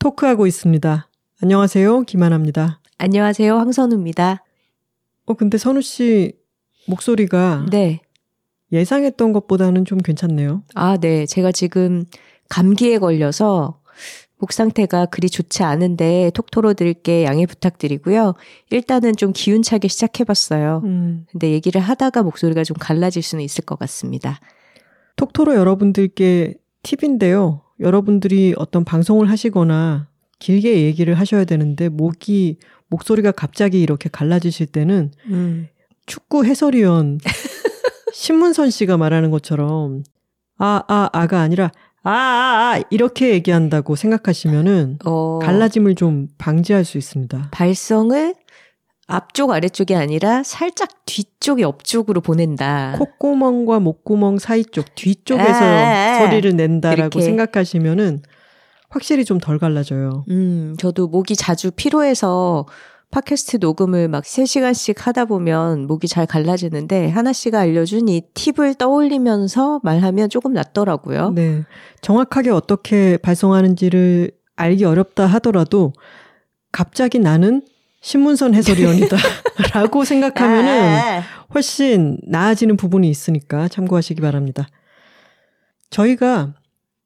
토크하고 있습니다. 안녕하세요. 김하나입니다. 안녕하세요. 황선우입니다. 어, 근데 선우 씨 목소리가 네. 예상했던 것보다는 좀 괜찮네요. 아, 네. 제가 지금 감기에 걸려서 목 상태가 그리 좋지 않은데 톡토로 드릴게 양해 부탁드리고요. 일단은 좀 기운차게 시작해봤어요. 음, 근데 얘기를 하다가 목소리가 좀 갈라질 수는 있을 것 같습니다. 톡토로 여러분들께 팁인데요. 여러분들이 어떤 방송을 하시거나 길게 얘기를 하셔야 되는데 목이 목소리가 갑자기 이렇게 갈라지실 때는 음. 축구 해설위원 신문선 씨가 말하는 것처럼 아, 아, 아가 아니라 아, 아, 아 이렇게 얘기한다고 생각하시면은 어, 갈라짐을 좀 방지할 수 있습니다. 발성을 앞쪽 아래쪽이 아니라 살짝 뒤쪽 옆쪽으로 보낸다. 콧구멍과 목구멍 사이 쪽 뒤쪽에서 아, 소리를 낸다라고 이렇게. 생각하시면은 확실히 좀 덜 갈라져요. 음, 저도 목이 자주 피로해서 팟캐스트 녹음을 막 3시간씩 하다 보면 목이 잘 갈라지는데 하나 씨가 알려준 이 팁을 떠올리면서 말하면 조금 낫더라고요. 네. 정확하게 어떻게 발송하는지를 알기 어렵다 하더라도 갑자기 나는 신문선 해설위원이다 라고 생각하면은 아, 훨씬 나아지는 부분이 있으니까 참고하시기 바랍니다. 저희가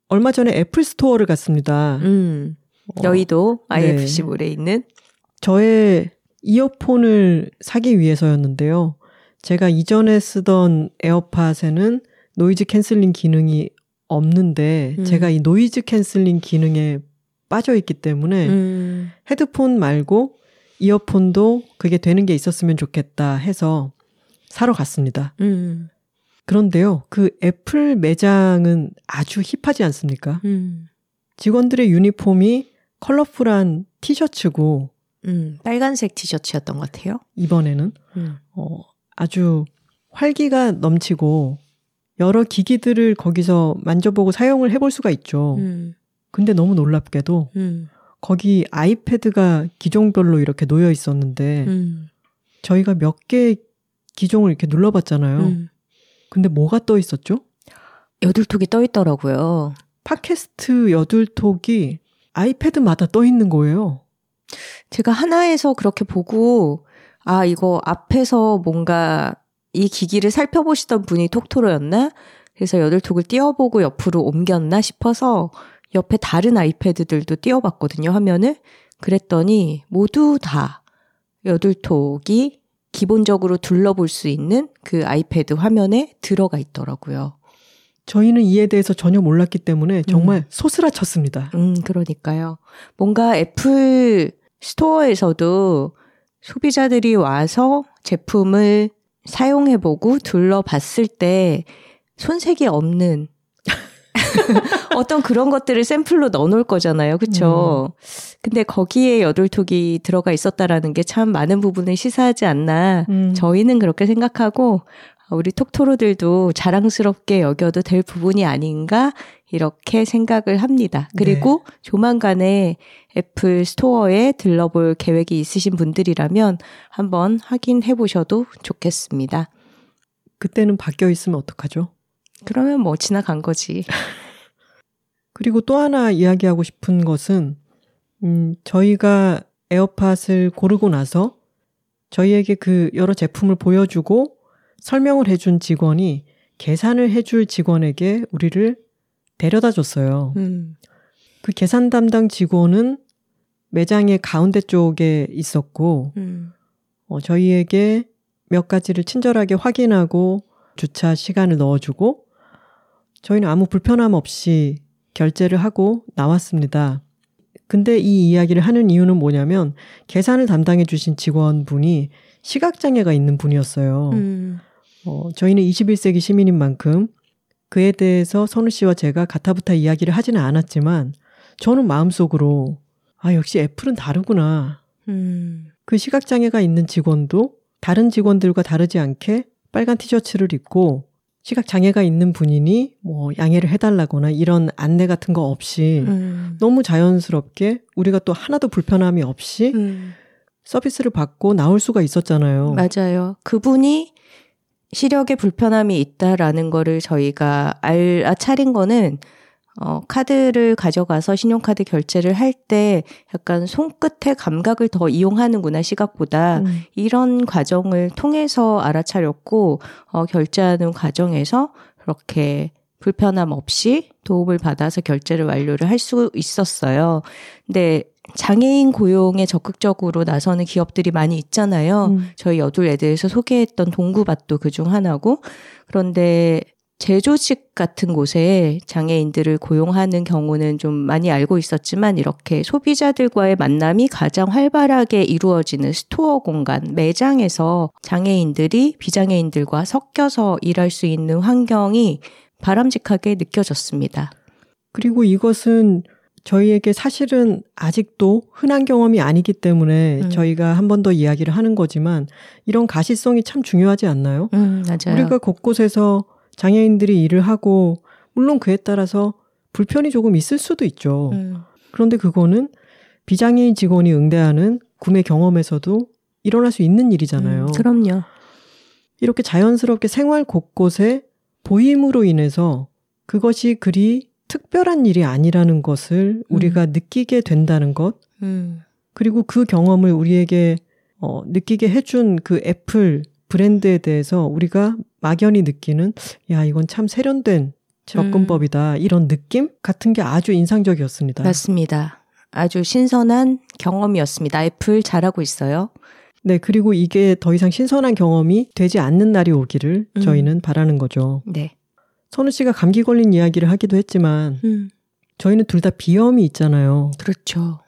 얼마 전에 애플 스토어를 갔습니다. 음, 어, 여의도 IFC 네. 몰에 있는 저의 이어폰을 사기 위해서였는데요. 제가 이전에 쓰던 에어팟에는 noise cancelling 기능이 없는데 음. 제가 이 noise cancelling 기능에 빠져 있기 때문에 음, 헤드폰 말고 이어폰도 그게 되는 게 있었으면 좋겠다 해서 사러 갔습니다. 음, 그런데요, 그 애플 매장은 아주 힙하지 않습니까? 음, 직원들의 유니폼이 컬러풀한 티셔츠고 음, 빨간색 티셔츠였던 것 같아요. 이번에는 음, 어, 아주 활기가 넘치고 여러 기기들을 거기서 만져보고 사용을 해볼 수가 있죠. 음, 근데 너무 놀랍게도 음, 거기 아이패드가 기종별로 이렇게 놓여 있었는데 음, 저희가 몇 개 기종을 이렇게 눌러봤잖아요. 음. 근데 뭐가 떠 있었죠? 여둘톡이 떠 있더라고요. 팟캐스트 여둘톡이 아이패드마다 떠 있는 거예요. 제가 하나에서 그렇게 보고, 아, 이거 앞에서 뭔가 이 기기를 살펴보시던 분이 톡토로였나? 그래서 여덟톡을 띄워보고 옆으로 옮겼나 싶어서 옆에 다른 아이패드들도 띄워봤거든요, 화면을. 그랬더니 모두 다 여덟톡이 기본적으로 둘러볼 수 있는 그 아이패드 화면에 들어가 있더라고요. 저희는 이에 대해서 전혀 몰랐기 때문에 정말 음. 소스라쳤습니다. 음, 그러니까요. 뭔가 애플 스토어에서도 소비자들이 와서 제품을 사용해보고 둘러봤을 때 손색이 없는 어떤 그런 것들을 샘플로 넣어놓을 거잖아요. 그쵸? 근데 거기에 여덟톡이 들어가 있었다라는 게 참 많은 부분을 시사하지 않나. 음. 저희는 그렇게 생각하고 우리 톡토로들도 자랑스럽게 여겨도 될 부분이 아닌가 이렇게 생각을 합니다. 그리고 조만간에 애플 스토어에 들러볼 계획이 있으신 분들이라면 한번 확인해 보셔도 좋겠습니다. 그때는 바뀌어 있으면 어떡하죠? 그러면 뭐 지나간 거지. 그리고 또 하나 이야기하고 싶은 것은, 음, 저희가 에어팟을 고르고 나서 저희에게 그 여러 제품을 보여주고 설명을 해준 직원이 계산을 해줄 직원에게 우리를 데려다 줬어요. 음, 그 계산 담당 직원은 매장의 가운데 쪽에 있었고 음. 어, 저희에게 몇 가지를 친절하게 확인하고 주차 시간을 넣어주고 저희는 아무 불편함 없이 결제를 하고 나왔습니다. 근데 이 이야기를 하는 이유는 뭐냐면 계산을 담당해 주신 직원분이 시각장애가 있는 분이었어요. 음. 어, 저희는 21세기 시민인 만큼 그에 대해서 선우 씨와 제가 가타부타 이야기를 하지는 않았지만 저는 마음속으로 아, 역시 애플은 다르구나. 음. 그 시각장애가 있는 직원도 다른 직원들과 다르지 않게 빨간 티셔츠를 입고 시각 장애가 있는 분이니 뭐 양해를 해달라거나 이런 안내 같은 거 없이 음. 너무 자연스럽게 우리가 또 하나도 불편함이 없이 음. 서비스를 받고 나올 수가 있었잖아요. 맞아요. 그분이 시력에 불편함이 있다라는 거를 저희가 알아차린 거는 어, 카드를 가져가서 신용카드 결제를 할 때 약간 손끝의 감각을 더 이용하는구나, 시각보다. 음. 이런 과정을 통해서 알아차렸고, 어, 결제하는 과정에서 그렇게 불편함 없이 도움을 받아서 결제를 완료를 할 수 있었어요. 근데 장애인 고용에 적극적으로 나서는 기업들이 많이 있잖아요. 음. 저희 여둘 애들에서 소개했던 동구밭도 그중 하나고. 그런데 제조직 같은 곳에 장애인들을 고용하는 경우는 좀 많이 알고 있었지만 이렇게 소비자들과의 만남이 가장 활발하게 이루어지는 스토어 공간, 매장에서 장애인들이 비장애인들과 섞여서 일할 수 있는 환경이 바람직하게 느껴졌습니다. 그리고 이것은 저희에게 사실은 아직도 흔한 경험이 아니기 때문에 음. 저희가 한 번 더 이야기를 하는 거지만 이런 가시성이 참 중요하지 않나요? 음, 맞아요. 우리가 곳곳에서 장애인들이 일을 하고 물론 그에 따라서 불편이 조금 있을 수도 있죠. 음, 그런데 그거는 비장애인 직원이 응대하는 구매 경험에서도 일어날 수 있는 일이잖아요. 음, 그럼요. 이렇게 자연스럽게 생활 곳곳에 보임으로 인해서 그것이 그리 특별한 일이 아니라는 것을 우리가 느끼게 된다는 것, 음, 그리고 그 경험을 우리에게 어, 느끼게 해준 그 애플 브랜드에 대해서 우리가 막연히 느끼는, 야, 이건 참 세련된 접근법이다. 이런 느낌 같은 게 아주 인상적이었습니다. 맞습니다. 아주 신선한 경험이었습니다. 애플 잘하고 있어요. 네, 그리고 이게 더 이상 신선한 경험이 되지 않는 날이 오기를 음. 저희는 바라는 거죠. 네. 선우 씨가 감기 걸린 이야기를 하기도 했지만 음, 저희는 둘 다 비염이 있잖아요. 그렇죠.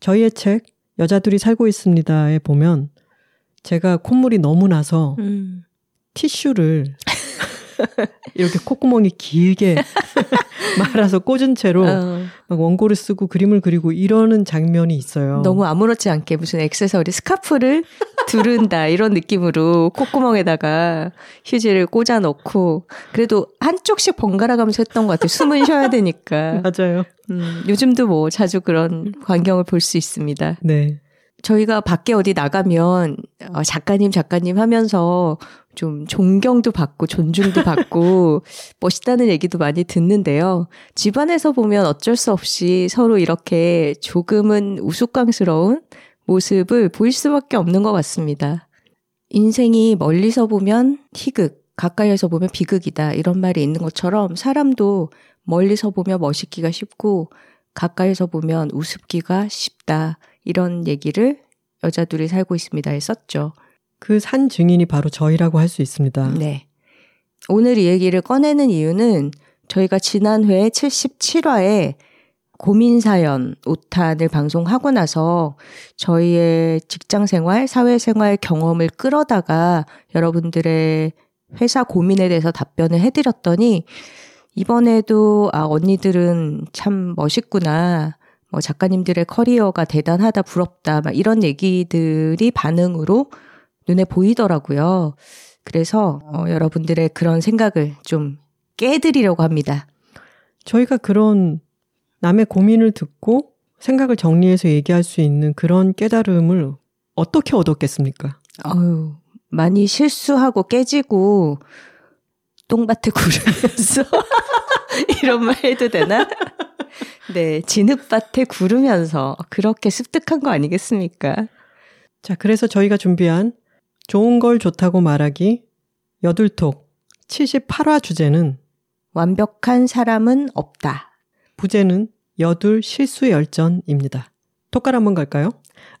저희의 책 여자들이 살고 있습니다에 보면 제가 콧물이 너무 나서 음, 티슈를 이렇게 콧구멍이 길게 말아서 꽂은 채로 어, 막 원고를 쓰고 그림을 그리고 이러는 장면이 있어요. 너무 아무렇지 않게 무슨 액세서리 스카프를 두른다 이런 느낌으로 콧구멍에다가 휴지를 꽂아 넣고 그래도 한쪽씩 번갈아 가면서 했던 것 같아요. 숨은 쉬어야 되니까. 맞아요. 음, 요즘도 뭐 자주 그런 광경을 볼 수 있습니다. 네. 저희가 밖에 어디 나가면 어, 작가님 작가님 하면서 좀 존경도 받고 존중도 받고 멋있다는 얘기도 많이 듣는데요. 집안에서 보면 어쩔 수 없이 서로 이렇게 조금은 우스꽝스러운 모습을 보일 수밖에 없는 것 같습니다. 인생이 멀리서 보면 희극, 가까이에서 보면 비극이다 이런 말이 있는 것처럼 사람도 멀리서 보면 멋있기가 쉽고 가까이서 보면 우습기가 쉽다 이런 얘기를 여자들이 살고 있습니다에 썼죠. 그 산 증인이 바로 저희라고 할 수 있습니다. 네. 오늘 이 얘기를 꺼내는 이유는 저희가 지난 회 77화에 고민사연 5탄을 방송하고 나서 저희의 직장생활, 사회생활 경험을 끌어다가 여러분들의 회사 고민에 대해서 답변을 해드렸더니 이번에도 아, 언니들은 참 멋있구나. 뭐 작가님들의 커리어가 대단하다, 부럽다, 막 이런 얘기들이 반응으로 눈에 보이더라고요. 그래서 어, 여러분들의 그런 생각을 좀 깨드리려고 합니다. 저희가 그런 남의 고민을 듣고 생각을 정리해서 얘기할 수 있는 그런 깨달음을 어떻게 얻었겠습니까? 어유 많이 실수하고 깨지고 똥밭에 구르면서 이런 말 해도 되나? 네, 진흙밭에 구르면서 그렇게 습득한 거 아니겠습니까? 자, 그래서 저희가 준비한 좋은 걸 좋다고 말하기 여둘톡 78화 주제는 완벽한 사람은 없다. 부제는 여둘 실수 열전입니다. 톡깔 한번 갈까요?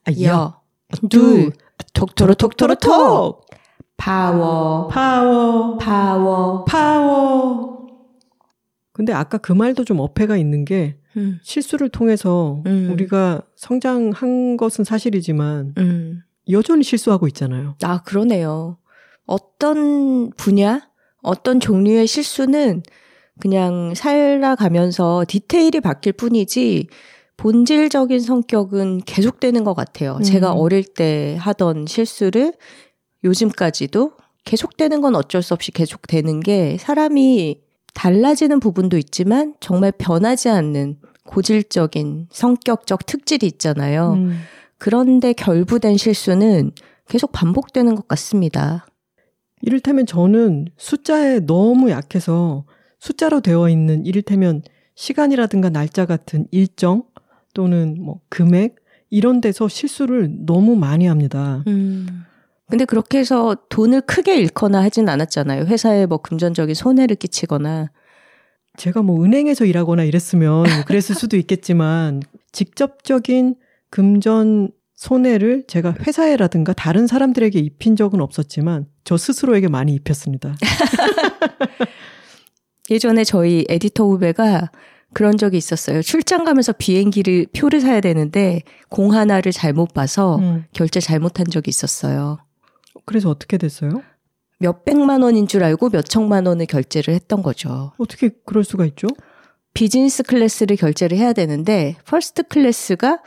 아, 여, 둘, 톡토로 톡토로 톡! 파워, 파워, 파워. 파워. 근데 아까 그 말도 좀 어폐가 있는 게 음, 실수를 통해서 음. 우리가 성장한 것은 사실이지만 음. 여전히 실수하고 있잖아요. 아, 그러네요. 어떤 분야, 어떤 종류의 실수는 그냥 살아가면서 디테일이 바뀔 뿐이지 본질적인 성격은 계속되는 것 같아요. 음. 제가 어릴 때 하던 실수를 요즘까지도 계속되는 건 어쩔 수 없이 계속되는 게 사람이 달라지는 부분도 있지만 정말 변하지 않는 고질적인 성격적 특질이 있잖아요. 음. 그런데 결부된 실수는 계속 반복되는 것 같습니다. 이를테면 저는 숫자에 너무 약해서 숫자로 되어 있는 이를테면 시간이라든가 날짜 같은 일정 또는 뭐 금액 이런 데서 실수를 너무 많이 합니다. 음. 근데 그렇게 해서 돈을 크게 잃거나 하진 않았잖아요. 회사에 뭐 금전적인 손해를 끼치거나. 제가 뭐 은행에서 일하거나 이랬으면 그랬을 수도 있겠지만 직접적인 금전 손해를 제가 회사에라든가 다른 사람들에게 입힌 적은 없었지만 저 스스로에게 많이 입혔습니다. 예전에 저희 에디터 후배가 그런 적이 있었어요. 출장 가면서 비행기를 표를 사야 되는데 공 하나를 잘못 봐서 음. 결제 잘못한 적이 있었어요. 그래서 어떻게 됐어요? 몇 백만 원인 줄 알고 몇 천만 원을 결제를 했던 거죠. 어떻게 그럴 수가 있죠? business class를 결제를 해야 되는데 first class가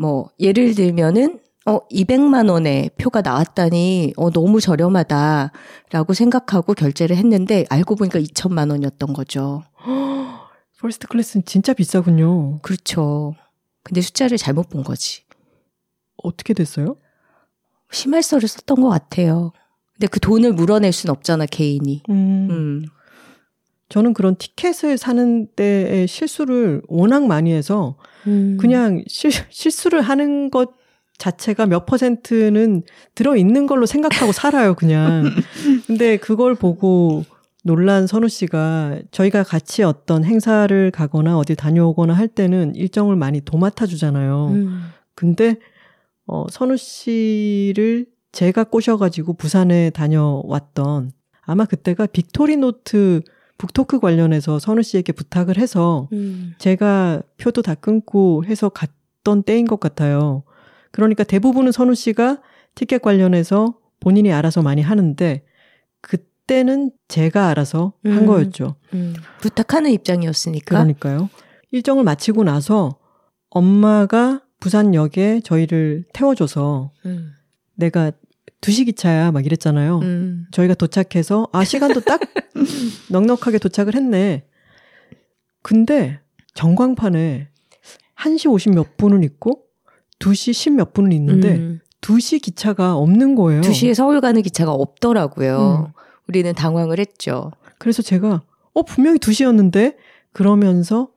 뭐 예를 들면은 어 200만 원의 표가 나왔다니 어 너무 저렴하다라고 생각하고 결제를 했는데 알고 보니까 2천만 원이었던 거죠. first class는 진짜 비싸군요. 그렇죠. 근데 숫자를 잘못 본 거지. 어떻게 됐어요? 시말서를 썼던 것 같아요. 근데 그 돈을 물어낼 순 없잖아 개인이. 음, 음. 저는 그런 티켓을 사는 때의 실수를 워낙 많이 해서 음. 그냥 실, 실수를 하는 것 자체가 몇 퍼센트는 들어 있는 걸로 생각하고 살아요, 그냥. 근데 그걸 보고 놀란 선우 씨가 저희가 같이 어떤 행사를 가거나 어디 다녀오거나 할 때는 일정을 많이 도맡아 주잖아요. 음. 근데 어, 선우 씨를 제가 꼬셔 가지고 부산에 다녀왔던 아마 그때가 빅토리 노트 북토크 관련해서 선우 씨에게 부탁을 해서 음. 제가 표도 다 끊고 해서 갔던 때인 것 같아요. 그러니까 대부분은 선우 씨가 티켓 관련해서 본인이 알아서 많이 하는데 그때는 제가 알아서 한 음. 거였죠. 음. 부탁하는 입장이었으니까. 그러니까요. 일정을 마치고 나서 엄마가 부산역에 저희를 태워줘서 음. 내가 2시 기차야 막 이랬잖아요. 음. 저희가 도착해서 아 시간도 딱 넉넉하게 도착을 했네. 근데 전광판에 1시 50 몇 분은 있고 2시 10 몇 분은 있는데 음. 2시 기차가 없는 거예요. 2시에 서울 가는 기차가 없더라고요. 음. 우리는 당황을 했죠. 그래서 제가 어 분명히 2시였는데 그러면서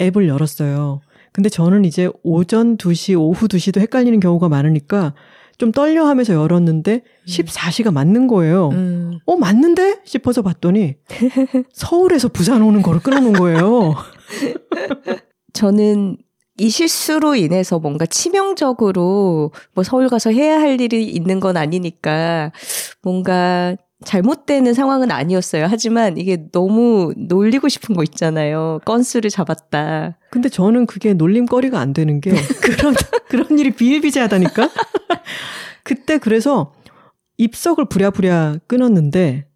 앱을 열었어요. 근데 저는 이제 오전 2시, 오후 2시도 헷갈리는 경우가 많으니까 좀 떨려 하면서 열었는데 14시가 맞는 거예요. 음. 어, 맞는데? 싶어서 봤더니 서울에서 부산 오는 거를 끊어놓은 거예요. 저는 이 실수로 인해서 뭔가 치명적으로 뭐 서울 가서 해야 할 일이 있는 건 아니니까 뭔가 잘못되는 상황은 아니었어요. 하지만 이게 너무 놀리고 싶은 거 있잖아요. 건수를 잡았다. 근데 저는 그게 놀림거리가 안 되는 게 그런 그런 일이 비일비재하다니까. 그때 그래서 입석을 부랴부랴 끊었는데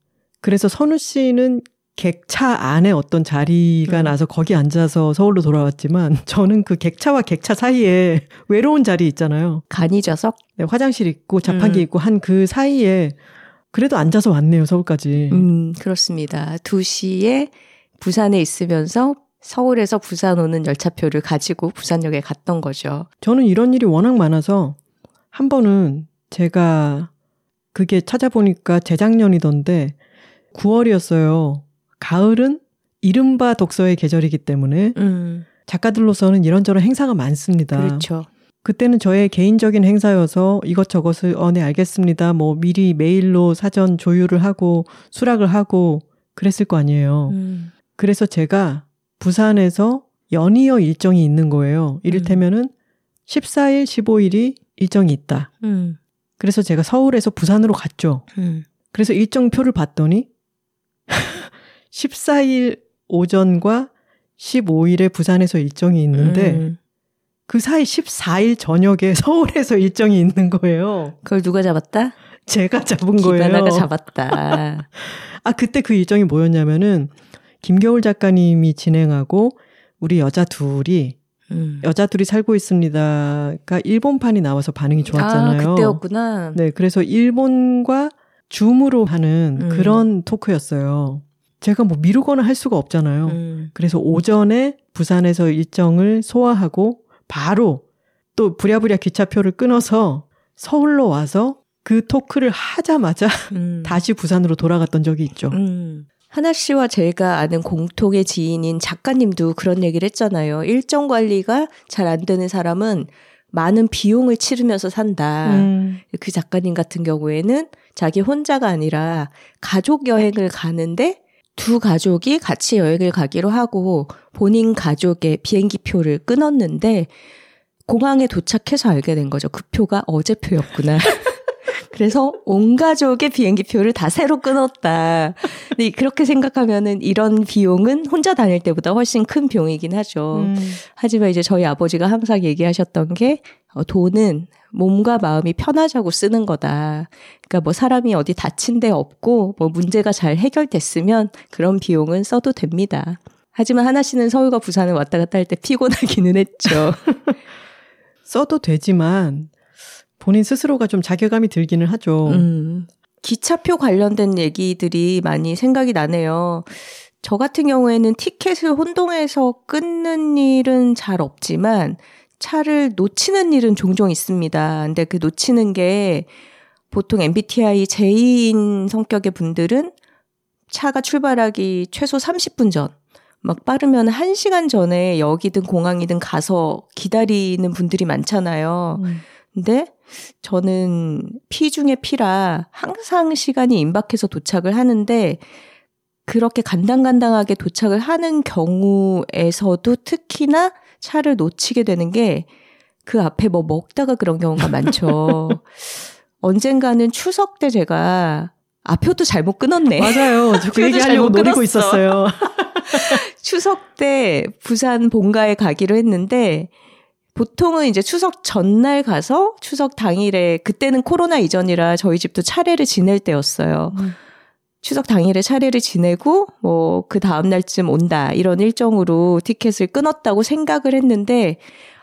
그래서 선우 씨는 객차 안에 어떤 자리가 음. 나서 거기 앉아서 서울로 돌아왔지만 저는 그 객차와 객차 사이에 외로운 자리 있잖아요. 간이좌석? 네, 화장실 있고 자판기 음. 있고 한 그 사이에 그래도 앉아서 왔네요 서울까지. 음, 그렇습니다. 2시에 부산에 있으면서 서울에서 부산 오는 열차표를 가지고 부산역에 갔던 거죠. 저는 이런 일이 워낙 많아서 한 번은 제가 그게 찾아보니까 재작년이던데 9월이었어요. 가을은 이른바 독서의 계절이기 때문에 음, 작가들로서는 이런저런 행사가 많습니다. 그렇죠. 그때는 저의 개인적인 행사여서 이것저것을 어, 네, 알겠습니다. 뭐 미리 메일로 사전 조율을 하고 수락을 하고 그랬을 거 아니에요. 음, 그래서 제가 부산에서 연이어 일정이 있는 거예요. 이를테면은 14일, 15일이 일정이 있다. 음. 그래서 제가 서울에서 부산으로 갔죠. 음. 그래서 일정표를 봤더니 14일 오전과 15일에 부산에서 일정이 있는데 음. 그 사이 14일 저녁에 서울에서 일정이 있는 거예요. 그걸 누가 잡았다? 제가 잡은 거예요. 기바나가 잡았다. 아, 그때 그 일정이 뭐였냐면은 김겨울 작가님이 진행하고 우리 여자 둘이 음. 여자 둘이 살고 있습니다가 일본판이 나와서 반응이 좋았잖아요. 아, 그때였구나. 네, 그래서 일본과 줌으로 하는 음. 그런 토크였어요. 제가 뭐 미루거나 할 수가 없잖아요. 음. 그래서 오전에 부산에서 일정을 소화하고 바로 또 부랴부랴 기차표를 끊어서 서울로 와서 그 토크를 하자마자 음. 다시 부산으로 돌아갔던 적이 있죠. 음. 하나 씨와 제가 아는 공통의 지인인 작가님도 그런 얘기를 했잖아요. 일정 관리가 잘 안 되는 사람은 많은 비용을 치르면서 산다. 음, 그 작가님 같은 경우에는 자기 혼자가 아니라 가족 여행을 가는데 두 가족이 같이 여행을 가기로 하고 본인 가족의 비행기 표를 끊었는데 공항에 도착해서 알게 된 거죠. 그 표가 어제 표였구나. 그래서 온 가족의 비행기 표를 다 새로 끊었다. 근데 그렇게 생각하면은 이런 비용은 혼자 다닐 때보다 훨씬 큰 비용이긴 하죠. 음, 하지만 이제 저희 아버지가 항상 얘기하셨던 게 어, 돈은 몸과 마음이 편하자고 쓰는 거다. 그러니까 뭐 사람이 어디 다친 데 없고 뭐 문제가 잘 해결됐으면 그런 비용은 써도 됩니다. 하지만 하나 씨는 서울과 부산을 왔다 갔다 할 때 피곤하기는 했죠. 써도 되지만 본인 스스로가 좀 자괴감이 들기는 하죠. 음. 기차표 관련된 얘기들이 많이 생각이 나네요. 저 같은 경우에는 티켓을 혼동해서 끊는 일은 잘 없지만 차를 놓치는 일은 종종 있습니다. 근데 그 놓치는 게 보통 MBTI J인 성격의 분들은 차가 출발하기 최소 30분 전, 막 빠르면 1시간 전에 역이든 공항이든 가서 기다리는 분들이 많잖아요. 음. 근데 저는 피 중에 피라 항상 시간이 임박해서 도착을 하는데 그렇게 간당간당하게 도착을 하는 경우에서도 특히나 차를 놓치게 되는 게 그 앞에 뭐 먹다가 그런 경우가 많죠. 언젠가는 추석 때 제가 아 표도 잘못 끊었네. 맞아요. 저 그 얘기하려고 노리고. 있었어요. 추석 때 부산 본가에 가기로 했는데 보통은 이제 추석 전날 가서 추석 당일에 그때는 코로나 이전이라 저희 집도 차례를 지낼 때였어요. 음. 추석 당일에 차례를 지내고 뭐 그 다음 날쯤 온다 이런 일정으로 티켓을 끊었다고 생각을 했는데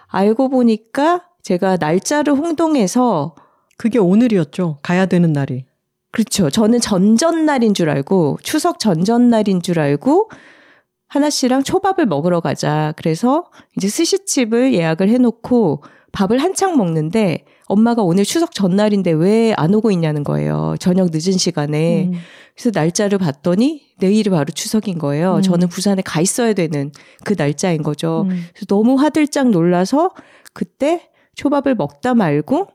알고 보니까 제가 날짜를 홍동해서 그게 오늘이었죠. 가야 되는 날이. 그렇죠. 저는 전전날인 줄 알고 추석 전전날인 줄 알고 하나 씨랑 초밥을 먹으러 가자. 그래서 이제 스시집을 예약을 해놓고 밥을 한창 먹는데 엄마가 오늘 추석 전날인데 왜 안 오고 있냐는 거예요. 저녁 늦은 시간에. 음. 그래서 날짜를 봤더니 내일이 바로 추석인 거예요. 음. 저는 부산에 가 있어야 되는 그 날짜인 거죠. 음. 그래서 너무 화들짝 놀라서 그때 초밥을 먹다 말고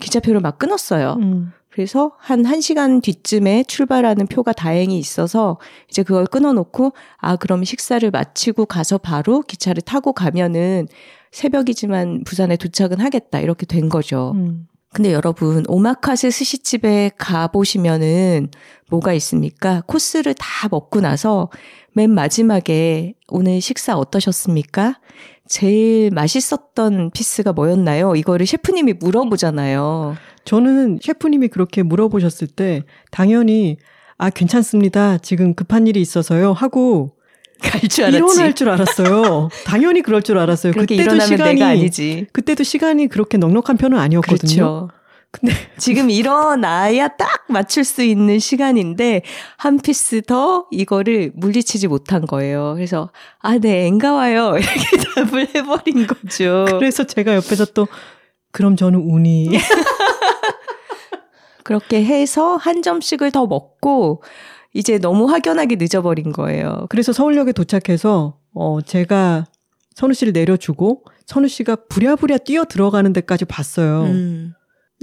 기차표를 막 끊었어요. 음. 그래서 한 1시간 뒤쯤에 출발하는 표가 다행히 있어서 이제 그걸 끊어놓고 아, 그럼 식사를 마치고 가서 바로 기차를 타고 가면은 새벽이지만 부산에 도착은 하겠다. 이렇게 된 거죠. 음. 근데 여러분, 오마카세 스시집에 가 보시면은 뭐가 있습니까? 코스를 다 먹고 나서 맨 마지막에 오늘 식사 어떠셨습니까? 제일 맛있었던 피스가 뭐였나요? 이거를 셰프님이 물어보잖아요. 저는 셰프님이 그렇게 물어보셨을 때 당연히 아 괜찮습니다. 지금 급한 일이 있어서요 하고 갈줄 알았지. 일어날 줄 알았어요. 당연히 그럴 줄 알았어요. 그때도 시간이 아니지. 그때도 시간이 그렇게 넉넉한 편은 아니었거든요. 그렇죠. 근데 지금 일어나야 딱 맞출 수 있는 시간인데 한 piece 더 이거를 물리치지 못한 거예요. 그래서 아, 네, 엔가와요. 이렇게 답을 해버린 거죠. 그래서 제가 옆에서 또 그럼 저는 우니 그렇게 해서 한 점씩을 더 먹고 이제 너무 확연하게 늦어버린 거예요. 그래서 서울역에 도착해서 어 제가 선우 씨를 내려주고 선우 씨가 부랴부랴 뛰어 들어가는 데까지 봤어요. 음.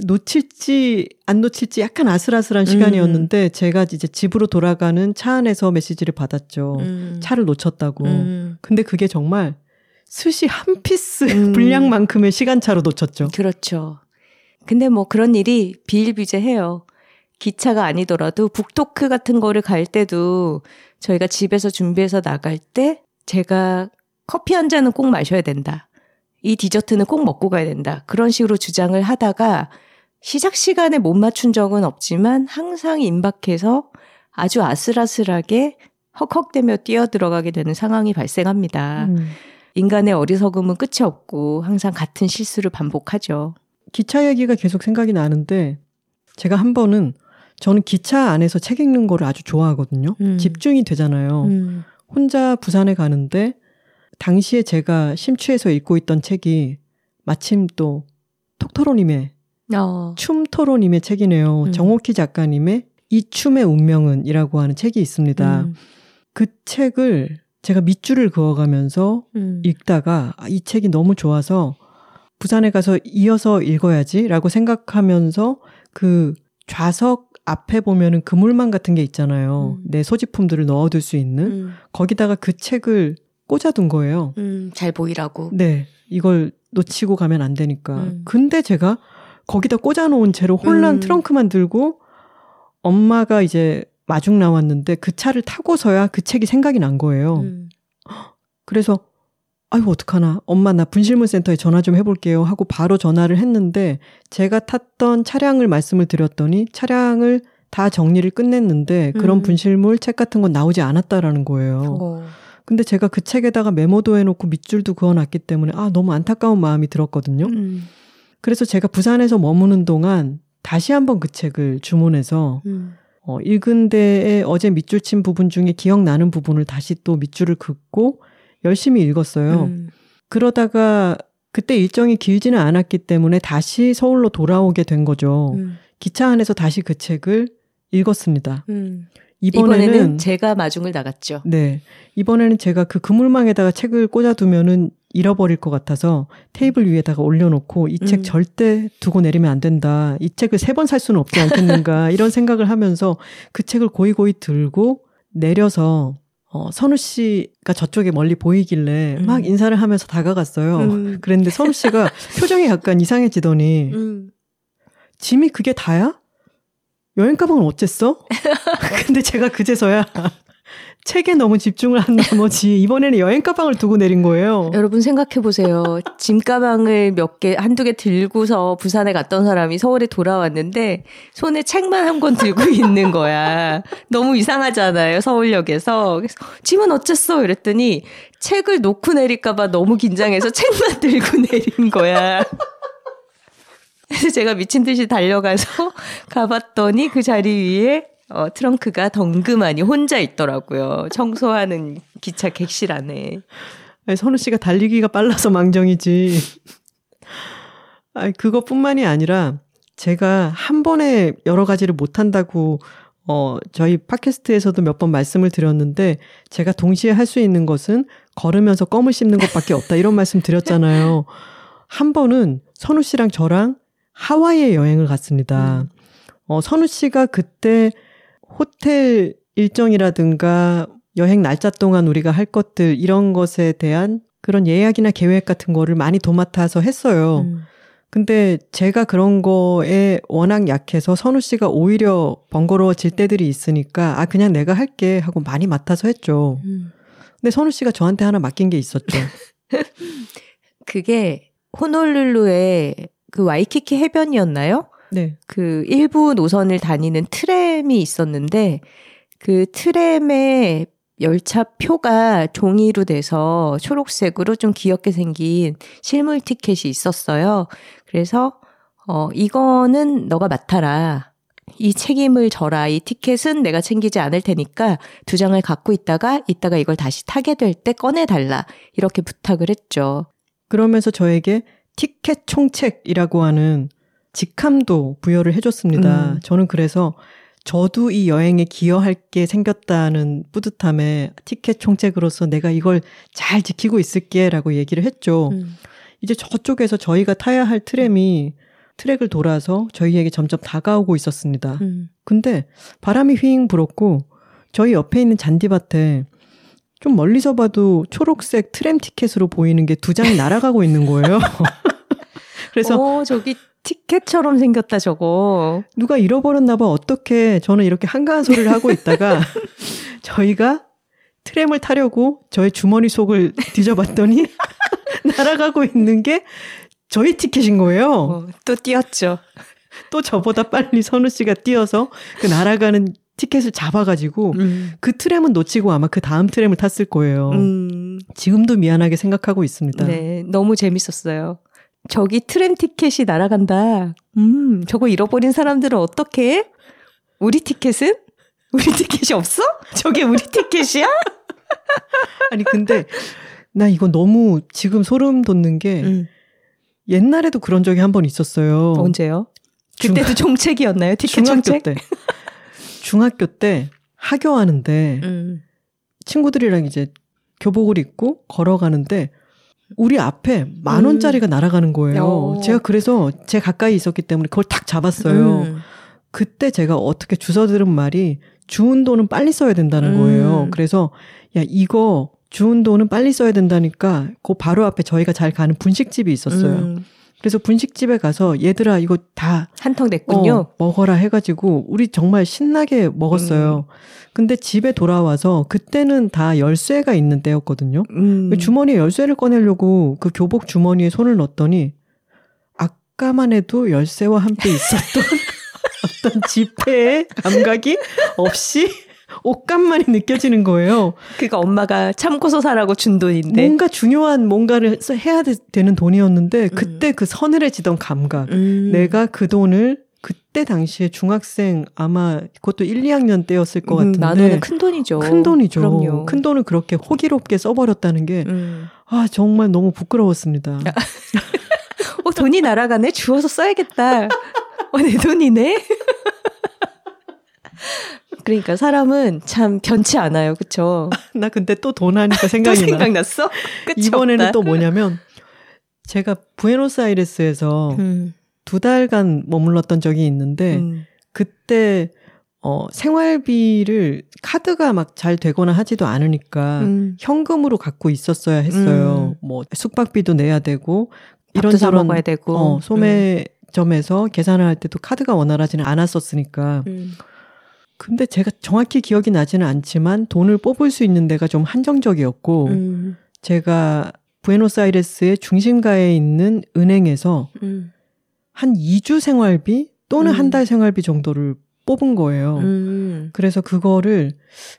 놓칠지 안 놓칠지 약간 아슬아슬한 시간이었는데 제가 이제 집으로 돌아가는 차 안에서 메시지를 받았죠. 음. 차를 놓쳤다고. 음. 근데 그게 정말 스시 한 piece 음. 분량만큼의 시간차로 놓쳤죠. 그렇죠. 근데 뭐 그런 일이 비일비재해요. 기차가 아니더라도 북토크 같은 거를 갈 때도 저희가 집에서 준비해서 나갈 때 제가 커피 한 잔은 꼭 마셔야 된다. 이 디저트는 꼭 먹고 가야 된다. 그런 식으로 주장을 하다가 시작 시간에 못 맞춘 적은 없지만 항상 임박해서 아주 아슬아슬하게 헉헉대며 뛰어 들어가게 되는 상황이 발생합니다. 음. 인간의 어리석음은 끝이 없고 항상 같은 실수를 반복하죠. 기차 얘기가 계속 생각이 나는데 제가 한 번은 저는 기차 안에서 책 읽는 거를 아주 좋아하거든요. 음. 집중이 되잖아요. 음. 혼자 부산에 가는데 당시에 제가 심취해서 읽고 있던 책이 마침 또 톡토로님의 어. 춤토로님의 책이네요. 음. 정옥희 작가님의 이 춤의 운명은이라고 하는 책이 있습니다. 음. 그 책을 제가 밑줄을 그어가면서 음. 읽다가 아, 이 책이 너무 좋아서 부산에 가서 이어서 읽어야지라고 생각하면서 그 좌석 앞에 보면은 그물망 같은 게 있잖아요. 음. 내 소지품들을 넣어둘 수 있는 음. 거기다가 그 책을 꽂아둔 거예요. 음, 잘 보이라고. 네, 이걸 놓치고 가면 안 되니까. 음. 근데 제가 거기다 꽂아놓은 채로 홀랑 음. 트렁크만 들고 엄마가 이제 마중 나왔는데 그 차를 타고서야 그 책이 생각이 난 거예요. 음. 그래서 아유 어떡하나 엄마 나 분실물센터에 전화 좀 해볼게요 하고 바로 전화를 했는데 제가 탔던 차량을 말씀을 드렸더니 차량을 다 정리를 끝냈는데 그런 음. 분실물 책 같은 건 나오지 않았다라는 거예요. 어. 근데 제가 그 책에다가 메모도 해놓고 밑줄도 그어놨기 때문에 아 너무 안타까운 마음이 들었거든요. 음. 그래서 제가 부산에서 머무는 동안 다시 한번 그 책을 주문해서 음. 어, 읽은 데에 어제 밑줄 친 부분 중에 기억나는 부분을 다시 또 밑줄을 긋고 열심히 읽었어요. 음. 그러다가 그때 일정이 길지는 않았기 때문에 다시 서울로 돌아오게 된 거죠. 음. 기차 안에서 다시 그 책을 읽었습니다. 음. 이번에는, 이번에는, 제가 마중을 나갔죠. 네. 이번에는 제가 그 그물망에다가 책을 꽂아두면은 잃어버릴 것 같아서 테이블 위에다가 올려놓고 이책 음. 절대 두고 내리면 안 된다. 이 책을 세 번 살 수는 없지 않겠는가. 이런 생각을 하면서 그 책을 고이고이 들고 내려서 어, 선우 씨가 저쪽에 멀리 보이길래 음. 막 인사를 하면서 다가갔어요. 음. 그랬는데 선우 씨가 표정이 약간 이상해지더니 음. 짐이 그게 다야? 여행 가방은 어쨌어? 근데 제가 그제서야 책에 너무 집중을 한 나머지 이번에는 여행 가방을 두고 내린 거예요. 여러분 생각해 보세요. 짐 가방을 몇 개, 한두 개 들고서 부산에 갔던 사람이 서울에 돌아왔는데 손에 책만 한 권 들고 있는 거야. 너무 이상하잖아요. 서울역에서. 그래서 짐은 어쨌어? 이랬더니 책을 놓고 내릴까봐 너무 긴장해서 책만 들고 내린 거야. 그래서 제가 미친 듯이 달려가서 가봤더니 그 자리 위에 어, 트렁크가 덩그마니 혼자 있더라고요. 청소하는 기차 객실 안에. 아니, 선우 씨가 달리기가 빨라서 망정이지. 아니, 그것뿐만이 아니라 제가 한 번에 여러 가지를 못 한다고 어, 저희 팟캐스트에서도 몇 번 말씀을 드렸는데 제가 동시에 할 수 있는 것은 걸으면서 껌을 씹는 것밖에 없다 이런 말씀 드렸잖아요. 한 번은 선우 씨랑 저랑 하와이에 여행을 갔습니다. 음. 어, 선우 씨가 그때 호텔 일정이라든가 여행 날짜 동안 우리가 할 것들 이런 것에 대한 그런 예약이나 계획 같은 거를 많이 도맡아서 했어요. 음. 근데 제가 그런 거에 워낙 약해서 선우 씨가 오히려 번거로워질 때들이 있으니까 아 그냥 내가 할게 하고 많이 맡아서 했죠. 음. 근데 선우 씨가 저한테 하나 맡긴 게 있었죠. 그게 호놀룰루의 그 와이키키 해변이었나요? 네. 그 일부 노선을 다니는 트램이 있었는데 그 트램의 열차 표가 종이로 돼서 초록색으로 좀 귀엽게 생긴 실물 티켓이 있었어요. 그래서 어 이거는 너가 맡아라. 이 책임을 져라. 이 티켓은 내가 챙기지 않을 테니까 두 장을 갖고 있다가 이따가 이걸 다시 타게 될 때 꺼내 달라. 이렇게 부탁을 했죠. 그러면서 저에게 티켓 총책이라고 하는 직함도 부여를 해줬습니다. 음. 저는 그래서 저도 이 여행에 기여할 게 생겼다는 뿌듯함에 티켓 총책으로서 내가 이걸 잘 지키고 있을게라고 얘기를 했죠. 음. 이제 저쪽에서 저희가 타야 할 트램이 트랙을 돌아서 저희에게 점점 다가오고 있었습니다. 음. 근데 바람이 휘잉 불었고 저희 옆에 있는 잔디밭에 좀 멀리서 봐도 초록색 트램 티켓으로 보이는 게 두 장이 날아가고 있는 거예요. 그래서 오, 저기 티켓처럼 생겼다 저거. 누가 잃어버렸나 봐. 어떻게 저는 이렇게 한가한 소리를 하고 있다가 저희가 트램을 타려고 저의 주머니 속을 뒤져봤더니 날아가고 있는 게 저희 티켓인 거예요. 어, 또 뛰었죠. 또 저보다 빨리 선우 씨가 뛰어서 그 날아가는 티켓을 잡아가지고 음. 그 트램은 놓치고 아마 그 다음 트램을 탔을 거예요. 음. 지금도 미안하게 생각하고 있습니다. 네, 너무 재밌었어요. 저기 트램 티켓이 날아간다. 음, 저거 잃어버린 사람들은 어떻게? 우리 티켓은? 우리 티켓이 없어? 저게 우리 티켓이야? 아니 근데 나 이거 너무 지금 소름 돋는 게 음. 옛날에도 그런 적이 한 번 있었어요. 언제요? 그때도 중... 총책이었나요? 티켓 중학교 총책? 때. 중학교 때 하교하는데 음. 친구들이랑 이제 교복을 입고 걸어가는데 우리 앞에 만 원짜리가 음. 날아가는 거예요. 오. 제가 그래서 제 가까이 있었기 때문에 그걸 탁 잡았어요. 음. 그때 제가 어떻게 주워 들은 말이 주운 돈은 빨리 써야 된다는 음. 거예요. 그래서 야 이거 주운 돈은 빨리 써야 된다니까 그 바로 앞에 저희가 잘 가는 분식집이 있었어요. 음. 그래서 분식집에 가서 얘들아 이거 다 한턱 냈군요. 어, 먹어라 해가지고 우리 정말 신나게 먹었어요. 음. 근데 집에 돌아와서 그때는 다 열쇠가 있는 때였거든요. 음. 그 주머니에 열쇠를 꺼내려고 그 교복 주머니에 손을 넣었더니 아까만 해도 열쇠와 함께 있었던 어떤 지폐의 감각이 없이 옷감만이 느껴지는 거예요. 그니까 엄마가 참고서 사라고 준 돈인데. 뭔가 중요한 뭔가를 해야 되 는 돈이었는데, 그때 음. 그 서늘해지던 감각. 음. 내가 그 돈을 그때 당시에 중학생 아마 그것도 1, 2학년 때였을 것 음, 같은데. 나는 큰 돈이죠. 큰 돈이죠. 그럼요. 큰 돈을 그렇게 호기롭게 써버렸다는 게, 음. 아, 정말 너무 부끄러웠습니다. 어, 돈이 날아가네? 주워서 써야겠다. 어, 내 돈이네? 그러니까 사람은 참 변치 않아요. 그쵸? 나 근데 또 돈 하니까 생각이 나. 생각났어? 이번에는 없다. 또 뭐냐면 제가 부에노스아이레스에서 음. 두 달간 머물렀던 적이 있는데 음. 그때 어 생활비를 카드가 막 잘 되거나 하지도 않으니까 음. 현금으로 갖고 있었어야 했어요. 음. 뭐 숙박비도 내야 되고 이런저런 먹어야 되고 어, 소매점에서 계산을 할 때도 카드가 원활하지는 않았었으니까 음. 근데 제가 정확히 기억이 나지는 않지만 돈을 뽑을 수 있는 데가 좀 한정적이었고 음. 제가 부에노스아이레스의 중심가에 있는 은행에서 음. 한 2주 생활비 또는 음. 한달 생활비 정도를 뽑은 거예요. 음. 그래서 그거를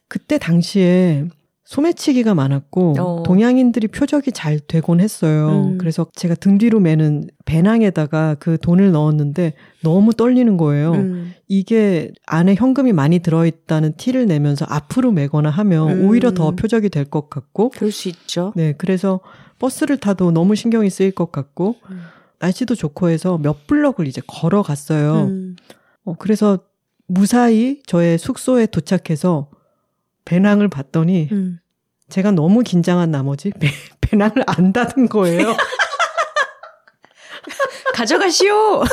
그때 당시에 소매치기가 많았고 어. 동양인들이 표적이 잘 되곤 했어요. 음. 그래서 제가 등 뒤로 매는 배낭에다가 그 돈을 넣었는데 너무 떨리는 거예요. 음. 이게 안에 현금이 많이 들어있다는 티를 내면서 앞으로 매거나 하면 음. 오히려 더 표적이 될 것 같고. 그럴 수 있죠. 네, 그래서 버스를 타도 너무 신경이 쓰일 것 같고 음. 날씨도 좋고 해서 몇 블럭을 이제 걸어갔어요. 음. 어, 그래서 무사히 저의 숙소에 도착해서 배낭을 봤더니 음. 제가 너무 긴장한 나머지 배, 배낭을 안 닫은 거예요. 가져가시오.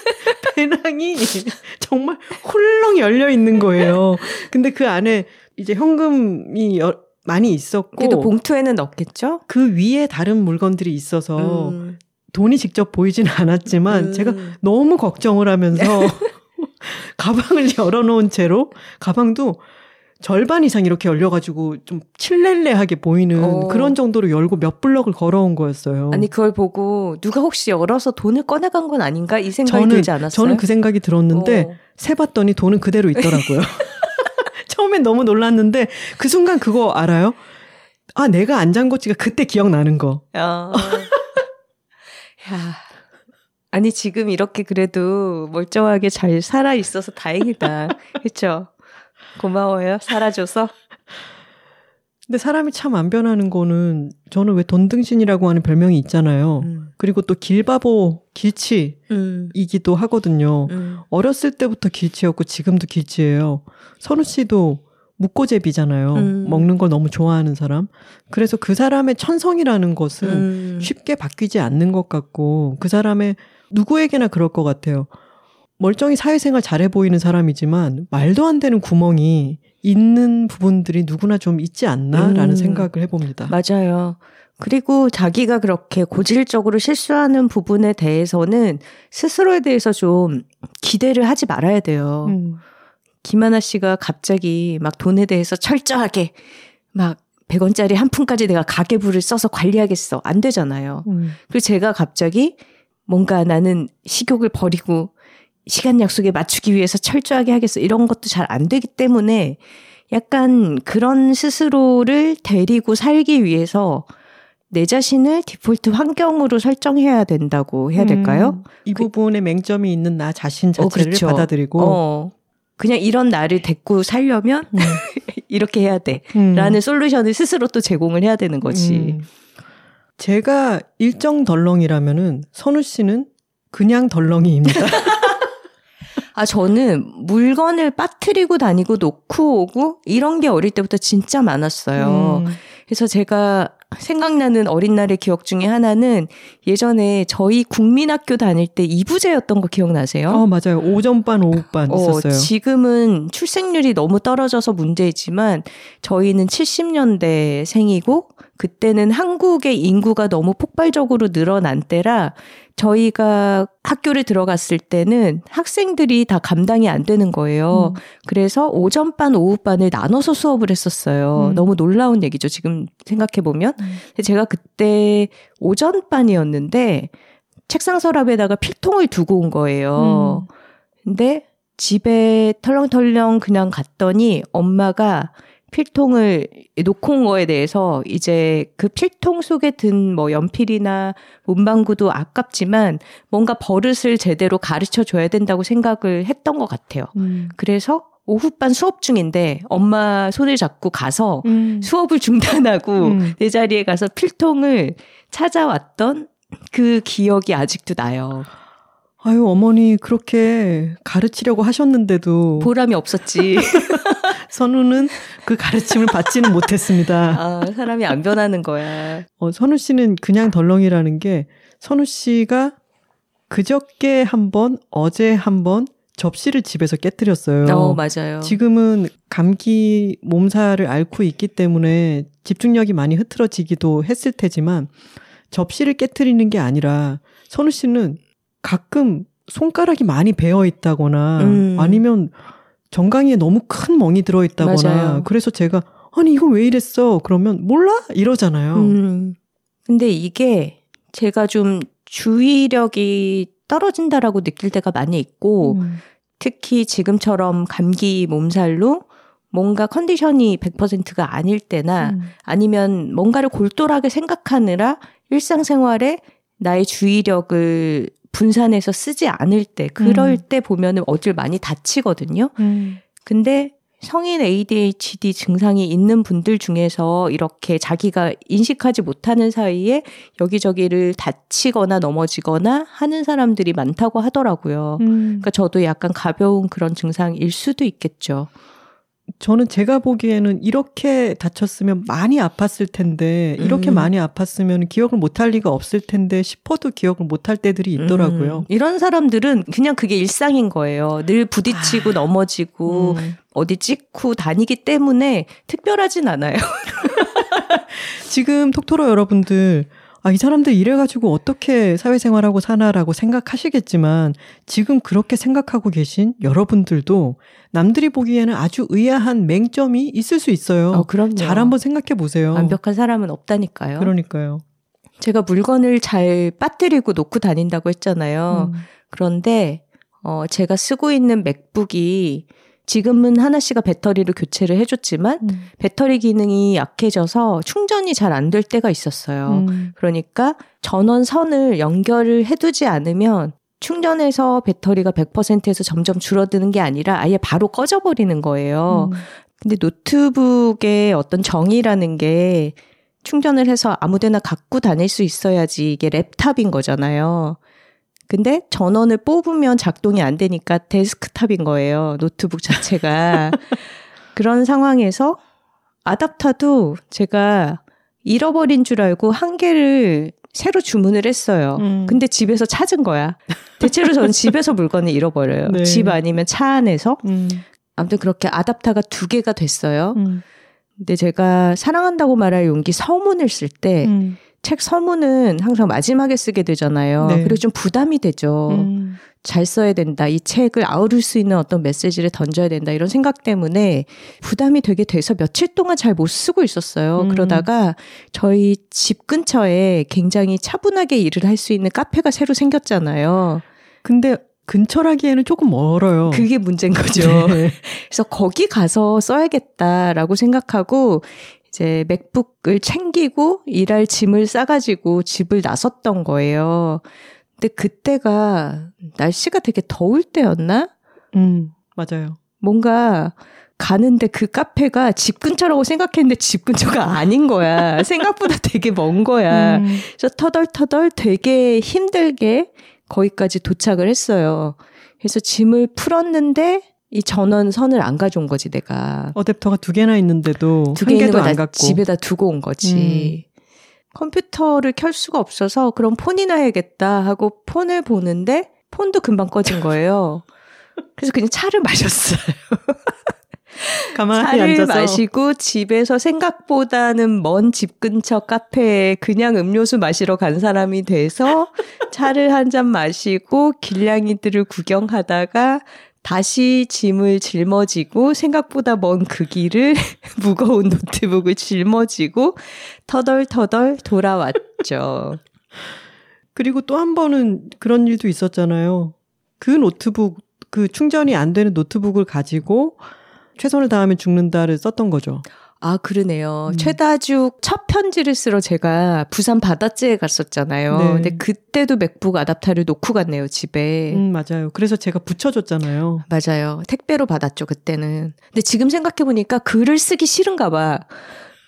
배낭이 정말 훌렁 열려 있는 거예요. 근데 그 안에 이제 현금이 여, 많이 있었고 그래도 봉투에는 넣겠죠? 그 위에 다른 물건들이 있어서 음. 돈이 직접 보이지는 않았지만 음. 제가 너무 걱정을 하면서 가방을 열어놓은 채로 가방도 절반 이상 이렇게 열려가지고 좀 칠렐레하게 보이는 어. 그런 정도로 열고 몇 블럭을 걸어온 거였어요. 아니 그걸 보고 누가 혹시 열어서 돈을 꺼내간 건 아닌가 이 생각이 저는, 들지 않았어요? 저는 그 생각이 들었는데 어. 세봤더니 돈은 그대로 있더라고요. 처음엔 너무 놀랐는데 그 순간 그거 알아요? 아 내가 안 잠궜지가 그때 기억나는 거. 어. 야. 아니 지금 이렇게 그래도 멀쩡하게 잘 살아 있어서 다행이다. 그렇죠? 고마워요. 살아줘서. 근데 사람이 참 안 변하는 거는 저는 왜 돈등신이라고 하는 별명이 있잖아요. 음. 그리고 또 길바보 길치이기도 음. 하거든요. 음. 어렸을 때부터 길치였고 지금도 길치예요. 선우 씨도 묵고제비잖아요. 음. 먹는 걸 너무 좋아하는 사람. 그래서 그 사람의 천성이라는 것은 음. 쉽게 바뀌지 않는 것 같고 그 사람의 누구에게나 그럴 것 같아요. 멀쩡히 사회생활 잘해 보이는 사람이지만 말도 안 되는 구멍이 있는 부분들이 누구나 좀 있지 않나라는 음. 생각을 해봅니다. 맞아요. 그리고 자기가 그렇게 고질적으로 실수하는 부분에 대해서는 스스로에 대해서 좀 기대를 하지 말아야 돼요. 음. 김하나 씨가 갑자기 막 돈에 대해서 철저하게 막 100원짜리 한 푼까지 내가 가계부를 써서 관리하겠어. 안 되잖아요. 음. 그리고 제가 갑자기 뭔가 나는 식욕을 버리고 시간 약속에 맞추기 위해서 철저하게 하겠어. 이런 것도 잘 안 되기 때문에 약간 그런 스스로를 데리고 살기 위해서 내 자신을 디폴트 환경으로 설정해야 된다고 해야 될까요? 음, 이 부분에 맹점이 있는 나 자신 자체를 그렇죠. 받아들이고 어. 그냥 이런 나를 데리고 살려면 음. 이렇게 해야 돼. 음. 라는 솔루션을 스스로 또 제공을 해야 되는 거지. 음. 제가 일정 덜렁이라면은 선우 씨는 그냥 덜렁이입니다. 아, 저는 물건을 빠뜨리고 다니고 놓고 오고 이런 게 어릴 때부터 진짜 많았어요. 음. 그래서 제가 생각나는 어린 날의 기억 중에 하나는 예전에 저희 국민학교 다닐 때 이부제였던 거 기억나세요? 어 맞아요. 오전반 오후반 어, 있었어요. 지금은 출생률이 너무 떨어져서 문제이지만 저희는 70년대 생이고 그때는 한국의 인구가 너무 폭발적으로 늘어난 때라 저희가 학교를 들어갔을 때는 학생들이 다 감당이 안 되는 거예요. 음. 그래서 오전반, 오후반을 나눠서 수업을 했었어요. 음. 너무 놀라운 얘기죠. 지금 생각해보면. 근데 제가 그때 오전반이었는데 책상 서랍에다가 필통을 두고 온 거예요. 음. 근데 집에 털렁털렁 그냥 갔더니 엄마가 필통을 놓고 온 거에 대해서 이제 그 필통 속에 든 뭐 연필이나 문방구도 아깝지만 뭔가 버릇을 제대로 가르쳐 줘야 된다고 생각을 했던 것 같아요. 음. 그래서 오후반 수업 중인데 엄마 손을 잡고 가서 음. 수업을 중단하고 음. 내 자리에 가서 필통을 찾아왔던 그 기억이 아직도 나요. 아유 어머니 그렇게 가르치려고 하셨는데도 보람이 없었지. 선우는 그 가르침을 받지는 못했습니다. 아, 사람이 안 변하는 거야. 어, 선우 씨는 그냥 덜렁이라는 게 선우 씨가 그저께 한 번, 어제 한 번 접시를 집에서 깨뜨렸어요. 어, 맞아요. 지금은 감기 몸살을 앓고 있기 때문에 집중력이 많이 흐트러지기도 했을 테지만 접시를 깨뜨리는 게 아니라 선우 씨는 가끔 손가락이 많이 베어 있다거나 음. 아니면 정강이에 너무 큰 멍이 들어 있다거나 맞아요. 그래서 제가 아니 이거 왜 이랬어? 그러면 몰라 이러잖아요. 음. 근데 이게 제가 좀 주의력이 떨어진다라고 느낄 때가 많이 있고 음. 특히 지금처럼 감기 몸살로 뭔가 컨디션이 100%가 아닐 때나 음. 아니면 뭔가를 골똘하게 생각하느라 일상생활에 나의 주의력을 분산해서 쓰지 않을 때, 그럴 음. 때 보면은 어딜 많이 다치거든요. 음. 근데 성인 ADHD 증상이 있는 분들 중에서 이렇게 자기가 인식하지 못하는 사이에 여기저기를 다치거나 넘어지거나 하는 사람들이 많다고 하더라고요. 음. 그러니까 저도 약간 가벼운 그런 증상일 수도 있겠죠. 저는 제가 보기에는 이렇게 다쳤으면 많이 아팠을 텐데 이렇게 음. 많이 아팠으면 기억을 못할 리가 없을 텐데 싶어도 기억을 못할 때들이 있더라고요. 음, 이런 사람들은 그냥 그게 일상인 거예요. 늘 부딪히고 넘어지고 음. 어디 찍고 다니기 때문에 특별하진 않아요. 지금 톡토로 여러분들 아, 이 사람들 이래가지고 어떻게 사회생활하고 사나라고 생각하시겠지만 지금 그렇게 생각하고 계신 여러분들도 남들이 보기에는 아주 의아한 맹점이 있을 수 있어요. 어, 그럼요. 잘 한번 생각해 보세요. 완벽한 사람은 없다니까요. 그러니까요. 제가 물건을 잘 빠뜨리고 놓고 다닌다고 했잖아요. 음. 그런데 어 제가 쓰고 있는 맥북이 지금은 하나 씨가 배터리를 교체를 해줬지만 음. 배터리 기능이 약해져서 충전이 잘 안 될 때가 있었어요. 음. 그러니까 전원 선을 연결을 해두지 않으면 충전해서 배터리가 100%에서 점점 줄어드는 게 아니라 아예 바로 꺼져버리는 거예요. 음. 근데 노트북의 어떤 정의라는 게 충전을 해서 아무데나 갖고 다닐 수 있어야지 이게 랩탑인 거잖아요. 근데 전원을 뽑으면 작동이 안 되니까 데스크탑인 거예요. 노트북 자체가. 그런 상황에서 아답터도 제가 잃어버린 줄 알고 한 개를 새로 주문을 했어요. 음. 근데 집에서 찾은 거야. 대체로 저는 집에서 물건을 잃어버려요. 네. 집 아니면 차 안에서. 음. 아무튼 그렇게 아답타가 두 개가 됐어요. 음. 근데 제가 사랑한다고 말할 용기 서문을 쓸때 책 음. 서문은 항상 마지막에 쓰게 되잖아요. 네. 그리고 좀 부담이 되죠. 음. 잘 써야 된다. 이 책을 아우를 수 있는 어떤 메시지를 던져야 된다. 이런 생각 때문에 부담이 되게 돼서 며칠 동안 잘 못 쓰고 있었어요. 음. 그러다가 저희 집 근처에 굉장히 차분하게 일을 할 수 있는 카페가 새로 생겼잖아요. 근데 근처라기에는 조금 멀어요. 그게 문제인 거죠. 네. 그래서 거기 가서 써야겠다라고 생각하고 이제 맥북을 챙기고 일할 짐을 싸가지고 집을 나섰던 거예요. 근데 그때가 날씨가 되게 더울 때였나? 음, 맞아요. 뭔가 가는데 그 카페가 집 근처라고 생각했는데 집 근처가 아닌 거야. 생각보다 되게 먼 거야. 음. 그래서 터덜터덜 되게 힘들게 거기까지 도착을 했어요. 그래서 짐을 풀었는데 이 전원 선을 안 가져온 거지 내가. 어댑터가 두 개나 있는데도 두한개 있는 안나 갖고. 집에다 두고 온 거지. 컴퓨터를 켤 수가 없어서 그럼 폰이나 해야겠다 하고 폰을 보는데 폰도 금방 꺼진 거예요. 그래서 그냥 차를 마셨어요. 가만히 차를 앉아서 마시고 집에서 생각보다는 먼 집 근처 카페에 그냥 음료수 마시러 간 사람이 돼서 차를 한 잔 마시고 길냥이들을 구경하다가 다시 짐을 짊어지고 생각보다 먼 그 길을 무거운 노트북을 짊어지고 터덜터덜 돌아왔죠. 그리고 또 한 번은 그런 일도 있었잖아요. 그 노트북 그 충전이 안 되는 노트북을 가지고 최선을 다하면 죽는다를 썼던 거죠. 아, 그러네요. 음. 최다죽 첫 편지를 쓰러 제가 부산 바다째에 갔었잖아요. 네. 근데 그때도 맥북 아답터를 놓고 갔네요, 집에. 음, 맞아요. 그래서 제가 붙여줬잖아요. 맞아요. 택배로 받았죠, 그때는. 근데 지금 생각해보니까 글을 쓰기 싫은가 봐.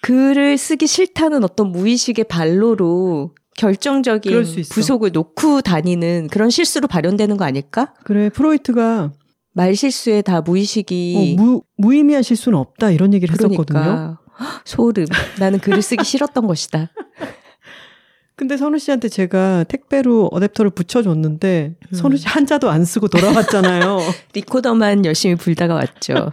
글을 쓰기 싫다는 어떤 무의식의 발로로 결정적인. 부속을 놓고 다니는 그런 실수로 발현되는 거 아닐까? 그래, 프로이트가 말 실수에 다 무의식이 어, 무, 무의미한 실수는 없다 이런 얘기를 했었거든요. 그러니까 헉, 소름. 나는 글을 쓰기 싫었던 것이다. 근데 선우 씨한테 제가 택배로 어댑터를 붙여줬는데 음. 선우 씨 한자도 안 쓰고 돌아왔잖아요. 리코더만 열심히 불다가 왔죠.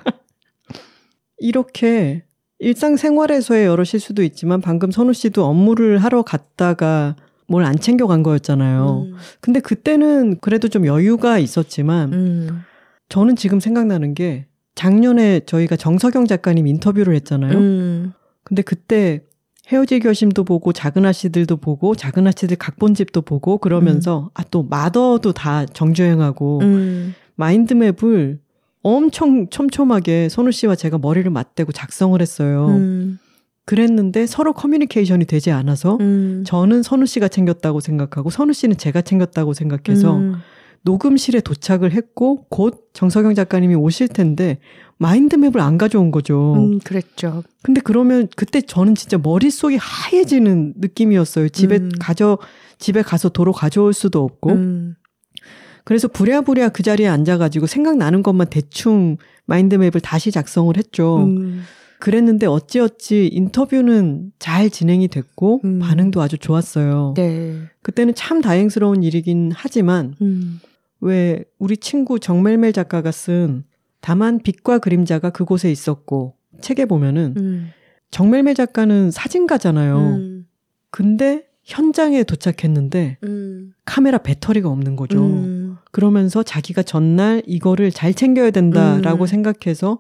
이렇게 일상생활에서의 여러 실수도 있지만 방금 선우 씨도 업무를 하러 갔다가 뭘 안 챙겨간 거였잖아요. 음. 근데 그때는 그래도 좀 여유가 있었지만 음. 저는 지금 생각나는 게 작년에 저희가 정석영 작가님 인터뷰를 했잖아요. 음. 근데 그때 헤어질 결심도 보고 작은 아씨들도 보고 작은 아씨들 각본집도 보고 그러면서 아또 마더도 다 정주행하고 음. 마인드맵을 엄청 촘촘하게 선우 씨와 제가 머리를 맞대고 작성을 했어요. 음. 그랬는데 서로 커뮤니케이션이 되지 않아서 음. 저는 선우 씨가 챙겼다고 생각하고 선우 씨는 제가 챙겼다고 생각해서 음. 녹음실에 도착을 했고 곧 정석영 작가님이 오실 텐데 마인드맵을 안 가져온 거죠. 음, 그랬죠. 근데 그러면 그때 저는 진짜 머릿속이 하얘지는 느낌이었어요. 집에 음. 가져 집에 가서 도로 가져올 수도 없고. 음. 그래서 부랴부랴 그 자리에 앉아가지고 생각나는 것만 대충 마인드맵을 다시 작성을 했죠. 음. 그랬는데 어찌어찌 인터뷰는 잘 진행이 됐고 음. 반응도 아주 좋았어요. 네. 그때는 참 다행스러운 일이긴 하지만 음. 왜 우리 친구 정멜멜 작가가 쓴 다만 빛과 그림자가 그곳에 있었고 책에 보면은 음. 정멜멜 작가는 사진가잖아요. 음. 근데 현장에 도착했는데 음. 카메라 배터리가 없는 거죠. 음. 그러면서 자기가 전날 이거를 잘 챙겨야 된다라고 음. 생각해서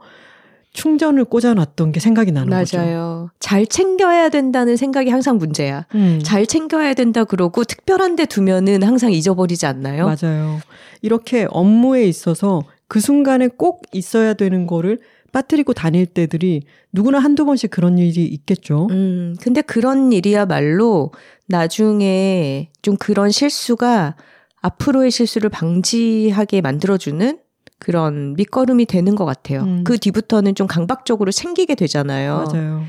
충전을 꽂아놨던 게 생각이 나는 거죠. 맞아요. 잘 챙겨야 된다는 생각이 항상 문제야. 음, 잘 챙겨야 된다 그러고 특별한 데 두면은 항상 잊어버리지 않나요? 맞아요. 이렇게 업무에 있어서 그 순간에 꼭 있어야 되는 거를 빠뜨리고 다닐 때들이 누구나 한두 번씩 그런 일이 있겠죠. 음, 근데 그런 일이야말로 나중에 좀 그런 실수가 앞으로의 실수를 방지하게 만들어주는 그런 밑거름이 되는 것 같아요. 음. 그 뒤부터는 좀 강박적으로 챙기게 되잖아요. 맞아요.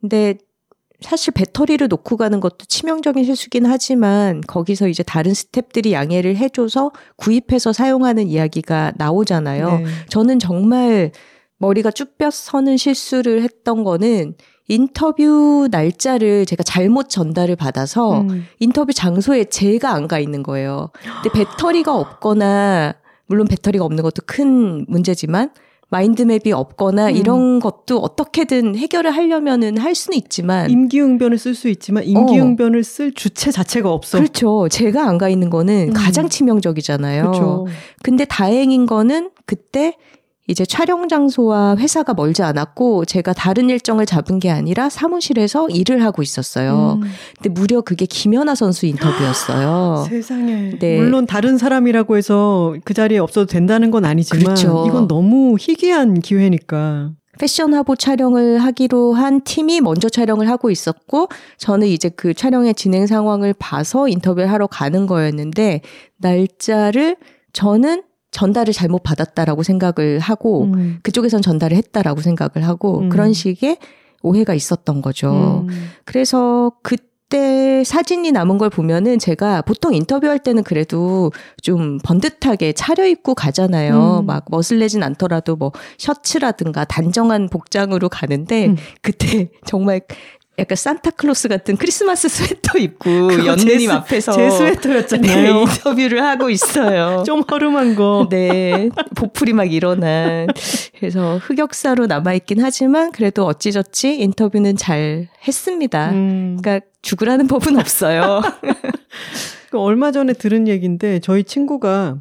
근데 사실 배터리를 놓고 가는 것도 치명적인 실수긴 하지만 거기서 이제 다른 스탭들이 양해를 해줘서 구입해서 사용하는 이야기가 나오잖아요. 네. 저는 정말 머리가 쭈뼛 서는 실수를 했던 거는 인터뷰 날짜를 제가 잘못 전달을 받아서 음. 인터뷰 장소에 제가 안 가 있는 거예요. 근데 배터리가 없거나 물론 배터리가 없는 것도 큰 문제지만 마인드맵이 없거나 음. 이런 것도 어떻게든 해결을 하려면은 할 수는 있지만 임기응변을 쓸 수 있지만 임기응변을 어. 쓸 주체 자체가 없어. 그렇죠. 제가 안 가 있는 거는 음. 가장 치명적이잖아요. 그렇죠. 근데 다행인 거는 그때 이제 촬영 장소와 회사가 멀지 않았고 제가 다른 일정을 잡은 게 아니라 사무실에서 일을 하고 있었어요. 음. 근데 무려 그게 김연아 선수 인터뷰였어요. 세상에. 네. 물론 다른 사람이라고 해서 그 자리에 없어도 된다는 건 아니지만 그렇죠. 이건 너무 희귀한 기회니까. 패션 화보 촬영을 하기로 한 팀이 먼저 촬영을 하고 있었고 저는 이제 그 촬영의 진행 상황을 봐서 인터뷰를 하러 가는 거였는데 날짜를 저는 전달을 잘못 받았다라고 생각을 하고 음. 그쪽에선 전달을 했다라고 생각을 하고 음. 그런 식의 오해가 있었던 거죠. 음. 그래서 그때 사진이 남은 걸 보면은 제가 보통 인터뷰할 때는 그래도 좀 번듯하게 차려입고 가잖아요. 음. 막 멋을내진 않더라도 뭐 셔츠라든가 단정한 복장으로 가는데 음. 그때 정말 약간 산타클로스 같은 크리스마스 스웨터 입고 연느님 앞에서 제 스웨터였잖아요. 네, 인터뷰를 하고 있어요. 좀 허름한 거. 네. 보풀이 막 일어난. 그래서 흑역사로 남아있긴 하지만 그래도 어찌저찌 인터뷰는 잘 했습니다. 음. 그러니까 죽으라는 법은 없어요. 그 얼마 전에 들은 얘기인데 저희 친구가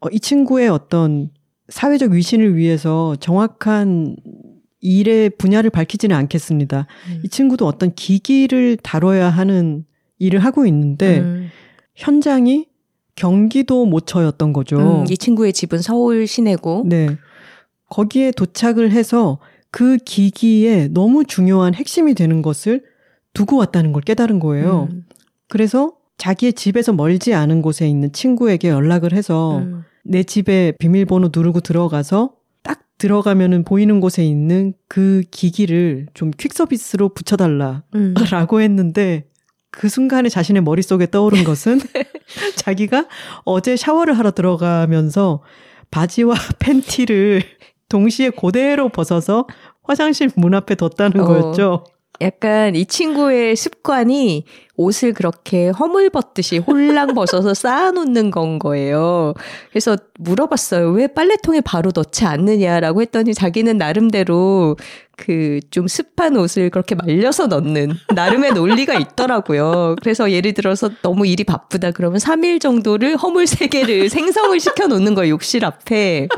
어, 이 친구의 어떤 사회적 위신을 위해서 정확한 일의 분야를 밝히지는 않겠습니다. 음. 이 친구도 어떤 기기를 다뤄야 하는 일을 하고 있는데 음. 현장이 경기도 모처였던 거죠. 음, 이 친구의 집은 서울 시내고. 네. 거기에 도착을 해서 그 기기에 너무 중요한 핵심이 되는 것을 두고 왔다는 걸 깨달은 거예요. 음. 그래서 자기의 집에서 멀지 않은 곳에 있는 친구에게 연락을 해서 음. 내 집에 비밀번호 누르고 들어가서 들어가면은 보이는 곳에 있는 그 기기를 좀 퀵 서비스로 붙여달라라고 음. 했는데 그 순간에 자신의 머릿속에 떠오른 것은 자기가 어제 샤워를 하러 들어가면서 바지와 팬티를 동시에 고대로 벗어서 화장실 문 앞에 뒀다는 어. 거였죠. 약간 이 친구의 습관이 옷을 그렇게 허물벗듯이 홀랑 벗어서 쌓아놓는 건 거예요. 그래서 물어봤어요. 왜 빨래통에 바로 넣지 않느냐라고 했더니 자기는 나름대로 그 좀 습한 옷을 그렇게 말려서 넣는 나름의 논리가 있더라고요. 그래서 예를 들어서 너무 일이 바쁘다 그러면 3일 정도를 허물 3개를 생성을 시켜 놓는 거예요. 욕실 앞에.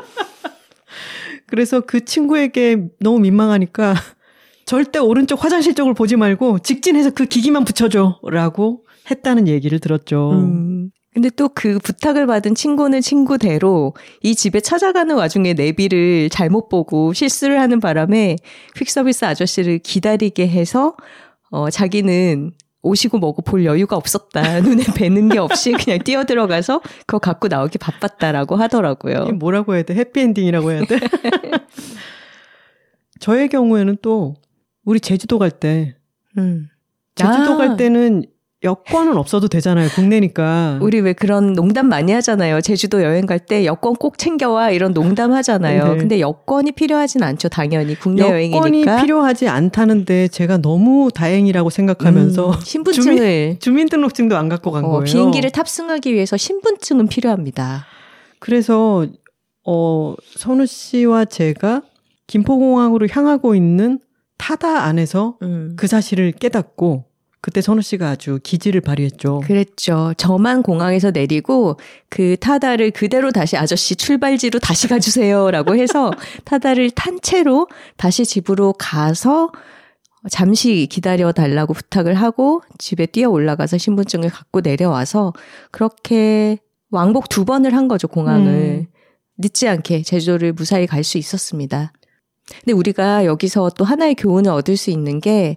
그래서 그 친구에게 너무 민망하니까 절대 오른쪽 화장실 쪽을 보지 말고 직진해서 그 기기만 붙여줘. 라고 했다는 얘기를 들었죠. 음. 근데 또 그 부탁을 받은 친구는 친구대로 이 집에 찾아가는 와중에 내비를 잘못 보고 실수를 하는 바람에 퀵서비스 아저씨를 기다리게 해서 어, 자기는 오시고 뭐고 볼 여유가 없었다. 눈에 뵈는 게 없이 그냥 뛰어들어가서 그거 갖고 나오기 바빴다라고 하더라고요. 뭐라고 해야 돼? 해피엔딩이라고 해야 돼? 저의 경우에는 또 우리 제주도 갈 때, 음. 제주도 아. 갈 때는 여권은 없어도 되잖아요. 국내니까. 우리 왜 그런 농담 많이 하잖아요. 제주도 여행 갈 때 여권 꼭 챙겨와 이런 농담 하잖아요. 네. 근데 여권이 필요하진 않죠. 당연히 국내 여행이니까. 여권이 필요하지 않다는데 제가 너무 다행이라고 생각하면서 음, 신분증을 주민, 등록증도 안 갖고 간 어, 거예요. 비행기를 탑승하기 위해서 신분증은 필요합니다. 그래서 어 선우 씨와 제가 김포공항으로 향하고 있는 타다 안에서 음. 그 사실을 깨닫고 그때 선우 씨가 아주 기지를 발휘했죠. 그랬죠. 저만 공항에서 내리고 그 타다를 그대로 다시 아저씨 출발지로 다시 가주세요라고 해서 타다를 탄 채로 다시 집으로 가서 잠시 기다려 달라고 부탁을 하고 집에 뛰어 올라가서 신분증을 갖고 내려와서 그렇게 왕복 두 번을 한 거죠, 공항을. 음. 늦지 않게 제주도를 무사히 갈 수 있었습니다. 근데 우리가 여기서 또 하나의 교훈을 얻을 수 있는 게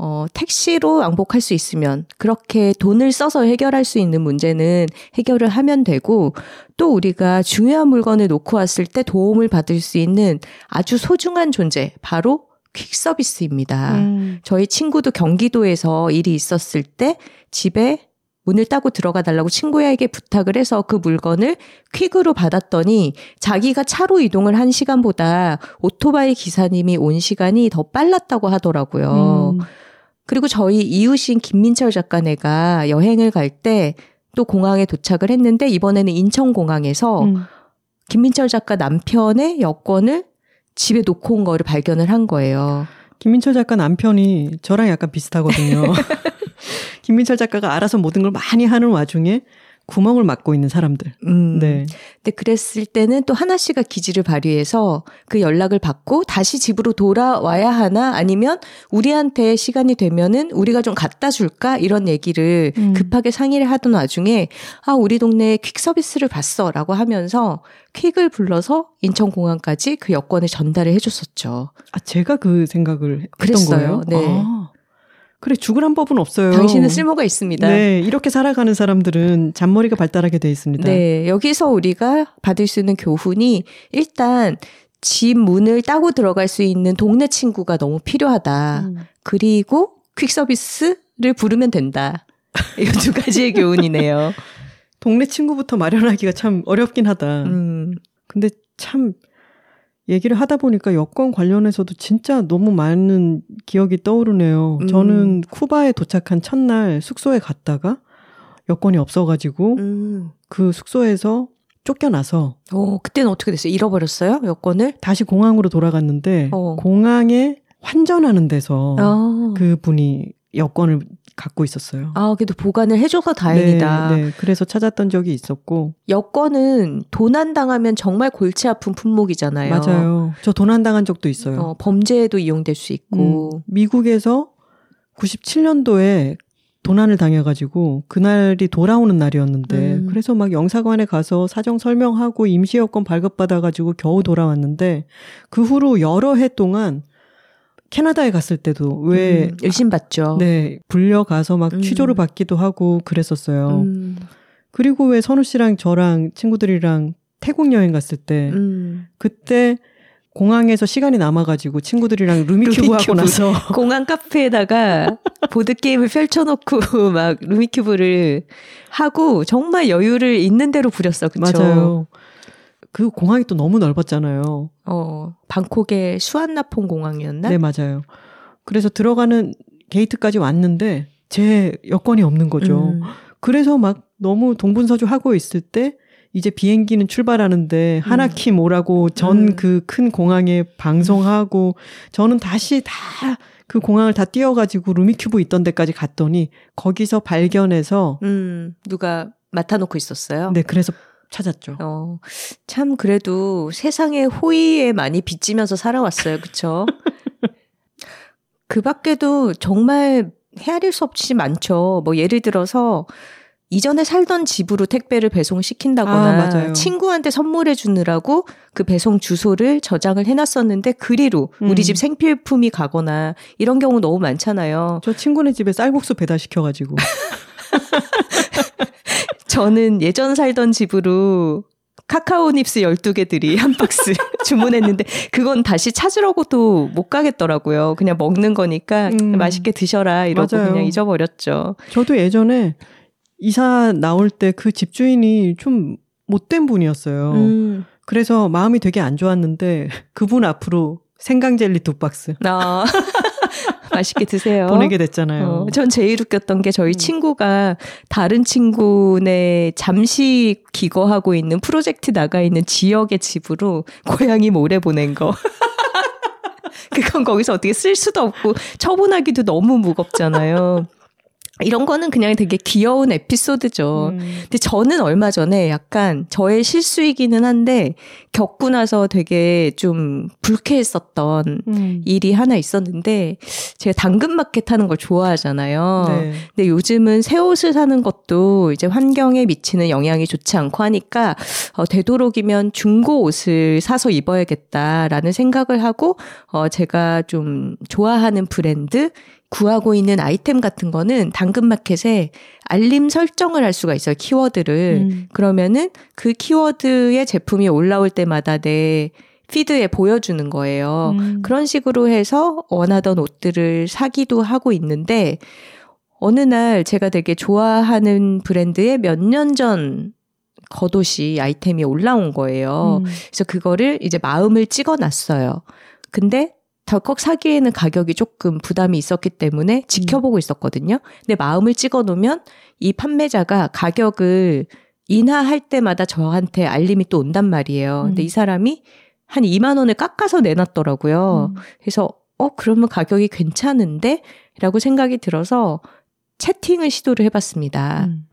어, 택시로 왕복할 수 있으면 그렇게 돈을 써서 해결할 수 있는 문제는 해결을 하면 되고 또 우리가 중요한 물건을 놓고 왔을 때 도움을 받을 수 있는 아주 소중한 존재 바로 퀵 서비스입니다. 음. 저희 친구도 경기도에서 일이 있었을 때 집에 문을 따고 들어가 달라고 친구에게 부탁을 해서 그 물건을 퀵으로 받았더니 자기가 차로 이동을 한 시간보다 오토바이 기사님이 온 시간이 더 빨랐다고 하더라고요. 음. 그리고 저희 이웃인 김민철 작가네가 여행을 갈 때 또 공항에 도착을 했는데 이번에는 인천공항에서 음. 김민철 작가 남편의 여권을 집에 놓고 온 거를 발견을 한 거예요. 김민철 작가 남편이 저랑 약간 비슷하거든요. 김민철 작가가 알아서 모든 걸 많이 하는 와중에 구멍을 막고 있는 사람들. 음. 네. 근데 그랬을 때는 또 하나 씨가 기지를 발휘해서 그 연락을 받고 다시 집으로 돌아와야 하나 아니면 우리한테 시간이 되면은 우리가 좀 갖다 줄까 이런 얘기를 음. 급하게 상의를 하던 와중에 아 우리 동네에 퀵 서비스를 봤어라고 하면서 퀵을 불러서 인천공항까지 그 여권을 전달을 해줬었죠. 아 제가 그 생각을 했던 그랬어요. 거예요. 네. 아. 그래 죽으란 법은 없어요. 당신은 쓸모가 있습니다. 네, 이렇게 살아가는 사람들은 잔머리가 발달하게 돼 있습니다. 네, 여기서 우리가 받을 수 있는 교훈이 일단 집 문을 따고 들어갈 수 있는 동네 친구가 너무 필요하다. 음. 그리고 퀵 서비스를 부르면 된다. 이 두 가지의 교훈이네요. 동네 친구부터 마련하기가 참 어렵긴 하다. 음. 근데 참 얘기를 하다 보니까 여권 관련해서도 진짜 너무 많은 기억이 떠오르네요. 음. 저는 쿠바에 도착한 첫날 숙소에 갔다가 여권이 없어가지고 음. 그 숙소에서 쫓겨나서. 어, 그때는 어떻게 됐어요? 잃어버렸어요? 여권을? 다시 공항으로 돌아갔는데 어. 공항에 환전하는 데서 어. 그 분이 여권을 갖고 있었어요. 아, 그래도 보관을 해줘서 다행이다. 네, 네. 그래서 찾았던 적이 있었고. 여권은 도난 당하면 정말 골치 아픈 품목이잖아요. 맞아요. 저 도난 당한 적도 있어요. 어, 범죄에도 이용될 수 있고. 음, 미국에서 97년도에 도난을 당해가지고 그날이 돌아오는 날이었는데 음. 그래서 막 영사관에 가서 사정 설명하고 임시 여권 발급받아가지고 겨우 돌아왔는데 그 후로 여러 해 동안 캐나다에 갔을 때도 왜 음, 열심 받죠. 네, 불려가서 막 음. 취조를 받기도 하고 그랬었어요. 음. 그리고 왜 선우 씨랑 저랑 친구들이랑 태국 여행 갔을 때 음. 그때 공항에서 시간이 남아가지고 친구들이랑 Rummikub 하고 나서 공항 카페에다가 보드 게임을 펼쳐놓고 막 Rummikub를 하고 정말 여유를 있는 대로 부렸어, 그쵸? 맞아요. 그 공항이 또 너무 넓었잖아요. 어, 방콕의 수완나품 공항이었나? 네, 맞아요. 그래서 들어가는 게이트까지 왔는데 제 여권이 없는 거죠. 음. 그래서 막 너무 동분서주 하고 있을 때 이제 비행기는 출발하는데 음. 하나킴 오라고 전 그큰 음. 공항에 방송하고 저는 다시 다 그 공항을 다 뛰어가지고 루미큐브 있던 데까지 갔더니 거기서 발견해서 음, 누가 맡아놓고 있었어요. 네, 그래서 찾았죠. 어, 참 그래도 세상의 호의에 많이 빚지면서 살아왔어요. 그쵸? 그 밖에도 정말 헤아릴 수 없이 많죠. 뭐 예를 들어서 이전에 살던 집으로 택배를 배송시킨다거나 아, 친구한테 선물해 주느라고 그 배송 주소를 저장을 해놨었는데 그리로 음. 우리 집 생필품이 가거나 이런 경우 너무 많잖아요. 저 친구네 집에 쌀국수 배달시켜가지고. 저는 예전 살던 집으로 카카오 닙스 12개들이 한 박스 주문했는데 그건 다시 찾으려고도 못 가겠더라고요. 그냥 먹는 거니까 음. 맛있게 드셔라 이러고 맞아요. 그냥 잊어버렸죠. 저도 예전에 이사 나올 때 그 집주인이 좀 못된 분이었어요. 음. 그래서 마음이 되게 안 좋았는데 그분 앞으로 생강젤리 두 박스. 아. 맛있게 드세요. 보내게 됐잖아요. 어, 전 제일 웃겼던 게 저희 음. 친구가 다른 친구네 잠시 기거하고 있는 프로젝트 나가 있는 지역의 집으로 고양이 모래 보낸 거. 그건 거기서 어떻게 쓸 수도 없고 처분하기도 너무 무겁잖아요. 이런 거는 그냥 되게 귀여운 에피소드죠. 음. 근데 저는 얼마 전에 약간 저의 실수이기는 한데 겪고 나서 되게 좀 불쾌했었던 음. 일이 하나 있었는데 제가 당근마켓 하는 걸 좋아하잖아요. 네. 근데 요즘은 새 옷을 사는 것도 이제 환경에 미치는 영향이 좋지 않고 하니까 어, 되도록이면 중고 옷을 사서 입어야겠다라는 생각을 하고 어, 제가 좀 좋아하는 브랜드 구하고 있는 아이템 같은 거는 당근마켓에 알림 설정을 할 수가 있어요. 키워드를. 음. 그러면은 그 키워드의 제품이 올라올 때마다 내 피드에 보여주는 거예요. 음. 그런 식으로 해서 원하던 옷들을 사기도 하고 있는데, 어느 날 제가 되게 좋아하는 브랜드의 몇 년 전 겉옷이 아이템이 올라온 거예요. 음. 그래서 그거를 이제 마음을 찍어 놨어요. 근데 덜컥 사기에는 가격이 조금 부담이 있었기 때문에 지켜보고 있었거든요. 근데 마음을 찍어 놓으면 이 판매자가 가격을 인하할 때마다 저한테 알림이 또 온단 말이에요. 근데 음. 이 사람이 한 2만 원을 깎아서 내놨더라고요. 음. 그래서 어 그러면 가격이 괜찮은데? 라고 생각이 들어서 채팅을 시도를 해봤습니다. 음.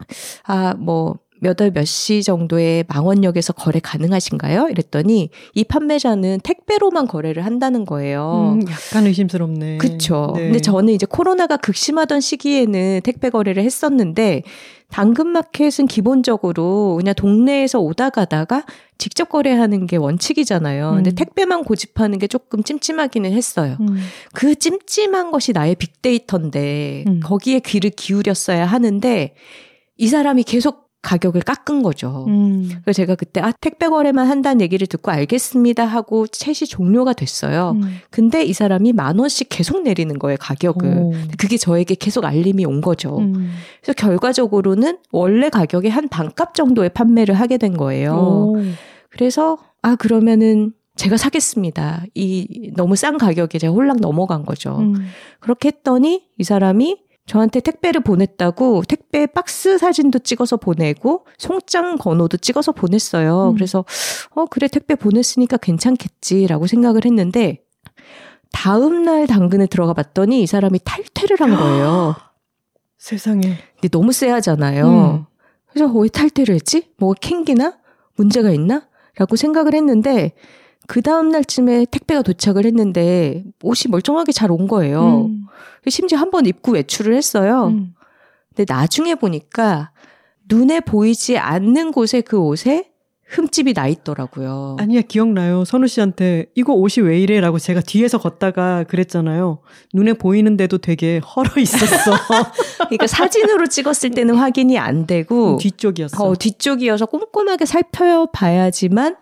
아, 뭐, 몇 월 몇 시 정도에 망원역에서 거래 가능하신가요? 이랬더니 이 판매자는 택배로만 거래를 한다는 거예요. 음, 약간 의심스럽네. 그쵸. 네. 근데 저는 이제 코로나가 극심하던 시기에는 택배 거래를 했었는데, 당근마켓은 기본적으로 그냥 동네에서 오다 가다가 직접 거래하는 게 원칙이잖아요. 근데 음. 택배만 고집하는 게 조금 찜찜하기는 했어요. 음. 그 찜찜한 것이 나의 빅데이터인데 음. 거기에 귀를 기울였어야 하는데 이 사람이 계속 가격을 깎은 거죠. 음. 그래서 제가 그때 아 택배 거래만 한다는 얘기를 듣고 알겠습니다 하고 챗이 종료가 됐어요. 음. 근데 이 사람이 만 원씩 계속 내리는 거예요 가격을. 오. 그게 저에게 계속 알림이 온 거죠. 음. 그래서 결과적으로는 원래 가격의 한 반값 정도에 판매를 하게 된 거예요. 오. 그래서 아 그러면은 제가 사겠습니다. 이 너무 싼 가격에 제가 홀랑 넘어간 거죠. 음. 그렇게 했더니 이 사람이 저한테 택배를 보냈다고 택배 박스 사진도 찍어서 보내고 송장 번호도 찍어서 보냈어요. 음. 그래서 어 그래 택배 보냈으니까 괜찮겠지라고 생각을 했는데 다음 날 당근에 들어가 봤더니 이 사람이 탈퇴를 한 거예요. 세상에. 근데 너무 쎄하잖아요. 음. 그래서 왜 탈퇴를 했지? 뭐가 캥기나? 문제가 있나? 라고 생각을 했는데 그 다음 날쯤에 택배가 도착을 했는데 옷이 멀쩡하게 잘 온 거예요. 음. 심지어 한 번 입고 외출을 했어요. 음. 근데 나중에 보니까 눈에 보이지 않는 곳에 그 옷에 흠집이 나 있더라고요. 아니야 기억나요. 선우 씨한테 이거 옷이 왜 이래 라고 제가 뒤에서 걷다가 그랬잖아요. 눈에 보이는데도 되게 헐어 있었어. 그러니까 사진으로 찍었을 때는 확인이 안 되고 뒤쪽이었어. 어, 뒤쪽이어서 꼼꼼하게 살펴봐야지만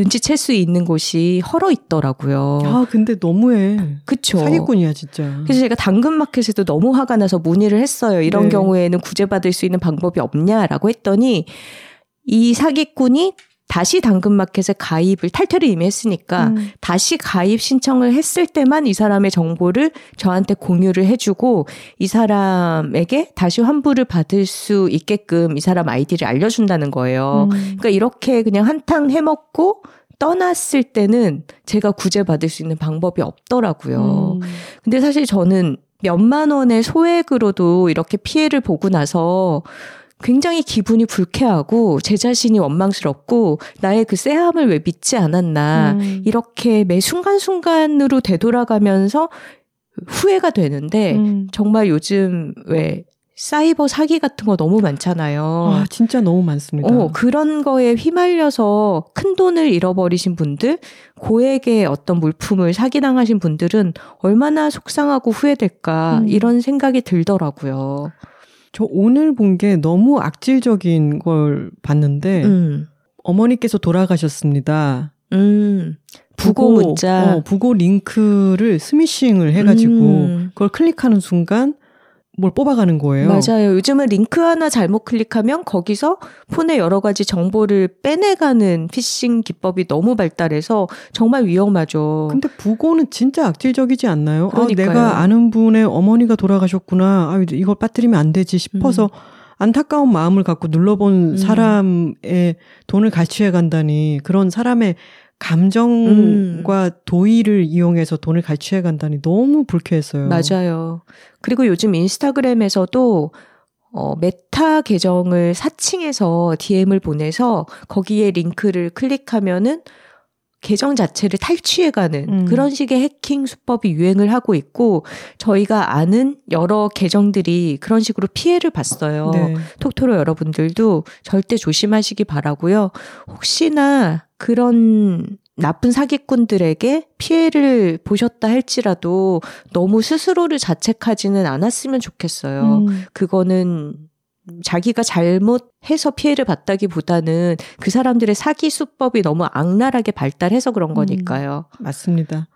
눈치챌 수 있는 곳이 헐어 있더라고요. 아 근데 너무해. 그쵸. 사기꾼이야 진짜. 그래서 제가 당근마켓에도 너무 화가 나서 문의를 했어요. 이런 네. 경우에는 구제받을 수 있는 방법이 없냐라고 했더니 이 사기꾼이 다시 당근마켓에 가입을 탈퇴를 이미 했으니까 음. 다시 가입 신청을 했을 때만 이 사람의 정보를 저한테 공유를 해주고 이 사람에게 다시 환불을 받을 수 있게끔 이 사람 아이디를 알려준다는 거예요. 음. 그러니까 이렇게 그냥 한탕 해먹고 떠났을 때는 제가 구제받을 수 있는 방법이 없더라고요. 음. 근데 사실 저는 몇만 원의 소액으로도 이렇게 피해를 보고 나서 굉장히 기분이 불쾌하고 제 자신이 원망스럽고 나의 그 쎄함을 왜 믿지 않았나 음. 이렇게 매 순간순간으로 되돌아가면서 후회가 되는데 음. 정말 요즘 왜 사이버 사기 같은 거 너무 많잖아요. 아 진짜 너무 많습니다. 어, 그런 거에 휘말려서 큰 돈을 잃어버리신 분들, 고액의 어떤 물품을 사기당하신 분들은 얼마나 속상하고 후회될까, 음. 이런 생각이 들더라고요. 저 오늘 본 게 너무 악질적인 걸 봤는데 음. 어머니께서 돌아가셨습니다. 음. 부고 문자. 어, 부고 링크를 스미싱을 해가지고 음. 그걸 클릭하는 순간 뭘 뽑아가는 거예요. 맞아요. 요즘은 링크 하나 잘못 클릭하면 거기서 폰의 여러 가지 정보를 빼내가는 피싱 기법이 너무 발달해서 정말 위험하죠. 근데 부고는 진짜 악질적이지 않나요? 아, 그러니까요. 내가 아는 분의 어머니가 돌아가셨구나. 아, 이걸 빠뜨리면 안 되지 싶어서 음. 안타까운 마음을 갖고 눌러본 음. 사람의 돈을 갈취해 간다니 그런 사람의 감정과 음. 도의를 이용해서 돈을 갈취해 간다니 너무 불쾌했어요. 맞아요. 그리고 요즘 인스타그램에서도 어, 메타 계정을 사칭해서 DM을 보내서 거기에 링크를 클릭하면은 계정 자체를 탈취해가는 음. 그런 식의 해킹 수법이 유행을 하고 있고 저희가 아는 여러 계정들이 그런 식으로 피해를 봤어요. 네. 톡토로 여러분들도 절대 조심하시기 바라고요. 혹시나 그런 나쁜 사기꾼들에게 피해를 보셨다 할지라도 너무 스스로를 자책하지는 않았으면 좋겠어요. 음. 그거는 자기가 잘못해서 피해를 봤다기보다는 그 사람들의 사기 수법이 너무 악랄하게 발달해서 그런 거니까요. 맞습니다.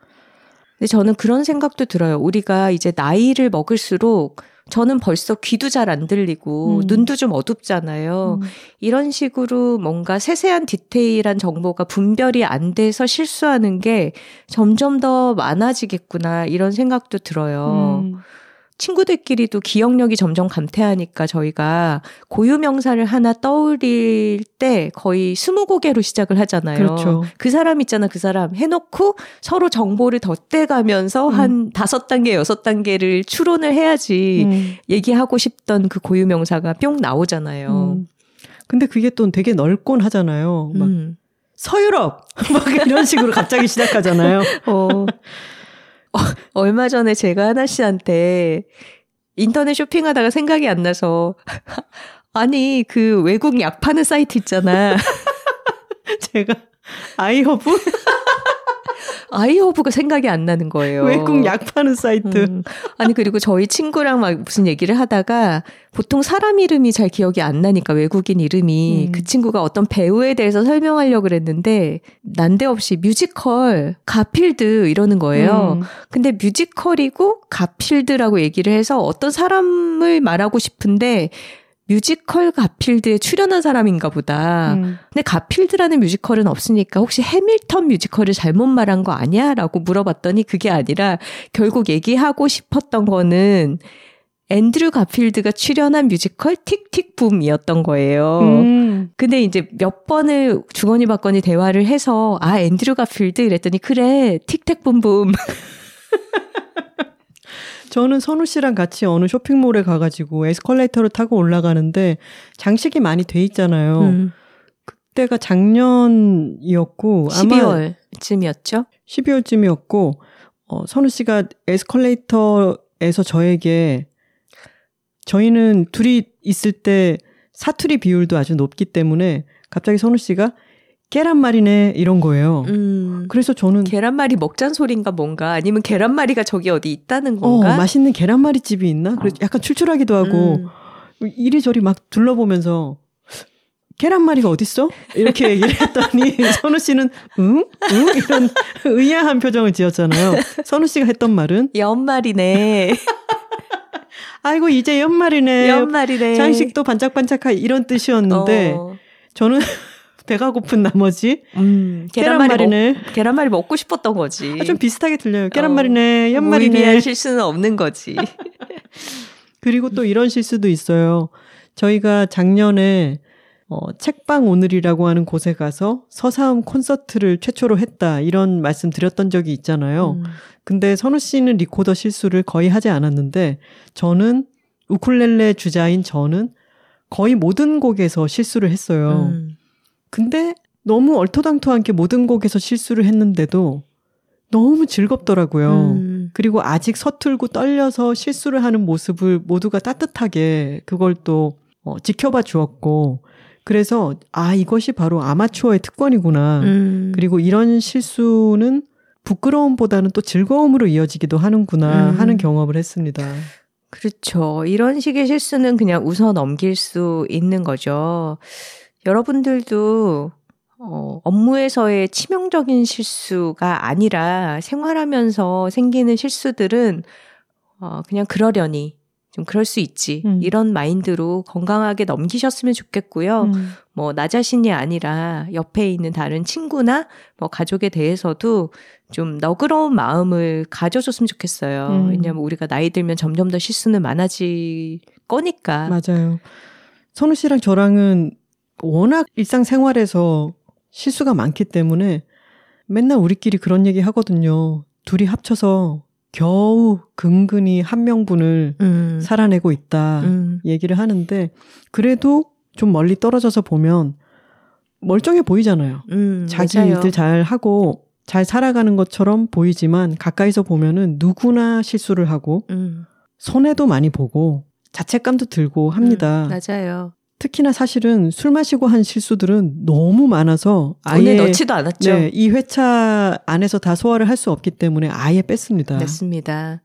근데 저는 그런 생각도 들어요. 우리가 이제 나이를 먹을수록 저는 벌써 귀도 잘 안 들리고 음. 눈도 좀 어둡잖아요. 음. 이런 식으로 뭔가 세세한 디테일한 정보가 분별이 안 돼서 실수하는 게 점점 더 많아지겠구나 이런 생각도 들어요. 음. 친구들끼리도 기억력이 점점 감퇴하니까 저희가 고유 명사를 하나 떠올릴 때 거의 스무 고개로 시작을 하잖아요. 그렇죠. 그 사람 있잖아, 그 사람 해놓고 서로 정보를 덧대가면서 음. 한 다섯 단계, 여섯 단계를 추론을 해야지 음. 얘기하고 싶던 그 고유 명사가 뿅 나오잖아요. 음. 근데 그게 또 되게 넓곤 하잖아요. 막 음. 서유럽 막 이런 식으로 갑자기 시작하잖아요. 어. 어, 얼마 전에 제가 하나 씨한테 인터넷 쇼핑하다가 생각이 안 나서 아니 그 외국 약 파는 사이트 있잖아. 제가 아이허브 아이허브가 생각이 안 나는 거예요. 외국 약 파는 사이트. 음. 아니 그리고 저희 친구랑 막 무슨 얘기를 하다가 보통 사람 이름이 잘 기억이 안 나니까 외국인 이름이 음. 그 친구가 어떤 배우에 대해서 설명하려고 그랬는데 난데없이 뮤지컬 가필드 이러는 거예요. 음. 근데 뮤지컬이고 가필드라고 얘기를 해서 어떤 사람을 말하고 싶은데 뮤지컬 가필드에 출연한 사람인가 보다. 음. 근데 가필드라는 뮤지컬은 없으니까 혹시 해밀턴 뮤지컬을 잘못 말한 거 아니야? 라고 물어봤더니 그게 아니라 결국 얘기하고 싶었던 거는 앤드류 가필드가 출연한 뮤지컬 틱틱 붐이었던 거예요. 음. 근데 이제 몇 번을 주거니 받거니 대화를 해서 아 앤드류 가필드 이랬더니 그래 틱택붐붐 저는 선우 씨랑 같이 어느 쇼핑몰에 가가지고 에스컬레이터를 타고 올라가는데 장식이 많이 돼 있잖아요. 음, 그때가 작년이었고 아마 12월쯤이었죠. 12월쯤이었고 어, 선우 씨가 에스컬레이터에서 저에게 저희는 둘이 있을 때 사투리 비율도 아주 높기 때문에 갑자기 선우 씨가 계란말이네 이런 거예요. 음, 그래서 저는 계란말이 먹잔 소린가 뭔가 아니면 계란말이가 저기 어디 있다는 어, 건가? 맛있는 계란말이 집이 있나? 그래서 약간 출출하기도 하고 음, 이리저리 막 둘러보면서 계란말이가 어딨어? 이렇게 얘기를 했더니 선우 씨는 응? 응? 이런 의아한 표정을 지었잖아요. 선우 씨가 했던 말은 연말이네. 아이고 이제 연말이네. 연말이네. 장식도 반짝반짝하 이런 뜻이었는데 어, 저는 배가 고픈 나머지 음, 계란말이 먹, 계란말이네. 계란말이 먹고 싶었던 거지. 아, 좀 비슷하게 들려요. 계란말이네, 무의미한 연말이네. 실수는 없는 거지. 그리고 또 이런 실수도 있어요. 저희가 작년에 어, 책방 오늘이라고 하는 곳에 가서 서사음 콘서트를 최초로 했다 이런 말씀 드렸던 적이 있잖아요. 음, 근데 선우 씨는 리코더 실수를 거의 하지 않았는데 저는 우쿨렐레 주자인 저는 거의 모든 곡에서 실수를 했어요. 음. 근데 너무 얼토당토하게 모든 곡에서 실수를 했는데도 너무 즐겁더라고요. 음. 그리고 아직 서툴고 떨려서 실수를 하는 모습을 모두가 따뜻하게 그걸 또 어, 지켜봐 주었고 그래서 아 이것이 바로 아마추어의 특권이구나. 음. 그리고 이런 실수는 부끄러움보다는 또 즐거움으로 이어지기도 하는구나 음. 하는 경험을 했습니다. 그렇죠. 이런 식의 실수는 그냥 웃어 넘길 수 있는 거죠. 여러분들도 어, 업무에서의 치명적인 실수가 아니라 생활하면서 생기는 실수들은 어, 그냥 그러려니 좀 그럴 수 있지. 음. 이런 마인드로 건강하게 넘기셨으면 좋겠고요. 음. 뭐나 자신이 아니라 옆에 있는 다른 친구나 뭐 가족에 대해서도 좀 너그러운 마음을 가져줬으면 좋겠어요. 음. 왜냐하면 우리가 나이 들면 점점 더 실수는 많아질 거니까. 맞아요. 선우 씨랑 저랑은 워낙 일상생활에서 실수가 많기 때문에 맨날 우리끼리 그런 얘기 하거든요. 둘이 합쳐서 겨우 근근히 한 명분을 음. 살아내고 있다. 음. 얘기를 하는데 그래도 좀 멀리 떨어져서 보면 멀쩡해 보이잖아요. 음, 자기 맞아요. 일들 잘 하고 잘 살아가는 것처럼 보이지만 가까이서 보면은 누구나 실수를 하고 음. 손해도 많이 보고 자책감도 들고 합니다. 음, 맞아요. 특히나 사실은 술 마시고 한 실수들은 너무 많아서 아예 넣지도 않았죠. 네, 이 회차 안에서 다 소화를 할 수 없기 때문에 아예 뺐습니다. 맞습니다.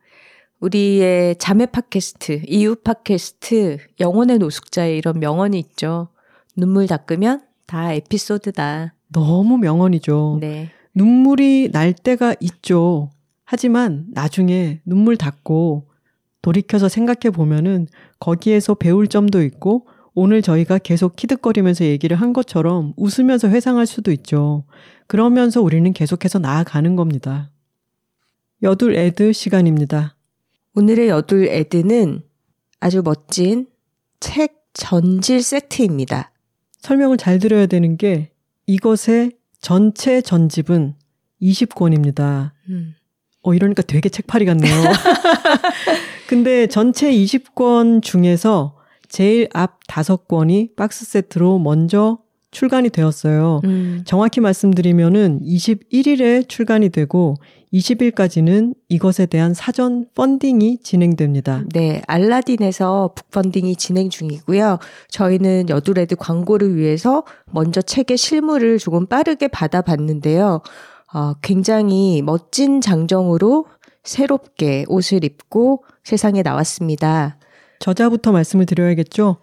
우리의 자매 팟캐스트, 이웃 팟캐스트, 영혼의 노숙자의 이런 명언이 있죠. 눈물 닦으면 다 에피소드다. 너무 명언이죠. 네. 눈물이 날 때가 있죠. 하지만 나중에 눈물 닦고 돌이켜서 생각해 보면은 거기에서 배울 점도 있고 오늘 저희가 계속 키득거리면서 얘기를 한 것처럼 웃으면서 회상할 수도 있죠. 그러면서 우리는 계속해서 나아가는 겁니다. 여둘 애드 시간입니다. 오늘의 여둘 애드는 아주 멋진 책 전질 세트입니다. 설명을 잘 드려야 되는 게 이것의 전체 전집은 20권입니다. 음. 어, 이러니까 되게 책팔이 같네요. 근데 전체 20권 중에서 제일 앞 다섯 권이 박스 세트로 먼저 출간이 되었어요. 음. 정확히 말씀드리면은 21일에 출간이 되고 20일까지는 이것에 대한 사전 펀딩이 진행됩니다. 네, 알라딘에서 북펀딩이 진행 중이고요. 저희는 여두레드 광고를 위해서 먼저 책의 실물을 조금 빠르게 받아봤는데요. 어, 굉장히 멋진 장정으로 새롭게 옷을 입고 세상에 나왔습니다. 저자부터 말씀을 드려야겠죠.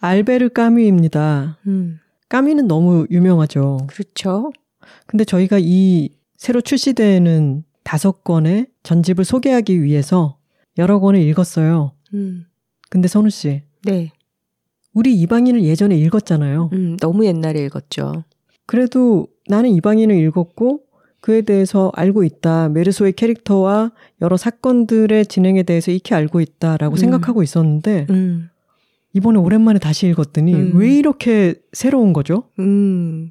알베르 까뮤입니다. 음. 까미는 너무 유명하죠. 그렇죠. 근데 저희가 이 새로 출시되는 다섯 권의 전집을 소개하기 위해서 여러 권을 읽었어요. 음. 근데 선우 씨. 네. 우리 이방인을 예전에 읽었잖아요. 음, 너무 옛날에 읽었죠. 그래도 나는 이방인을 읽었고 그에 대해서 알고 있다. 메르소의 캐릭터와 여러 사건들의 진행에 대해서 익히 알고 있다라고 음. 생각하고 있었는데 음. 이번에 오랜만에 다시 읽었더니 음. 왜 이렇게 새로운 거죠? 음.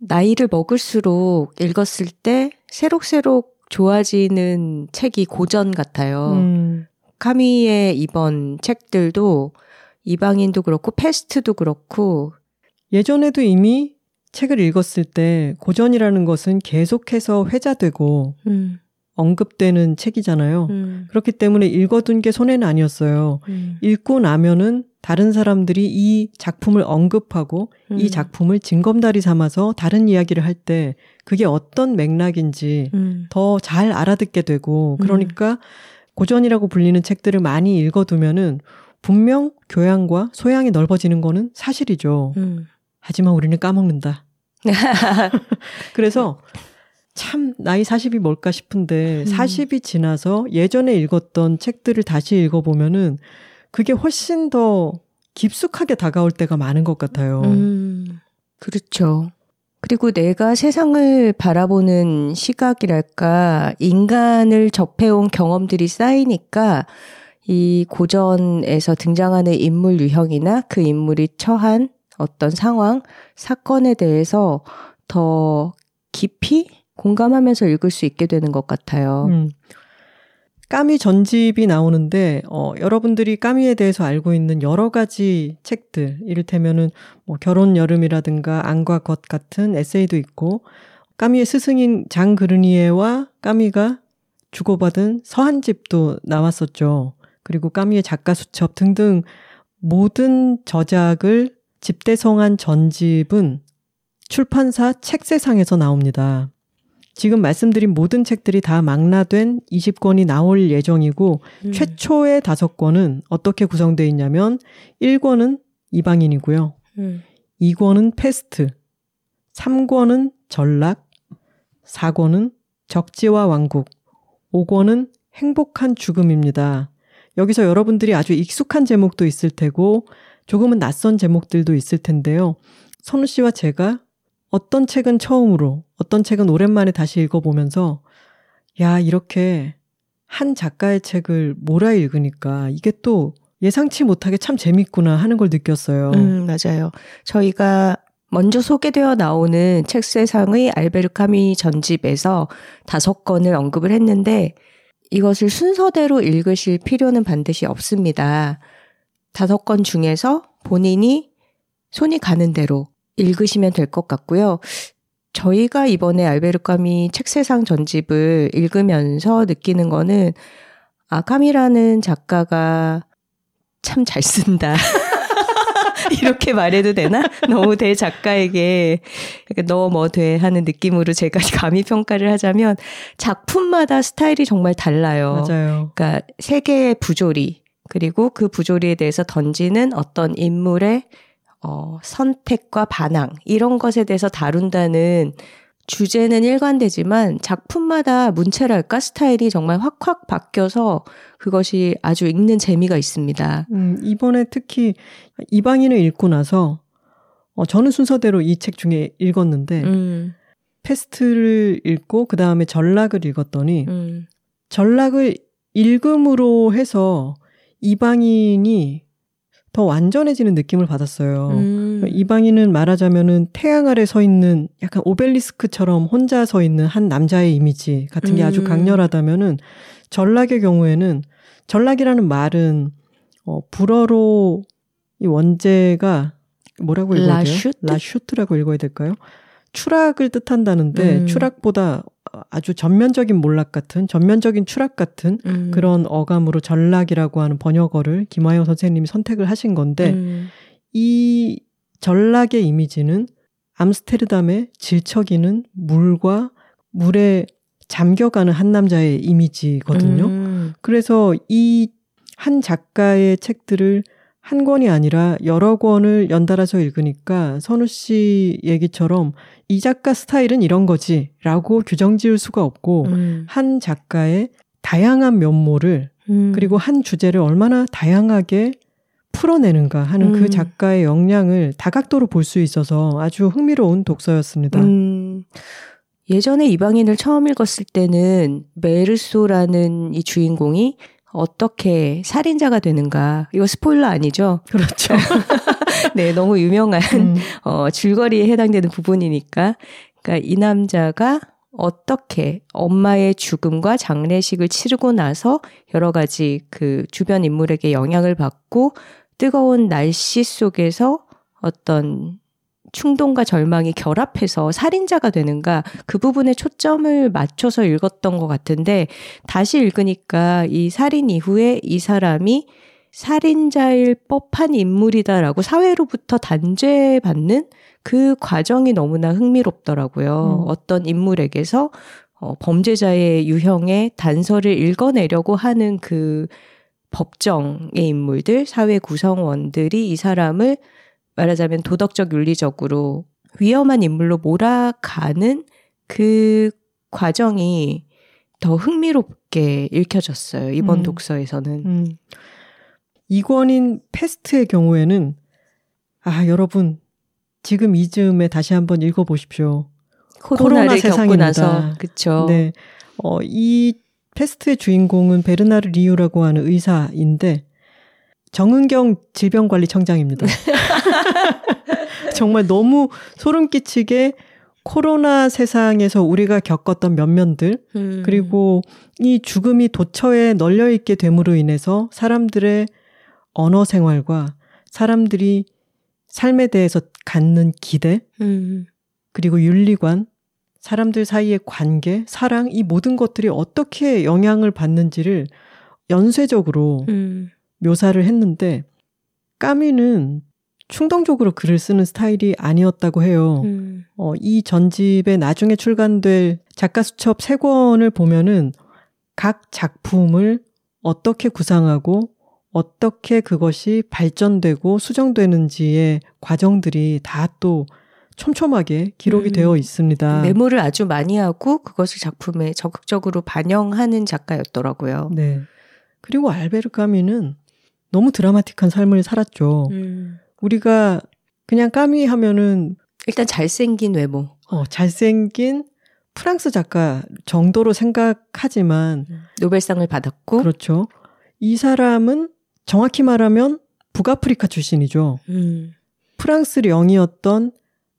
나이를 먹을수록 읽었을 때 새록새록 좋아지는 책이 고전 같아요. 음. 카미의 이번 책들도 이방인도 그렇고 패스트도 그렇고 예전에도 이미 책을 읽었을 때 고전이라는 것은 계속해서 회자되고 음. 언급되는 책이잖아요. 음. 그렇기 때문에 읽어둔 게 손해는 아니었어요. 음. 읽고 나면은 다른 사람들이 이 작품을 언급하고 음. 이 작품을 징검다리 삼아서 다른 이야기를 할 때 그게 어떤 맥락인지 음. 더잘 알아듣게 되고 음. 그러니까 고전이라고 불리는 책들을 많이 읽어두면은 분명 교양과 소양이 넓어지는 거는 사실이죠. 음. 하지만 우리는 까먹는다. 그래서 참 나이 40이 뭘까 싶은데 음. 40이 지나서 예전에 읽었던 책들을 다시 읽어보면은 그게 훨씬 더 깊숙하게 다가올 때가 많은 것 같아요. 음, 그렇죠. 그리고 내가 세상을 바라보는 시각이랄까, 인간을 접해온 경험들이 쌓이니까 이 고전에서 등장하는 인물 유형이나 그 인물이 처한 어떤 상황, 사건에 대해서 더 깊이 공감하면서 읽을 수 있게 되는 것 같아요. 음. 까미 전집이 나오는데 어, 여러분들이 까미에 대해서 알고 있는 여러 가지 책들 이를테면은 뭐 결혼 여름이라든가 안과 것 같은 에세이도 있고 까미의 스승인 장 그르니에와 까미가 주고받은 서한집도 나왔었죠. 그리고 까미의 작가 수첩 등등 모든 저작을 집대성한 전집은 출판사 책세상에서 나옵니다. 지금 말씀드린 모든 책들이 다 망라된 20권이 나올 예정이고 음. 최초의 5권은 어떻게 구성되어 있냐면 1권은 이방인이고요. 음. 2권은 패스트, 3권은 전락, 4권은 적지와 왕국, 5권은 행복한 죽음입니다. 여기서 여러분들이 아주 익숙한 제목도 있을 테고 조금은 낯선 제목들도 있을 텐데요. 선우 씨와 제가 어떤 책은 처음으로, 어떤 책은 오랜만에 다시 읽어보면서, 야, 이렇게 한 작가의 책을 몰아 읽으니까 이게 또 예상치 못하게 참 재밌구나 하는 걸 느꼈어요. 음, 맞아요. 저희가 먼저 소개되어 나오는 책 세상의 알베르 카미 전집에서 다섯 권을 언급을 했는데 이것을 순서대로 읽으실 필요는 반드시 없습니다. 다섯 권 중에서 본인이 손이 가는 대로 읽으시면 될 것 같고요. 저희가 이번에 알베르 까미 책세상 전집을 읽으면서 느끼는 거는 아, 까미라는 작가가 참 잘 쓴다. 이렇게 말해도 되나? 너무 대 작가에게 너뭐 돼 하는 느낌으로 제가 감히 평가를 하자면 작품마다 스타일이 정말 달라요. 맞아요. 그러니까 세 개의 부조리 그리고 그 부조리에 대해서 던지는 어떤 인물의 어, 선택과 반항, 이런 것에 대해서 다룬다는 주제는 일관되지만 작품마다 문체랄까? 스타일이 정말 확확 바뀌어서 그것이 아주 읽는 재미가 있습니다. 음, 이번에 특히 이방인을 읽고 나서 어, 저는 순서대로 이 책 중에 읽었는데 음, 패스트를 읽고 그 다음에 전락을 읽었더니 음, 전락을 읽음으로 해서 이방인이 더 완전해지는 느낌을 받았어요. 음. 이방인은 말하자면은 태양 아래 서 있는 약간 오벨리스크처럼 혼자 서 있는 한 남자의 이미지 같은 게 아주 음. 강렬하다면은 전락의 경우에는 전락이라는 말은 어 불어로 이 원제가 뭐라고 읽어야 돼요? 라슈트? 라슈트라고 읽어야 될까요? 추락을 뜻한다는데 음. 추락보다 아주 전면적인 몰락 같은 전면적인 추락 같은 음. 그런 어감으로 전락이라고 하는 번역어를 김하영 선생님이 선택을 하신 건데 음. 이 전락의 이미지는 암스테르담의 질척이는 물과 물에 잠겨가는 한 남자의 이미지거든요. 음. 그래서 이 한 작가의 책들을 한 권이 아니라 여러 권을 연달아서 읽으니까 선우 씨 얘기처럼 이 작가 스타일은 이런 거지 라고 규정 지을 수가 없고 음. 한 작가의 다양한 면모를 음. 그리고 한 주제를 얼마나 다양하게 풀어내는가 하는 음. 그 작가의 역량을 다각도로 볼 수 있어서 아주 흥미로운 독서였습니다. 음, 예전에 이방인을 처음 읽었을 때는 메르소라는 이 주인공이 어떻게 살인자가 되는가. 이거 스포일러 아니죠? 그렇죠. 네, 너무 유명한 음, 어, 줄거리에 해당되는 부분이니까. 그러니까 이 남자가 어떻게 엄마의 죽음과 장례식을 치르고 나서 여러 가지 그 주변 인물에게 영향을 받고 뜨거운 날씨 속에서 어떤 충동과 절망이 결합해서 살인자가 되는가 그 부분에 초점을 맞춰서 읽었던 것 같은데 다시 읽으니까 이 살인 이후에 이 사람이 살인자일 법한 인물이다라고 사회로부터 단죄받는 그 과정이 너무나 흥미롭더라고요. 음. 어떤 인물에게서 어, 범죄자의 유형의 단서를 읽어내려고 하는 그 법정의 인물들, 사회 구성원들이 이 사람을 말하자면 도덕적 윤리적으로 위험한 인물로 몰아가는 그 과정이 더 흥미롭게 읽혀졌어요. 이번 음. 독서에서는. 음. 이권인 패스트의 경우에는 아 여러분 지금 이 즈음에 다시 한번 읽어 보십시오. 코로나를 겪고 세상입니다. 나서 그쵸. 네, 어, 이 패스트의 주인공은 베르나르 리우라고 하는 의사인데 정은경 질병관리청장입니다. 정말 너무 소름 끼치게 코로나 세상에서 우리가 겪었던 면면들 음. 그리고 이 죽음이 도처에 널려 있게 됨으로 인해서 사람들의 언어 생활과 사람들이 삶에 대해서 갖는 기대 음. 그리고 윤리관 사람들 사이의 관계, 사랑 이 모든 것들이 어떻게 영향을 받는지를 연쇄적으로 음. 묘사를 했는데 까미는 충동적으로 글을 쓰는 스타일이 아니었다고 해요. 음. 어, 이 전집에 나중에 출간될 작가 수첩 세 권을 보면은 각 작품을 어떻게 구상하고 어떻게 그것이 발전되고 수정되는지의 과정들이 다 또 촘촘하게 기록이 음. 되어 있습니다. 메모를 아주 많이 하고 그것을 작품에 적극적으로 반영하는 작가였더라고요. 네. 그리고 알베르 까미는 너무 드라마틱한 삶을 살았죠. 음. 우리가 그냥 까미 하면은 일단 잘생긴 외모. 어, 잘생긴 프랑스 작가 정도로 생각하지만 노벨상을 받았고. 그렇죠. 이 사람은 정확히 말하면 북아프리카 출신이죠. 음. 프랑스 령이었던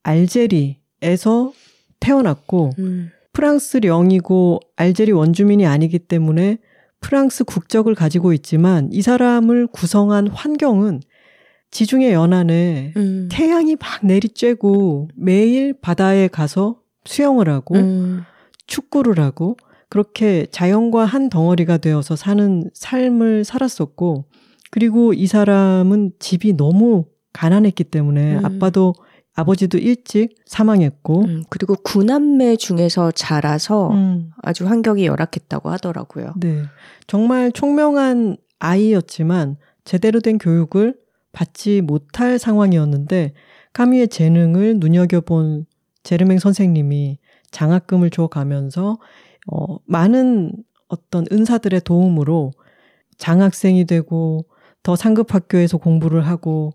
알제리에서 태어났고 음. 프랑스 령이고 알제리 원주민이 아니기 때문에 프랑스 국적을 가지고 있지만 이 사람을 구성한 환경은 지중해 연안에 음. 태양이 막 내리쬐고 매일 바다에 가서 수영을 하고 음. 축구를 하고 그렇게 자연과 한 덩어리가 되어서 사는 삶을 살았었고 그리고 이 사람은 집이 너무 가난했기 때문에 음. 아빠도 아버지도 일찍 사망했고 음. 그리고 구남매 중에서 자라서 음, 아주 환경이 열악했다고 하더라고요. 네 정말 총명한 아이였지만 제대로 된 교육을 받지 못할 상황이었는데 까미의 재능을 눈여겨본 제르맹 선생님이 장학금을 줘 가면서 어, 많은 어떤 은사들의 도움으로 장학생이 되고 더 상급 학교에서 공부를 하고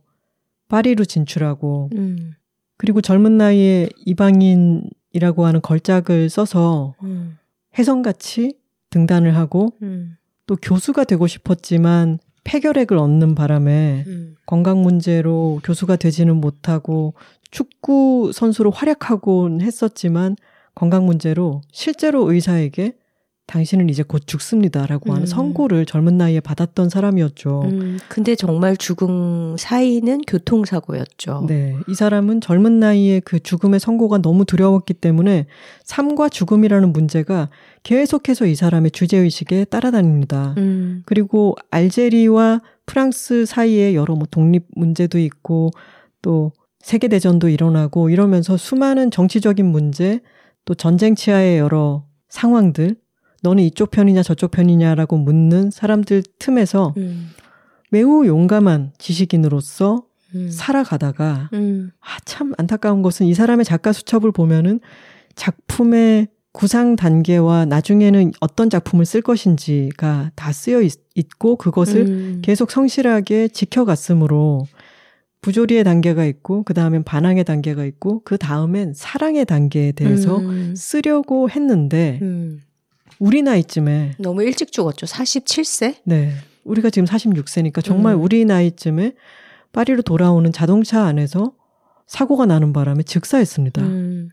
파리로 진출하고 음. 그리고 젊은 나이에 이방인이라고 하는 걸작을 써서 음. 혜성같이 등단을 하고 음. 또 교수가 되고 싶었지만 폐결핵을 얻는 바람에 음. 건강 문제로 교수가 되지는 못하고 축구 선수로 활약하곤 했었지만 건강 문제로 실제로 의사에게 당신은 이제 곧 죽습니다라고 하는 음. 선고를 젊은 나이에 받았던 사람이었죠. 음. 근데 정말 죽음 사이는 교통사고였죠. 네. 이 사람은 젊은 나이에 그 죽음의 선고가 너무 두려웠기 때문에 삶과 죽음이라는 문제가 계속해서 이 사람의 주제의식에 따라다닙니다. 음. 그리고 알제리와 프랑스 사이에 여러 뭐 독립 문제도 있고 또 세계대전도 일어나고 이러면서 수많은 정치적인 문제 또 전쟁 치하의 여러 상황들 너는 이쪽 편이냐 저쪽 편이냐라고 묻는 사람들 틈에서 음. 매우 용감한 지식인으로서 음. 살아가다가 음. 아, 참 안타까운 것은 이 사람의 작가 수첩을 보면은 작품의 구상 단계와 나중에는 어떤 작품을 쓸 것인지가 다 쓰여 있, 고 그것을 음. 계속 성실하게 지켜갔으므로 부조리의 단계가 있고 그 다음엔 반항의 단계가 있고 그 다음엔 사랑의 단계에 대해서 음. 쓰려고 했는데 음. 우리 나이쯤에 너무 일찍 죽었죠. 47세? 네 우리가 지금 46세니까 정말 음. 우리 나이쯤에 파리로 돌아오는 자동차 안에서 사고가 나는 바람에 즉사했습니다. 음.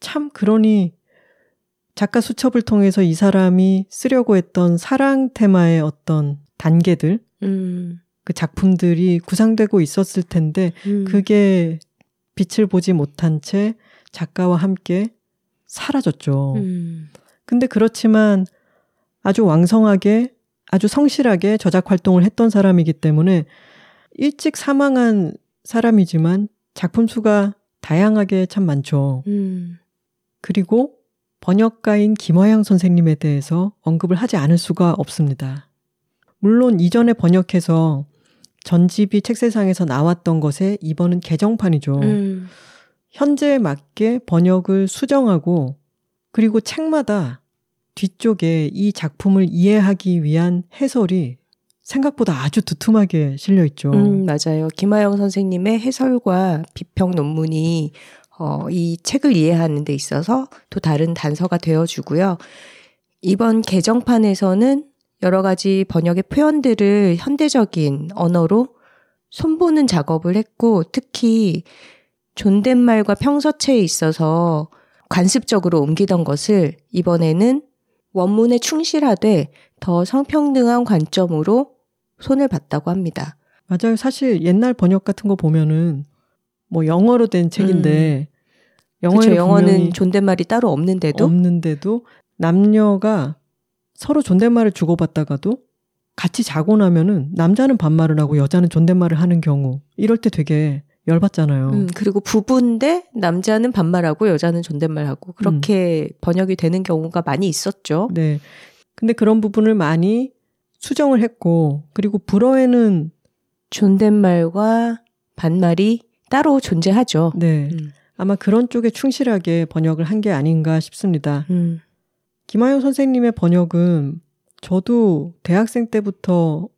참 그러니 작가 수첩을 통해서 이 사람이 쓰려고 했던 사랑 테마의 어떤 단계들 음. 그 작품들이 구상되고 있었을 텐데 음. 그게 빛을 보지 못한 채 작가와 함께 사라졌죠. 음. 근데 그렇지만 아주 왕성하게 아주 성실하게 저작 활동을 했던 사람이기 때문에 일찍 사망한 사람이지만 작품 수가 다양하게 참 많죠. 음. 그리고 번역가인 김화양 선생님에 대해서 언급을 하지 않을 수가 없습니다. 물론 이전에 번역해서 전집이 책세상에서 나왔던 것에 이번은 개정판이죠. 음. 현재에 맞게 번역을 수정하고 그리고 책마다 뒤쪽에 이 작품을 이해하기 위한 해설이 생각보다 아주 두툼하게 실려 있죠. 음, 맞아요. 김하영 선생님의 해설과 비평 논문이 어, 이 책을 이해하는 데 있어서 또 다른 단서가 되어주고요. 이번 개정판에서는 여러 가지 번역의 표현들을 현대적인 언어로 손보는 작업을 했고 특히 존댓말과 평서체에 있어서 관습적으로 옮기던 것을 이번에는 원문에 충실하되 더 성평등한 관점으로 손을 봤다고 합니다. 맞아요. 사실 옛날 번역 같은 거 보면은 뭐 영어로 된 책인데 그렇죠. 영어는 분명히 존댓말이 따로 없는데도 없는데도 남녀가 서로 존댓말을 주고받다가도 같이 자고 나면은 남자는 반말을 하고 여자는 존댓말을 하는 경우 이럴 때 되게 열받잖아요. 음, 그리고 부부인데 남자는 반말하고 여자는 존댓말하고 그렇게 번역이 되는 경우가 많이 있었죠. 네. 근데 그런 부분을 많이 수정을 했고 그리고 불어에는 존댓말과 반말이 따로 존재하죠. 네. 음. 아마 그런 쪽에 충실하게 번역을 한 게 아닌가 싶습니다. 음. 김하영 선생님의 번역은 저도 대학생 때부터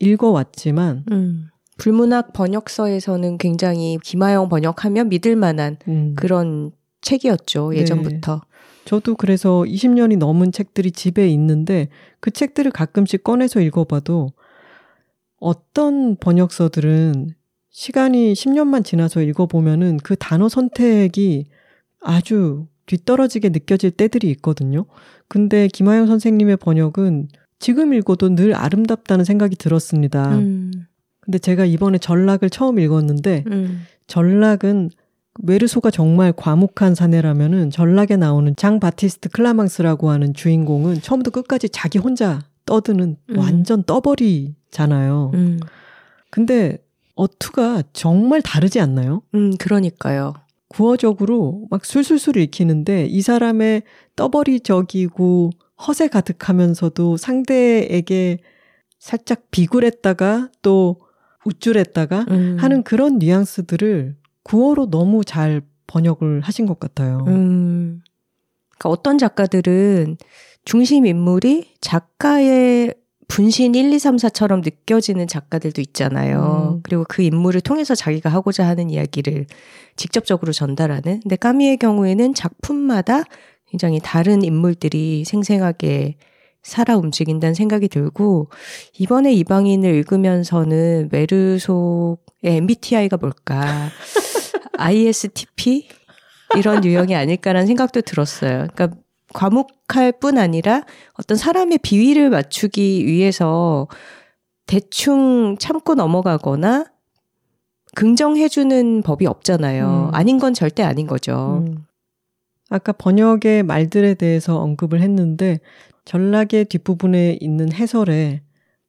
읽어왔지만 음. 불문학 번역서에서는 굉장히 김하영 번역하면 믿을 만한 음, 그런 책이었죠. 네. 예전부터. 저도 그래서 20년이 넘은 책들이 집에 있는데 그 책들을 가끔씩 꺼내서 읽어봐도 어떤 번역서들은 시간이 10년만 지나서 읽어보면은 그 단어 선택이 아주 뒤떨어지게 느껴질 때들이 있거든요. 근데 김하영 선생님의 번역은 지금 읽어도 늘 아름답다는 생각이 들었습니다. 음. 근데 제가 이번에 전락을 처음 읽었는데 음. 전락은 메르소가 정말 과묵한 사내라면은 전락에 나오는 장 바티스트 클라망스라고 하는 주인공은 처음부터 끝까지 자기 혼자 떠드는 음. 완전 떠버리잖아요. 음. 근데 어투가 정말 다르지 않나요? 음, 그러니까요. 구어적으로 막 술술술 읽히는데 이 사람의 떠버리적이고 허세 가득하면서도 상대에게 살짝 비굴했다가 또 우쭐했다가 음. 하는 그런 뉘앙스들을 구어로 너무 잘 번역을 하신 것 같아요. 음. 그러니까 어떤 작가들은 중심 인물이 작가의 분신 1, 2, 3, 4처럼 느껴지는 작가들도 있잖아요. 음. 그리고 그 인물을 통해서 자기가 하고자 하는 이야기를 직접적으로 전달하는. 근데 까미의 경우에는 작품마다 굉장히 다른 인물들이 생생하게 살아 움직인다는 생각이 들고, 이번에 이방인을 읽으면서는 메르속의 MBTI가 뭘까? ISTP? 이런 유형이 아닐까라는 생각도 들었어요. 그러니까 과묵할 뿐 아니라 어떤 사람의 비위를 맞추기 위해서 대충 참고 넘어가거나 긍정해주는 법이 없잖아요. 음. 아닌 건 절대 아닌 거죠. 음. 아까 번역의 말들에 대해서 언급을 했는데 전락의 뒷부분에 있는 해설에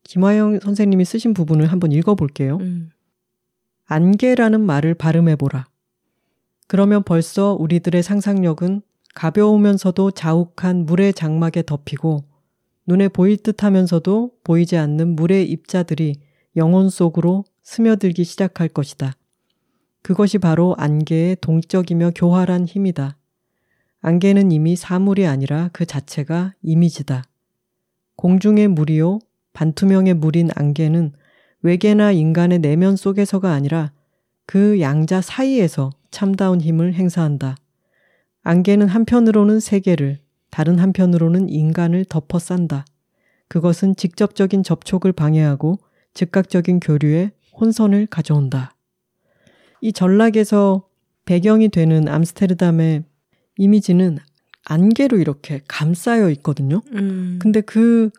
김화영 선생님이 쓰신 부분을 한번 읽어볼게요. 음. 안개라는 말을 발음해보라. 그러면 벌써 우리들의 상상력은 가벼우면서도 자욱한 물의 장막에 덮이고 눈에 보일 듯 하면서도 보이지 않는 물의 입자들이 영혼 속으로 스며들기 시작할 것이다. 그것이 바로 안개의 동적이며 교활한 힘이다. 안개는 이미 사물이 아니라 그 자체가 이미지다. 공중의 물이요, 반투명의 물인 안개는 외계나 인간의 내면 속에서가 아니라 그 양자 사이에서 참다운 힘을 행사한다. 안개는 한편으로는 세계를, 다른 한편으로는 인간을 덮어 싼다. 그것은 직접적인 접촉을 방해하고 즉각적인 교류에 혼선을 가져온다. 이 전락에서 배경이 되는 암스테르담의 이미지는 안개로 이렇게 감싸여 있거든요. 음. 근데 그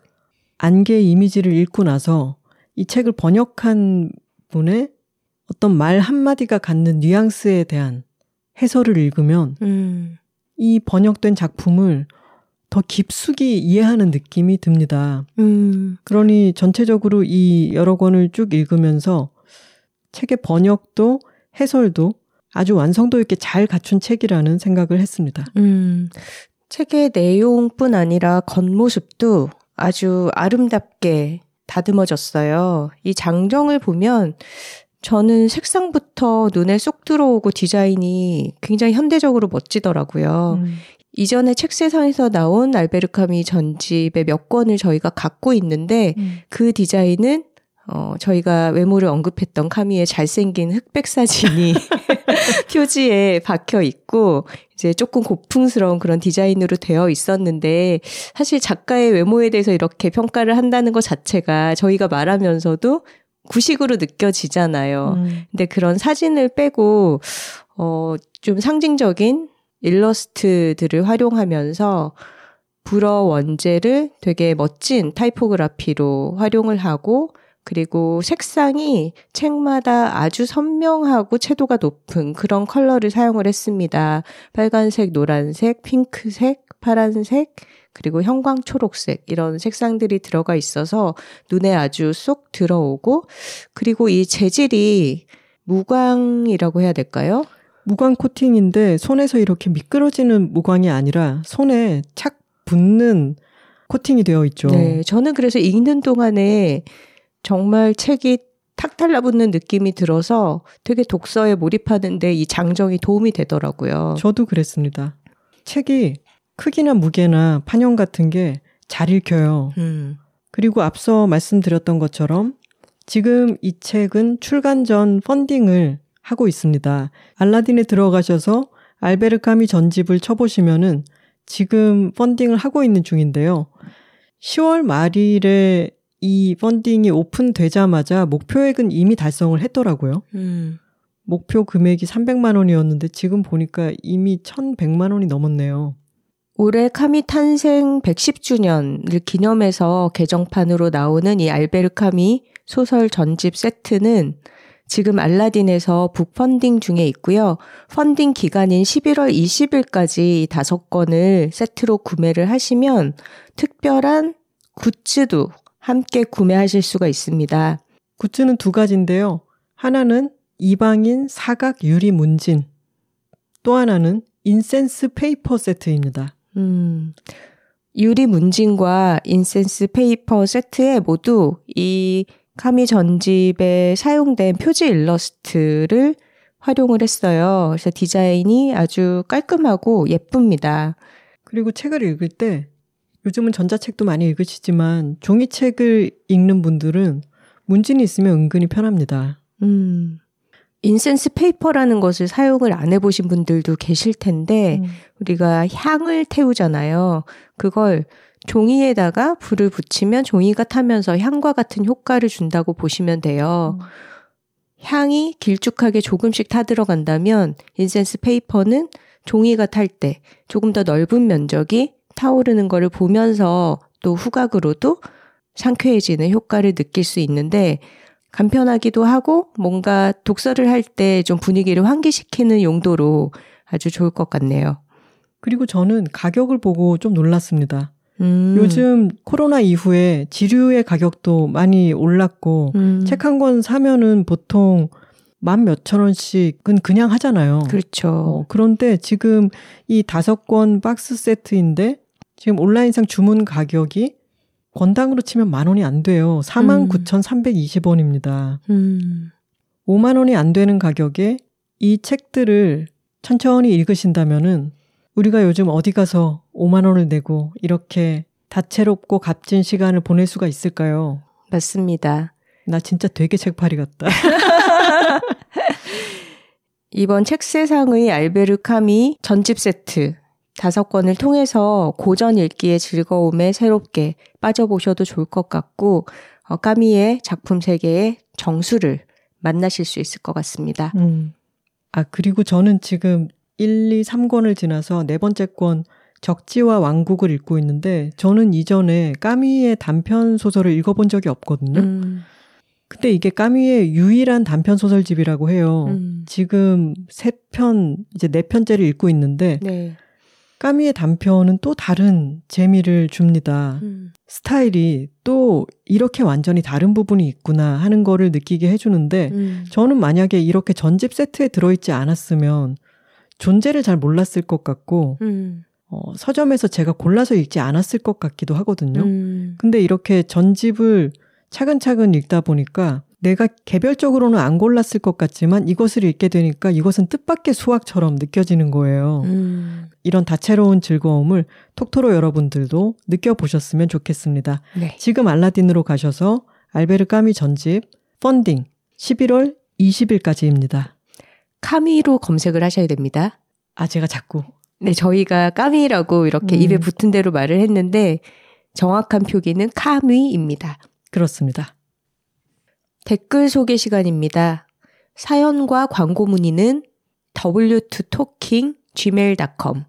안개 이미지를 읽고 나서 이 책을 번역한 분의 어떤 말 한마디가 갖는 뉘앙스에 대한 해설을 읽으면 음. 이 번역된 작품을 더 깊숙이 이해하는 느낌이 듭니다. 음. 그러니 전체적으로 이 여러 권을 쭉 읽으면서 책의 번역도 해설도 아주 완성도 있게 잘 갖춘 책이라는 생각을 했습니다. 음. 책의 내용뿐 아니라 겉모습도 아주 아름답게 다듬어졌어요. 이 장정을 보면 저는 색상부터 눈에 쏙 들어오고 디자인이 굉장히 현대적으로 멋지더라고요. 음. 이전에 책세상에서 나온 알베르 카미 전집의 몇 권을 저희가 갖고 있는데 음. 그 디자인은 어, 저희가 외모를 언급했던 카미의 잘생긴 흑백 사진이 표지에 박혀 있고, 이제 조금 고풍스러운 그런 디자인으로 되어 있었는데, 사실 작가의 외모에 대해서 이렇게 평가를 한다는 것 자체가 저희가 말하면서도 구식으로 느껴지잖아요. 음. 근데 그런 사진을 빼고, 어, 좀 상징적인 일러스트들을 활용하면서 불어 원제를 되게 멋진 타이포그라피로 활용을 하고, 그리고 색상이 책마다 아주 선명하고 채도가 높은 그런 컬러를 사용을 했습니다. 빨간색, 노란색, 핑크색, 파란색, 그리고 형광 초록색 이런 색상들이 들어가 있어서 눈에 아주 쏙 들어오고 그리고 이 재질이 무광이라고 해야 될까요? 무광 코팅인데 손에서 이렇게 미끄러지는 무광이 아니라 손에 착 붙는 코팅이 되어 있죠. 네, 저는 그래서 읽는 동안에 정말 책이 탁 달라붙는 느낌이 들어서 되게 독서에 몰입하는데 이 장정이 도움이 되더라고요. 저도 그랬습니다. 책이 크기나 무게나 판형 같은 게 잘 읽혀요. 음, 그리고 앞서 말씀드렸던 것처럼 지금 이 책은 출간 전 펀딩을 하고 있습니다. 알라딘에 들어가셔서 알베르 카미 전집을 쳐보시면은 지금 펀딩을 하고 있는 중인데요. 10월 말일에 이 펀딩이 오픈되자마자 목표액은 이미 달성을 했더라고요. 음. 목표 금액이 300만 원이었는데 지금 보니까 이미 1100만 원이 넘었네요. 올해 카미 탄생 110주년을 기념해서 개정판으로 나오는 이 알베르 카미 소설 전집 세트는 지금 알라딘에서 북펀딩 중에 있고요. 펀딩 기간인 11월 20일까지 다섯 권을 세트로 구매를 하시면 특별한 굿즈도 함께 구매하실 수가 있습니다. 굿즈는 두 가지인데요. 하나는 이방인 사각 유리 문진, 또 하나는 incense paper 세트입니다. 음, 유리 문진과 incense paper 세트에 모두 이 카뮈 전집에 사용된 표지 일러스트를 활용을 했어요. 그래서 디자인이 아주 깔끔하고 예쁩니다. 그리고 책을 읽을 때 요즘은 전자책도 많이 읽으시지만 종이책을 읽는 분들은 문진이 있으면 은근히 편합니다. 음. incense paper라는 것을 사용을 안 해보신 분들도 계실 텐데, 음. 우리가 향을 태우잖아요. 그걸 종이에다가 불을 붙이면 종이가 타면서 향과 같은 효과를 준다고 보시면 돼요. 음. 향이 길쭉하게 조금씩 타 들어간다면 incense paper는 종이가 탈 때 조금 더 넓은 면적이 타오르는 거를 보면서 또 후각으로도 상쾌해지는 효과를 느낄 수 있는데 간편하기도 하고 뭔가 독서를 할 때 좀 분위기를 환기시키는 용도로 아주 좋을 것 같네요. 그리고 저는 가격을 보고 좀 놀랐습니다. 음. 요즘 코로나 이후에 지류의 가격도 많이 올랐고 음. 책한 권 사면은 보통 만 몇천 원씩은 그냥 하잖아요. 그렇죠. 어, 그런데 지금 이 다섯 권 박스 세트인데 지금 온라인상 주문 가격이 권당으로 치면 만 원이 안 돼요. 49,320원입니다. 음. 5만 원이 안 되는 가격에 이 책들을 천천히 읽으신다면은 우리가 요즘 어디 가서 5만 원을 내고 이렇게 다채롭고 값진 시간을 보낼 수가 있을까요? 맞습니다. 나 진짜 되게 책팔이 같다. 이번 책세상의 알베르 카미 전집 세트 다섯 권을 통해서 고전 읽기의 즐거움에 새롭게 빠져보셔도 좋을 것 같고 어, 까미의 작품 세계의 정수를 만나실 수 있을 것 같습니다. 음. 아 그리고 저는 지금 1, 2, 3권을 지나서 네 번째 권 적지와 왕국을 읽고 있는데 저는 이전에 까미의 단편 소설을 읽어본 적이 없거든요. 음. 근데 이게 까미의 유일한 단편 소설집이라고 해요. 음. 지금 세 편, 이제 네 편째를 읽고 있는데 네. 까미의 단편은 또 다른 재미를 줍니다. 음. 스타일이 또 이렇게 완전히 다른 부분이 있구나 하는 거를 느끼게 해주는데 음. 저는 만약에 이렇게 전집 세트에 들어있지 않았으면 존재를 잘 몰랐을 것 같고 음. 어, 서점에서 제가 골라서 읽지 않았을 것 같기도 하거든요. 음. 근데 이렇게 전집을 차근차근 읽다 보니까 내가 개별적으로는 안 골랐을 것 같지만 이것을 읽게 되니까 이것은 뜻밖의 수학처럼 느껴지는 거예요. 음. 이런 다채로운 즐거움을 톡토로 여러분들도 느껴보셨으면 좋겠습니다. 네. 지금 알라딘으로 가셔서 알베르 까미 전집 펀딩 11월 20일까지입니다. 카미로 검색을 하셔야 됩니다. 아, 제가 자꾸. 네, 저희가 까미라고 이렇게 음. 입에 붙은 대로 말을 했는데 정확한 표기는 카미입니다. 그렇습니다. 댓글 소개 시간입니다. 사연과 광고 문의는 w2talking gmail.com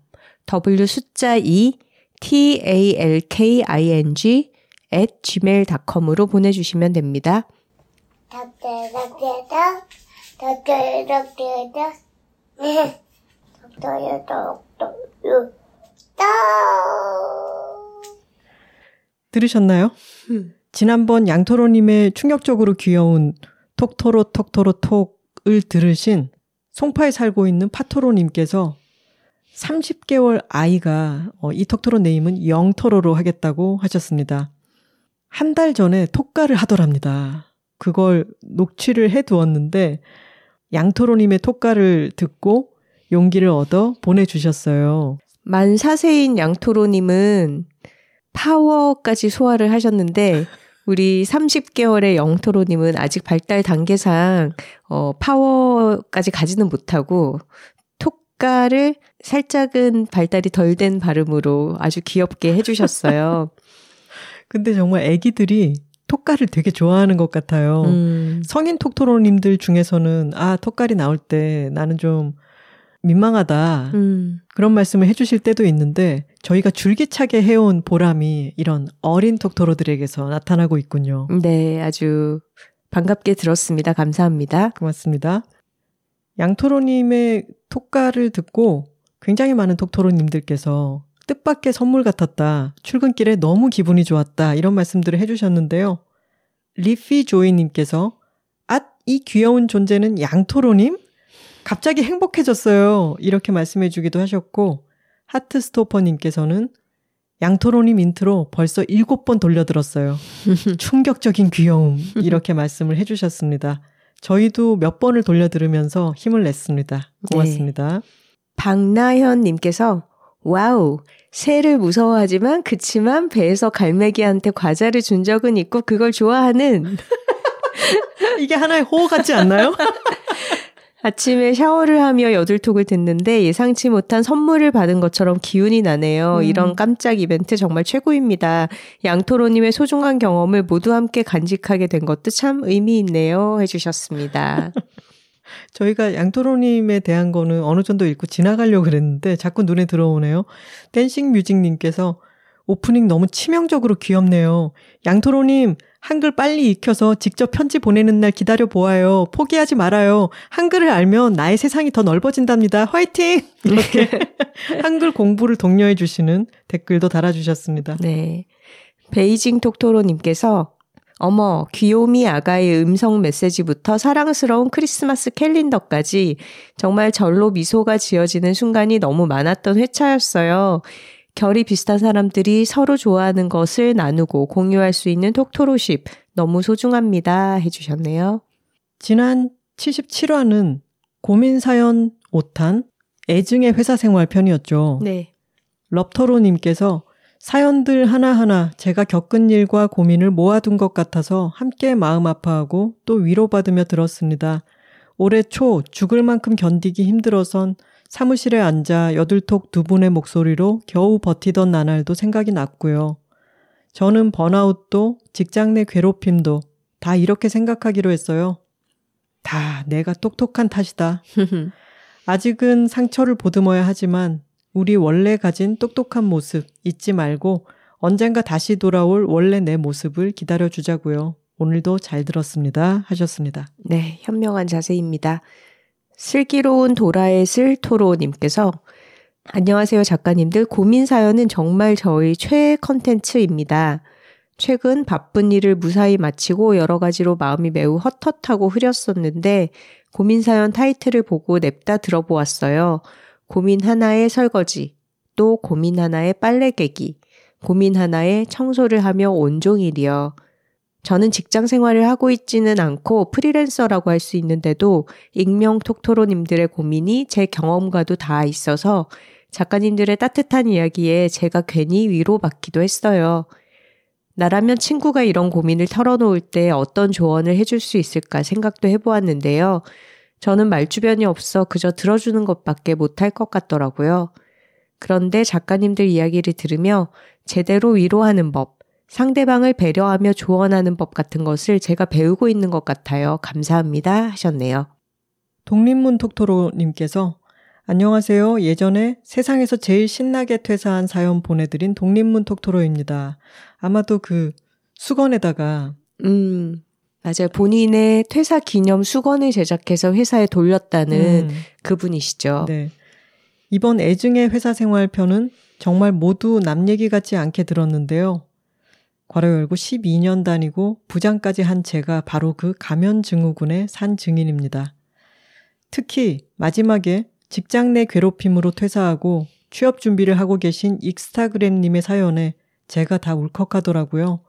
w 숫자 2 t a l k i n g at gmail.com으로 보내주시면 됩니다. 들으셨나요? 음. 지난번 양토로님의 충격적으로 귀여운 톡토로 톡토로 톡을 들으신 송파에 살고 있는 파토로님께서 30개월 아이가 어, 이 톡토로 네임은 영토로로 하겠다고 하셨습니다. 한 달 전에 톡가를 하더랍니다. 그걸 녹취를 해 두었는데 양토로님의 톡가를 듣고 용기를 얻어 보내주셨어요. 만 4세인 양토로님은 파워까지 소화를 하셨는데 우리 30개월의 영토로님은 아직 발달 단계상 어, 파워까지 가지는 못하고 톡가를 살짝은 발달이 덜 된 발음으로 아주 귀엽게 해주셨어요. 근데 정말 애기들이 톡가를 되게 좋아하는 것 같아요. 음. 성인 톡토로님들 중에서는 아 톡갈이 나올 때 나는 좀 민망하다. 음. 그런 말씀을 해주실 때도 있는데 저희가 줄기차게 해온 보람이 이런 어린 톡토로들에게서 나타나고 있군요. 네, 아주 반갑게 들었습니다. 감사합니다. 고맙습니다. 양토로님의 톡가를 듣고 굉장히 많은 톡토로님들께서 뜻밖의 선물 같았다. 출근길에 너무 기분이 좋았다. 이런 말씀들을 해주셨는데요. 리피 조이님께서 앗, 이 귀여운 존재는 양토로님? 갑자기 행복해졌어요. 이렇게 말씀해 주기도 하셨고, 하트스토퍼님께서는 양토로님 인트로 벌써 일곱 번 돌려들었어요. 충격적인 귀여움. 이렇게 말씀을 해 주셨습니다. 저희도 몇 번을 돌려 들으면서 힘을 냈습니다. 고맙습니다. 네. 박나현님께서 와우 새를 무서워하지만 그치만 배에서 갈매기한테 과자를 준 적은 있고 그걸 좋아하는 이게 하나의 호오 같지 않나요? 아침에 샤워를 하며 여둘톡을 듣는데 예상치 못한 선물을 받은 것처럼 기운이 나네요. 음. 이런 깜짝 이벤트 정말 최고입니다. 양토로님의 소중한 경험을 모두 함께 간직하게 된 것도 참 의미 있네요. 해주셨습니다. 저희가 양토로님에 대한 거는 어느 정도 읽고 지나가려고 그랬는데 자꾸 눈에 들어오네요. 댄싱 뮤직님께서 오프닝 너무 치명적으로 귀엽네요. 양토로님, 한글 빨리 익혀서 직접 편지 보내는 날 기다려 보아요. 포기하지 말아요. 한글을 알면 나의 세상이 더 넓어진답니다. 화이팅! 이렇게 한글 공부를 독려해 주시는 댓글도 달아주셨습니다. 네. 베이징 톡토로님께서 어머, 귀요미 아가의 음성 메시지부터 사랑스러운 크리스마스 캘린더까지 정말 절로 미소가 지어지는 순간이 너무 많았던 회차였어요. 결이 비슷한 사람들이 서로 좋아하는 것을 나누고 공유할 수 있는 톡토로십 너무 소중합니다 해주셨네요. 지난 77화는 고민사연 5탄 애증의 회사 생활 편이었죠. 네. 럽터로님께서 사연들 하나하나 제가 겪은 일과 고민을 모아둔 것 같아서 함께 마음 아파하고 또 위로받으며 들었습니다. 올해 초 죽을 만큼 견디기 힘들어선 사무실에 앉아 여들톡 두 분의 목소리로 겨우 버티던 나날도 생각이 났고요. 저는 번아웃도 직장 내 괴롭힘도 다 이렇게 생각하기로 했어요. 다 내가 똑똑한 탓이다. 아직은 상처를 보듬어야 하지만 우리 원래 가진 똑똑한 모습 잊지 말고 언젠가 다시 돌아올 원래 내 모습을 기다려 주자고요. 오늘도 잘 들었습니다. 하셨습니다. 네, 현명한 자세입니다. 슬기로운 도라의 슬토로님께서 안녕하세요 작가님들 고민 사연은 정말 저희 최애 컨텐츠입니다. 최근 바쁜 일을 무사히 마치고 여러 가지로 마음이 매우 헛헛하고 흐렸었는데 고민 사연 타이틀을 보고 냅다 들어보았어요. 고민 하나의 설거지, 또 고민 하나의 빨래 개기, 고민 하나의 청소를 하며 온종일이요. 저는 직장 생활을 하고 있지는 않고 프리랜서라고 할 수 있는데도 익명 톡토로님들의 고민이 제 경험과도 다 있어서 작가님들의 따뜻한 이야기에 제가 괜히 위로받기도 했어요. 나라면 친구가 이런 고민을 털어놓을 때 어떤 조언을 해줄 수 있을까 생각도 해보았는데요. 저는 말주변이 없어 그저 들어주는 것밖에 못할 것 같더라고요. 그런데 작가님들 이야기를 들으며 제대로 위로하는 법, 상대방을 배려하며 조언하는 법 같은 것을 제가 배우고 있는 것 같아요. 감사합니다. 하셨네요. 독립문 톡토로님께서 안녕하세요. 예전에 세상에서 제일 신나게 퇴사한 사연 보내드린 독립문 톡토로입니다. 아마도 그 수건에다가 음 맞아요. 본인의 퇴사 기념 수건을 제작해서 회사에 돌렸다는 음. 그분이시죠. 네. 이번 애증의 회사 생활 편은 정말 모두 남 얘기 같지 않게 들었는데요. 괄호 열고 12년 다니고 부장까지 한 제가 바로 그 가면 증후군의 산 증인입니다. 특히 마지막에 직장 내 괴롭힘으로 퇴사하고 취업 준비를 하고 계신 익스타그램님의 사연에 제가 다 울컥하더라고요.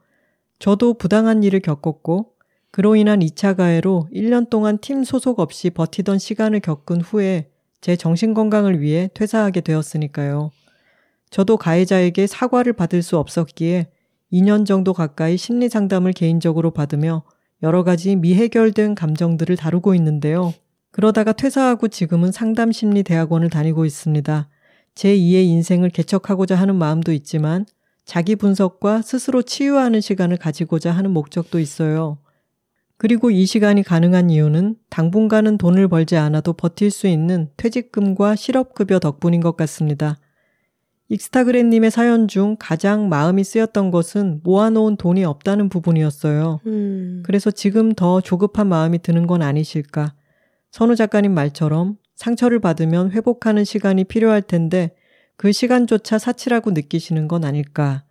저도 부당한 일을 겪었고 그로 인한 2차 가해로 1년 동안 팀 소속 없이 버티던 시간을 겪은 후에 제 정신건강을 위해 퇴사하게 되었으니까요. 저도 가해자에게 사과를 받을 수 없었기에 2년 정도 가까이 심리 상담을 개인적으로 받으며 여러 가지 미해결된 감정들을 다루고 있는데요. 그러다가 퇴사하고 지금은 상담 심리 대학원을 다니고 있습니다. 제 2의 인생을 개척하고자 하는 마음도 있지만 자기 분석과 스스로 치유하는 시간을 가지고자 하는 목적도 있어요. 그리고 이 시간이 가능한 이유는 당분간은 돈을 벌지 않아도 버틸 수 있는 퇴직금과 실업급여 덕분인 것 같습니다. 익스타그램님의 사연 중 가장 마음이 쓰였던 것은 모아놓은 돈이 없다는 부분이었어요. 음. 그래서 지금 더 조급한 마음이 드는 건 아니실까. 선우 작가님 말처럼 상처를 받으면 회복하는 시간이 필요할 텐데 그 시간조차 사치라고 느끼시는 건 아닐까.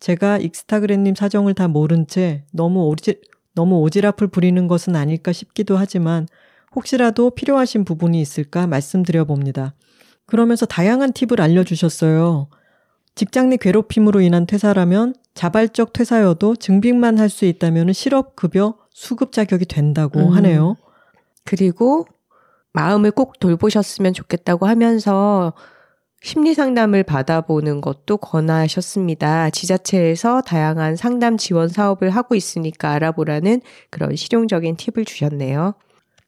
제가 익스타그램님 사정을 다 모른 채 너무 오지, 너무 오지랖을 부리는 것은 아닐까 싶기도 하지만 혹시라도 필요하신 부분이 있을까 말씀드려 봅니다. 그러면서 다양한 팁을 알려주셨어요. 직장 내 괴롭힘으로 인한 퇴사라면 자발적 퇴사여도 증빙만 할 수 있다면 실업급여 수급 자격이 된다고 음. 하네요. 그리고 마음을 꼭 돌보셨으면 좋겠다고 하면서 심리 상담을 받아보는 것도 권하셨습니다. 지자체에서 다양한 상담 지원 사업을 하고 있으니까 알아보라는 그런 실용적인 팁을 주셨네요.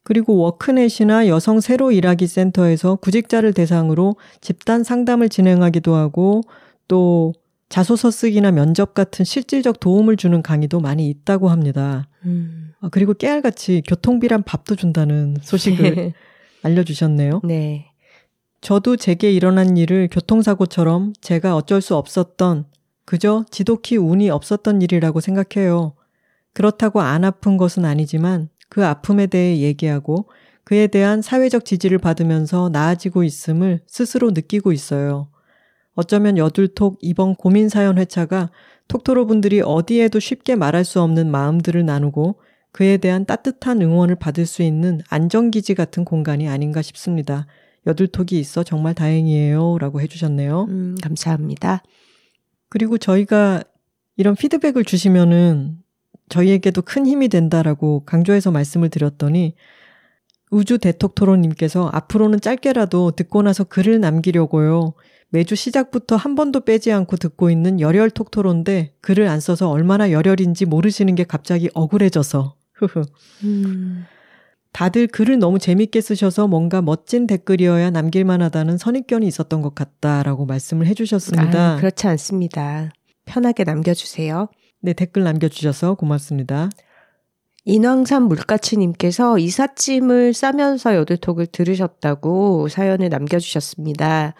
그리고 워크넷이나 여성 새로 일하기 센터에서 구직자를 대상으로 집단 상담을 진행하기도 하고 또 자소서 쓰기나 면접 같은 실질적 도움을 주는 강의도 많이 있다고 합니다. 음. 아, 그리고 깨알같이 교통비란 밥도 준다는 소식을 알려주셨네요. 네. 저도 제게 일어난 일을 교통사고처럼 제가 어쩔 수 없었던 그저 지독히 운이 없었던 일이라고 생각해요. 그렇다고 안 아픈 것은 아니지만 그 아픔에 대해 얘기하고 그에 대한 사회적 지지를 받으면서 나아지고 있음을 스스로 느끼고 있어요. 어쩌면 여둘톡 이번 고민 사연 회차가 톡토로 분들이 어디에도 쉽게 말할 수 없는 마음들을 나누고 그에 대한 따뜻한 응원을 받을 수 있는 안정기지 같은 공간이 아닌가 싶습니다. 여둘톡이 있어 정말 다행이에요. 라고 해주셨네요. 음, 감사합니다. 그리고 저희가 이런 피드백을 주시면은 저희에게도 큰 힘이 된다라고 강조해서 말씀을 드렸더니 우주 대톡 토론님께서 앞으로는 짧게라도 듣고 나서 글을 남기려고요. 매주 시작부터 한 번도 빼지 않고 듣고 있는 열혈 톡토론데 글을 안 써서 얼마나 열혈인지 모르시는 게 갑자기 억울해져서. 음. 다들 글을 너무 재밌게 쓰셔서 뭔가 멋진 댓글이어야 남길만 하다는 선입견이 있었던 것 같다라고 말씀을 해주셨습니다. 아, 그렇지 않습니다. 편하게 남겨주세요. 네, 댓글 남겨주셔서 고맙습니다. 인왕산 물가치님께서 이삿짐을 싸면서 여들톡을 들으셨다고 사연을 남겨주셨습니다.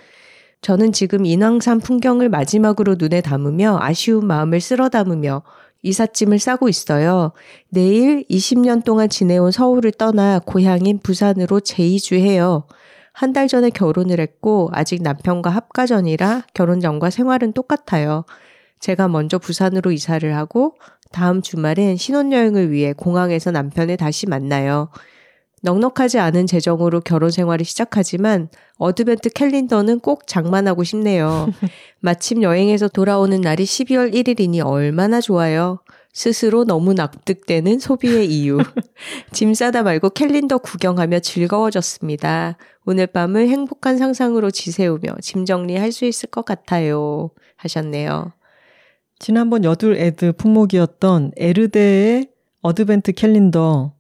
저는 지금 인왕산 풍경을 마지막으로 눈에 담으며 아쉬운 마음을 쓸어 담으며 이삿짐을 싸고 있어요. 내일 20년 동안 지내온 서울을 떠나 고향인 부산으로 재이주해요. 한 달 전에 결혼을 했고 아직 남편과 합가 전이라 결혼 전과 생활은 똑같아요. 제가 먼저 부산으로 이사를 하고 다음 주말엔 신혼여행을 위해 공항에서 남편을 다시 만나요. 넉넉하지 않은 재정으로 결혼 생활을 시작하지만 advent calendar는 꼭 장만하고 싶네요. 마침 여행에서 돌아오는 날이 12월 1일이니 얼마나 좋아요. 스스로 너무 납득되는 소비의 이유. 짐 싸다 말고 캘린더 구경하며 즐거워졌습니다. 오늘 밤을 행복한 상상으로 지새우며 짐 정리할 수 있을 것 같아요. 하셨네요. 지난번 여둘 AD 품목이었던 에르데의 advent calendar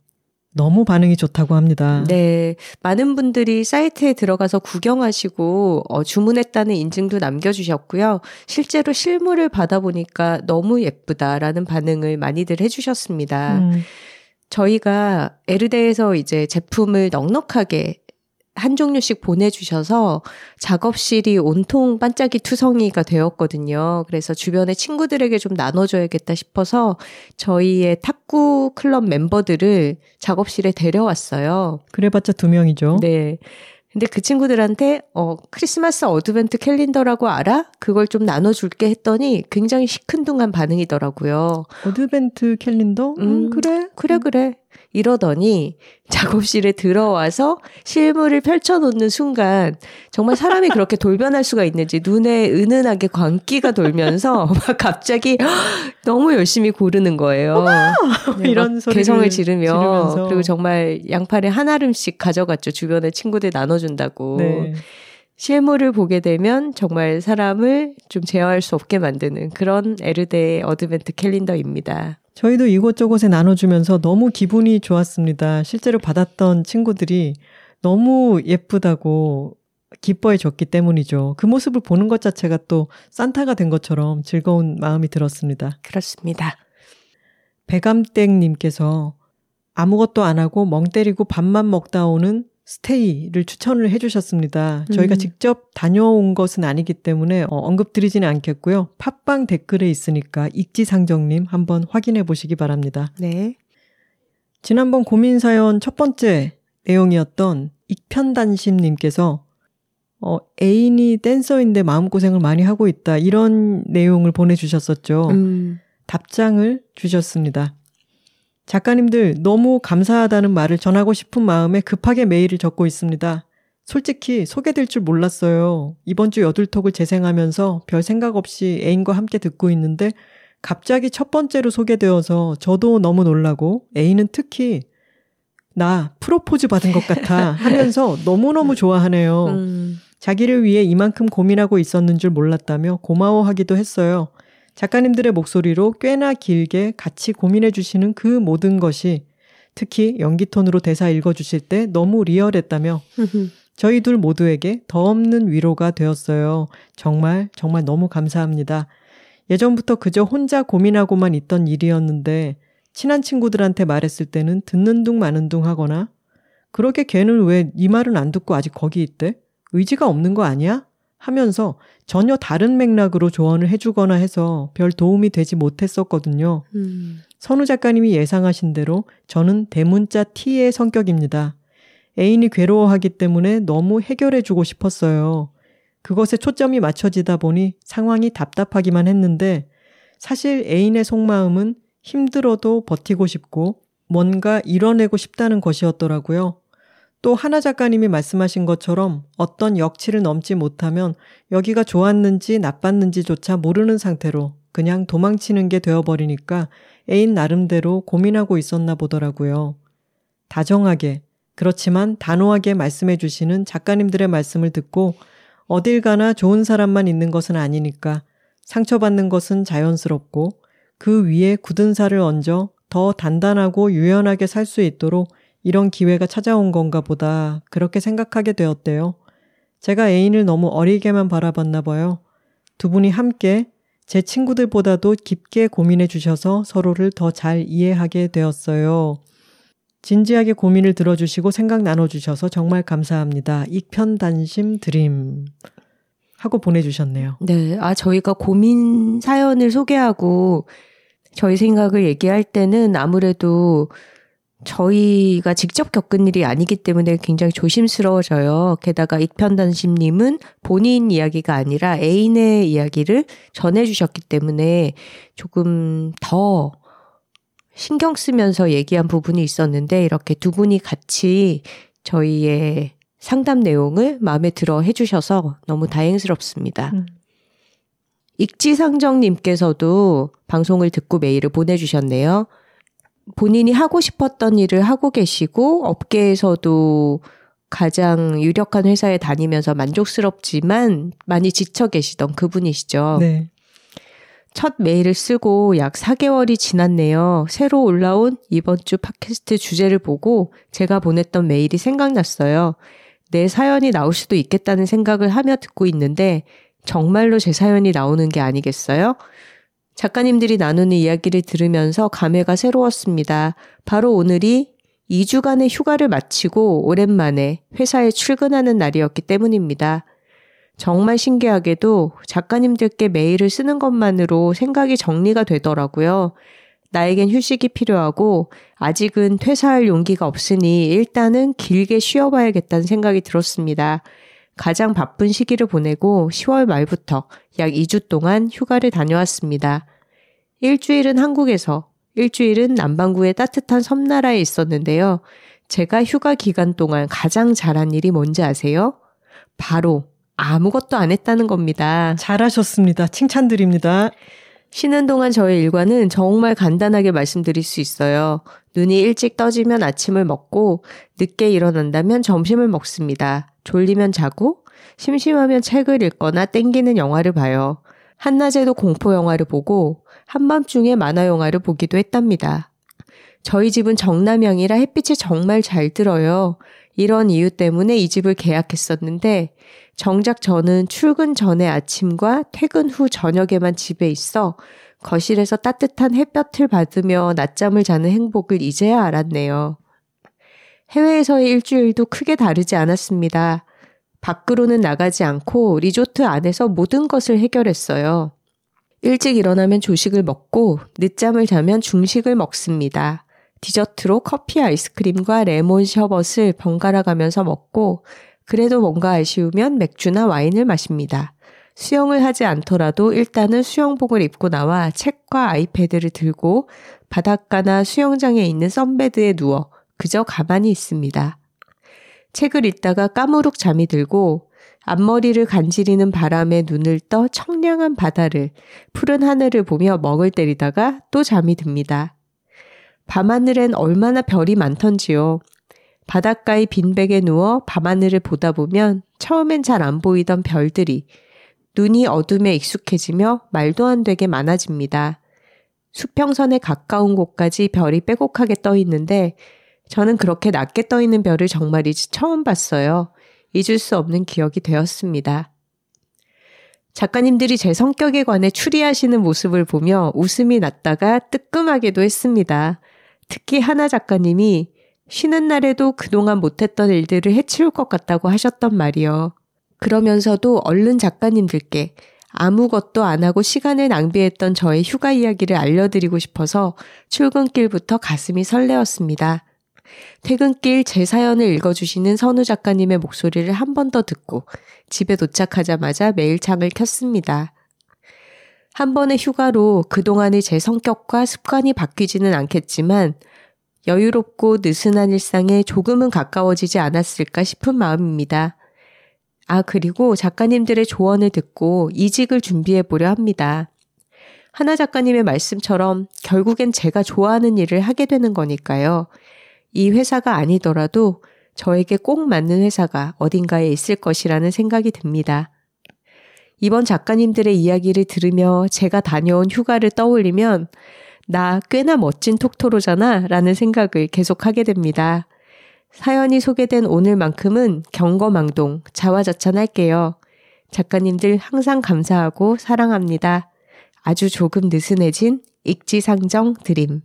너무 반응이 좋다고 합니다. 네. 많은 분들이 사이트에 들어가서 구경하시고 어, 주문했다는 인증도 남겨주셨고요. 실제로 실물을 받아보니까 너무 예쁘다라는 반응을 많이들 해주셨습니다. 음. 저희가 에르데에서 이제 제품을 넉넉하게 한 종류씩 보내주셔서 작업실이 온통 반짝이 투성이가 되었거든요. 그래서 주변의 친구들에게 좀 나눠줘야겠다 싶어서 저희의 탁구 클럽 멤버들을 작업실에 데려왔어요. 그래봤자 두 명이죠. 네. 근데 그 친구들한테 어 크리스마스 advent calendar라고 알아? 그걸 좀 나눠줄게 했더니 굉장히 시큰둥한 반응이더라고요. advent calendar? 음, 음 그래 그래 그래 이러더니 작업실에 들어와서 실물을 펼쳐놓는 순간 정말 사람이 그렇게 돌변할 수가 있는지 눈에 은은하게 광기가 돌면서 막 갑자기 너무 열심히 고르는 거예요. 네, 이런 소리 괴성을 지르며 지르면서. 그리고 정말 양팔에 한 아름씩 가져갔죠. 주변에 친구들 나눠준다고. 네. 실물을 보게 되면 정말 사람을 좀 제어할 수 없게 만드는 그런 에르데의 advent 캘린더입니다. 저희도 이곳저곳에 나눠주면서 너무 기분이 좋았습니다. 실제로 받았던 친구들이 너무 예쁘다고 기뻐해 줬기 때문이죠. 그 모습을 보는 것 자체가 또 산타가 된 것처럼 즐거운 마음이 들었습니다. 그렇습니다. 배감땡님께서 아무것도 안 하고 멍 때리고 밥만 먹다 오는 스테이를 추천을 해주셨습니다. 저희가 음. 직접 다녀온 것은 아니기 때문에 어, 언급드리지는 않겠고요. 팟빵 댓글에 있으니까 인지상정님 한번 확인해 보시기 바랍니다. 네. 지난번 고민 사연 첫 번째 내용이었던 익편단심님께서 어, 애인이 댄서인데 마음고생을 많이 하고 있다. 이런 내용을 보내주셨었죠. 음. 답장을 주셨습니다. 작가님들 너무 감사하다는 말을 전하고 싶은 마음에 급하게 메일을 적고 있습니다. 솔직히 소개될 줄 몰랐어요. 이번 주 여둘톡을 재생하면서 별 생각 없이 애인과 함께 듣고 있는데 갑자기 첫 번째로 소개되어서 저도 너무 놀라고 애인은 특히 나 프로포즈 받은 것 같아 하면서 너무너무 좋아하네요. 음. 자기를 위해 이만큼 고민하고 있었는 줄 몰랐다며 고마워하기도 했어요. 작가님들의 목소리로 꽤나 길게 같이 고민해 주시는 그 모든 것이 특히 연기 톤으로 대사 읽어 주실 때 너무 리얼했다며 저희 둘 모두에게 더 없는 위로가 되었어요. 정말 정말 너무 감사합니다. 예전부터 그저 혼자 고민하고만 있던 일이었는데 친한 친구들한테 말했을 때는 듣는 둥 마는 둥 하거나 그렇게 걔는 왜네 말은 안 듣고 아직 거기 있대? 의지가 없는 거 아니야? 하면서 전혀 다른 맥락으로 조언을 해주거나 해서 별 도움이 되지 못했었거든요. 음. 선우 작가님이 예상하신 대로 저는 대문자 T의 성격입니다. 애인이 괴로워하기 때문에 너무 해결해주고 싶었어요. 그것에 초점이 맞춰지다 보니 상황이 답답하기만 했는데 사실 애인의 속마음은 힘들어도 버티고 싶고 뭔가 이뤄내고 싶다는 것이었더라고요. 또 하나 작가님이 말씀하신 것처럼 어떤 역치를 넘지 못하면 여기가 좋았는지 나빴는지조차 모르는 상태로 그냥 도망치는 게 되어버리니까 애인 나름대로 고민하고 있었나 보더라고요. 다정하게, 그렇지만 단호하게 말씀해 주시는 작가님들의 말씀을 듣고 어딜 가나 좋은 사람만 있는 것은 아니니까 상처받는 것은 자연스럽고 그 위에 굳은 살을 얹어 더 단단하고 유연하게 살 수 있도록 이런 기회가 찾아온 건가 보다 그렇게 생각하게 되었대요. 제가 애인을 너무 어리게만 바라봤나 봐요. 두 분이 함께 제 친구들보다도 깊게 고민해 주셔서 서로를 더 잘 이해하게 되었어요. 진지하게 고민을 들어주시고 생각 나눠주셔서 정말 감사합니다. 익편단심 드림. 하고 보내주셨네요. 네. 아, 저희가 고민 사연을 소개하고 저희 생각을 얘기할 때는 아무래도 저희가 직접 겪은 일이 아니기 때문에 굉장히 조심스러워져요. 게다가 익편단심님은 본인 이야기가 아니라 애인의 이야기를 전해주셨기 때문에 조금 더 신경 쓰면서 얘기한 부분이 있었는데 이렇게 두 분이 같이 저희의 상담 내용을 마음에 들어 해주셔서 너무 다행스럽습니다. 음. 익지상정님께서도 방송을 듣고 메일을 보내주셨네요. 본인이 하고 싶었던 일을 하고 계시고 업계에서도 가장 유력한 회사에 다니면서 만족스럽지만 많이 지쳐 계시던 그분이시죠. 네. 첫 메일을 쓰고 약 4개월이 지났네요. 새로 올라온 이번 주 팟캐스트 주제를 보고 제가 보냈던 메일이 생각났어요. 내 사연이 나올 수도 있겠다는 생각을 하며 듣고 있는데 정말로 제 사연이 나오는 게 아니겠어요? 작가님들이 나누는 이야기를 들으면서 감회가 새로웠습니다. 바로 오늘이 2주간의 휴가를 마치고 오랜만에 회사에 출근하는 날이었기 때문입니다. 정말 신기하게도 작가님들께 메일을 쓰는 것만으로 생각이 정리가 되더라고요. 나에겐 휴식이 필요하고 아직은 퇴사할 용기가 없으니 일단은 길게 쉬어봐야겠다는 생각이 들었습니다. 가장 바쁜 시기를 보내고 10월 말부터 약 2주 동안 휴가를 다녀왔습니다. 일주일은 한국에서, 일주일은 남반구의 따뜻한 섬나라에 있었는데요. 제가 휴가 기간 동안 가장 잘한 일이 뭔지 아세요? 바로 아무것도 안 했다는 겁니다. 잘하셨습니다. 칭찬드립니다. 쉬는 동안 저의 일과는 정말 간단하게 말씀드릴 수 있어요. 눈이 일찍 떠지면 아침을 먹고 늦게 일어난다면 점심을 먹습니다. 졸리면 자고 심심하면 책을 읽거나 땡기는 영화를 봐요. 한낮에도 공포 영화를 보고 한밤중에 만화 영화를 보기도 했답니다. 저희 집은 정남향이라 햇빛이 정말 잘 들어요. 이런 이유 때문에 이 집을 계약했었는데 정작 저는 출근 전에 아침과 퇴근 후 저녁에만 집에 있어 거실에서 따뜻한 햇볕을 받으며 낮잠을 자는 행복을 이제야 알았네요. 해외에서의 일주일도 크게 다르지 않았습니다. 밖으로는 나가지 않고 리조트 안에서 모든 것을 해결했어요. 일찍 일어나면 조식을 먹고 늦잠을 자면 중식을 먹습니다. 디저트로 커피 아이스크림과 레몬 셔벗을 번갈아 가면서 먹고 그래도 뭔가 아쉬우면 맥주나 와인을 마십니다. 수영을 하지 않더라도 일단은 수영복을 입고 나와 책과 아이패드를 들고 바닷가나 수영장에 있는 썬베드에 누워 그저 가만히 있습니다. 책을 읽다가 까무룩 잠이 들고 앞머리를 간지리는 바람에 눈을 떠 청량한 바다를 푸른 하늘을 보며 먹을 때리다가 또 잠이 듭니다. 밤하늘엔 얼마나 별이 많던지요. 바닷가의 빈백에 누워 밤하늘을 보다 보면 처음엔 잘 안 보이던 별들이 눈이 어둠에 익숙해지며 말도 안 되게 많아집니다. 수평선에 가까운 곳까지 별이 빼곡하게 떠 있는데 저는 그렇게 낮게 떠 있는 별을 정말이지 처음 봤어요. 잊을 수 없는 기억이 되었습니다. 작가님들이 제 성격에 관해 추리하시는 모습을 보며 웃음이 났다가 뜨끔하기도 했습니다. 특히 하나 작가님이 쉬는 날에도 그동안 못했던 일들을 해치울 것 같다고 하셨던 말이요. 그러면서도 얼른 작가님들께 아무것도 안 하고 시간을 낭비했던 저의 휴가 이야기를 알려드리고 싶어서 출근길부터 가슴이 설레었습니다. 퇴근길 제 사연을 읽어주시는 선우 작가님의 목소리를 한 번 더 듣고 집에 도착하자마자 메일창을 켰습니다. 한 번의 휴가로 그동안의 제 성격과 습관이 바뀌지는 않겠지만 여유롭고 느슨한 일상에 조금은 가까워지지 않았을까 싶은 마음입니다. 아, 그리고 작가님들의 조언을 듣고 이직을 준비해 보려 합니다. 하나 작가님의 말씀처럼 결국엔 제가 좋아하는 일을 하게 되는 거니까요. 이 회사가 아니더라도 저에게 꼭 맞는 회사가 어딘가에 있을 것이라는 생각이 듭니다. 이번 작가님들의 이야기를 들으며 제가 다녀온 휴가를 떠올리면 나 꽤나 멋진 톡토로잖아 라는 생각을 계속 하게 됩니다. 사연이 소개된 오늘만큼은 경거망동, 자화자찬할게요. 작가님들 항상 감사하고 사랑합니다. 아주 조금 느슨해진 익지상정 드림.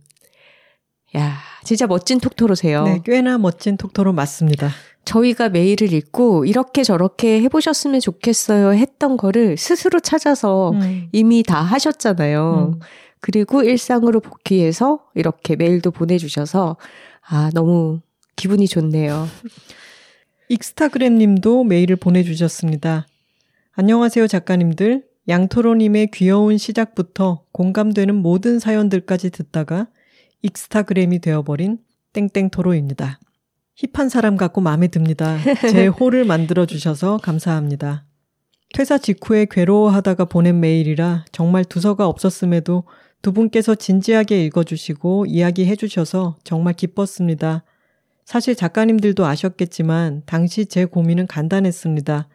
야, 진짜 멋진 톡토로세요. 네, 꽤나 멋진 톡토로 맞습니다. 저희가 메일을 읽고 이렇게 저렇게 해보셨으면 좋겠어요 했던 거를 스스로 찾아서 음. 이미 다 하셨잖아요. 음. 그리고 일상으로 복귀해서 이렇게 메일도 보내주셔서 아, 너무 기분이 좋네요. 익스타그램 님도 메일을 보내주셨습니다. 안녕하세요, 작가님들. 양토로님의 귀여운 시작부터 공감되는 모든 사연들까지 듣다가 익스타그램이 되어버린 땡땡토로입니다. 힙한 사람 같고 마음에 듭니다. 제 호를 만들어주셔서 감사합니다. 퇴사 직후에 괴로워하다가 보낸 메일이라 정말 두서가 없었음에도 두 분께서 진지하게 읽어주시고 이야기해주셔서 정말 기뻤습니다. 사실 작가님들도 아셨겠지만 당시 제 고민은 간단했습니다.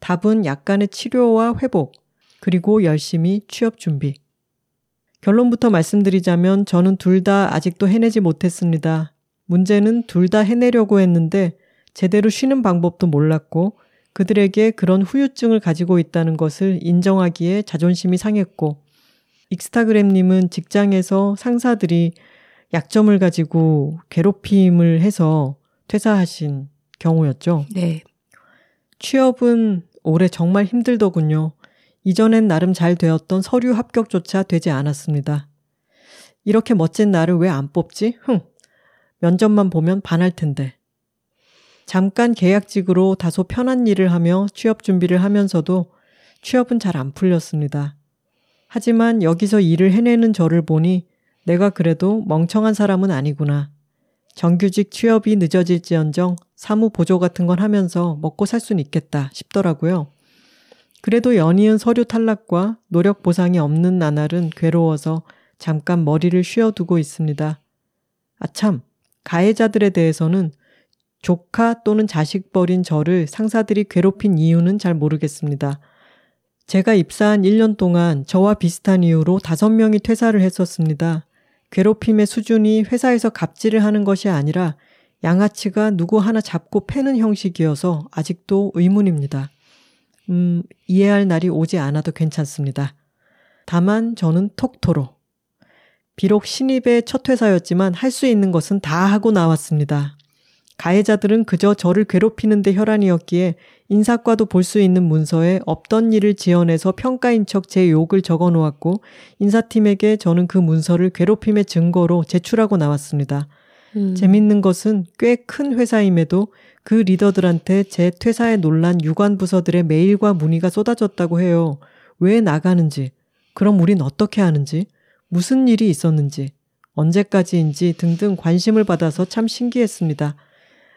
답은 약간의 치료와 회복, 그리고 열심히 취업 준비. 결론부터 말씀드리자면 저는 둘 다 아직도 해내지 못했습니다. 문제는 둘 다 해내려고 했는데 제대로 쉬는 방법도 몰랐고 그들에게 그런 후유증을 가지고 있다는 것을 인정하기에 자존심이 상했고 익스타그램님은 직장에서 상사들이 약점을 가지고 괴롭힘을 해서 퇴사하신 경우였죠. 네. 취업은 올해 정말 힘들더군요. 이전엔 나름 잘 되었던 서류 합격조차 되지 않았습니다. 이렇게 멋진 나를 왜 안 뽑지? 흥. 면접만 보면 반할 텐데. 잠깐 계약직으로 다소 편한 일을 하며 취업 준비를 하면서도 취업은 잘 안 풀렸습니다. 하지만 여기서 일을 해내는 저를 보니 내가 그래도 멍청한 사람은 아니구나. 정규직 취업이 늦어질지언정 사무 보조 같은 건 하면서 먹고 살 수는 있겠다 싶더라고요. 그래도 연이은 서류 탈락과 노력 보상이 없는 나날은 괴로워서 잠깐 머리를 쉬어두고 있습니다. 아참, 가해자들에 대해서는 조카 또는 자식 버린 저를 상사들이 괴롭힌 이유는 잘 모르겠습니다. 제가 입사한 1년 동안 저와 비슷한 이유로 5명이 퇴사를 했었습니다. 괴롭힘의 수준이 회사에서 갑질을 하는 것이 아니라 양아치가 누구 하나 잡고 패는 형식이어서 아직도 의문입니다. 음, 이해할 날이 오지 않아도 괜찮습니다. 다만 저는 톡토로. 비록 신입의 첫 회사였지만 할 수 있는 것은 다 하고 나왔습니다. 가해자들은 그저 저를 괴롭히는데 혈안이었기에 인사과도 볼 수 있는 문서에 없던 일을 지어내서 평가인 척 제 욕을 적어 놓았고 인사팀에게 저는 그 문서를 괴롭힘의 증거로 제출하고 나왔습니다. 음. 재밌는 것은 꽤 큰 회사임에도 그 리더들한테 제 퇴사에 논란 유관 부서들의 메일과 문의가 쏟아졌다고 해요. 왜 나가는지, 그럼 우린 어떻게 하는지, 무슨 일이 있었는지, 언제까지인지 등등 관심을 받아서 참 신기했습니다.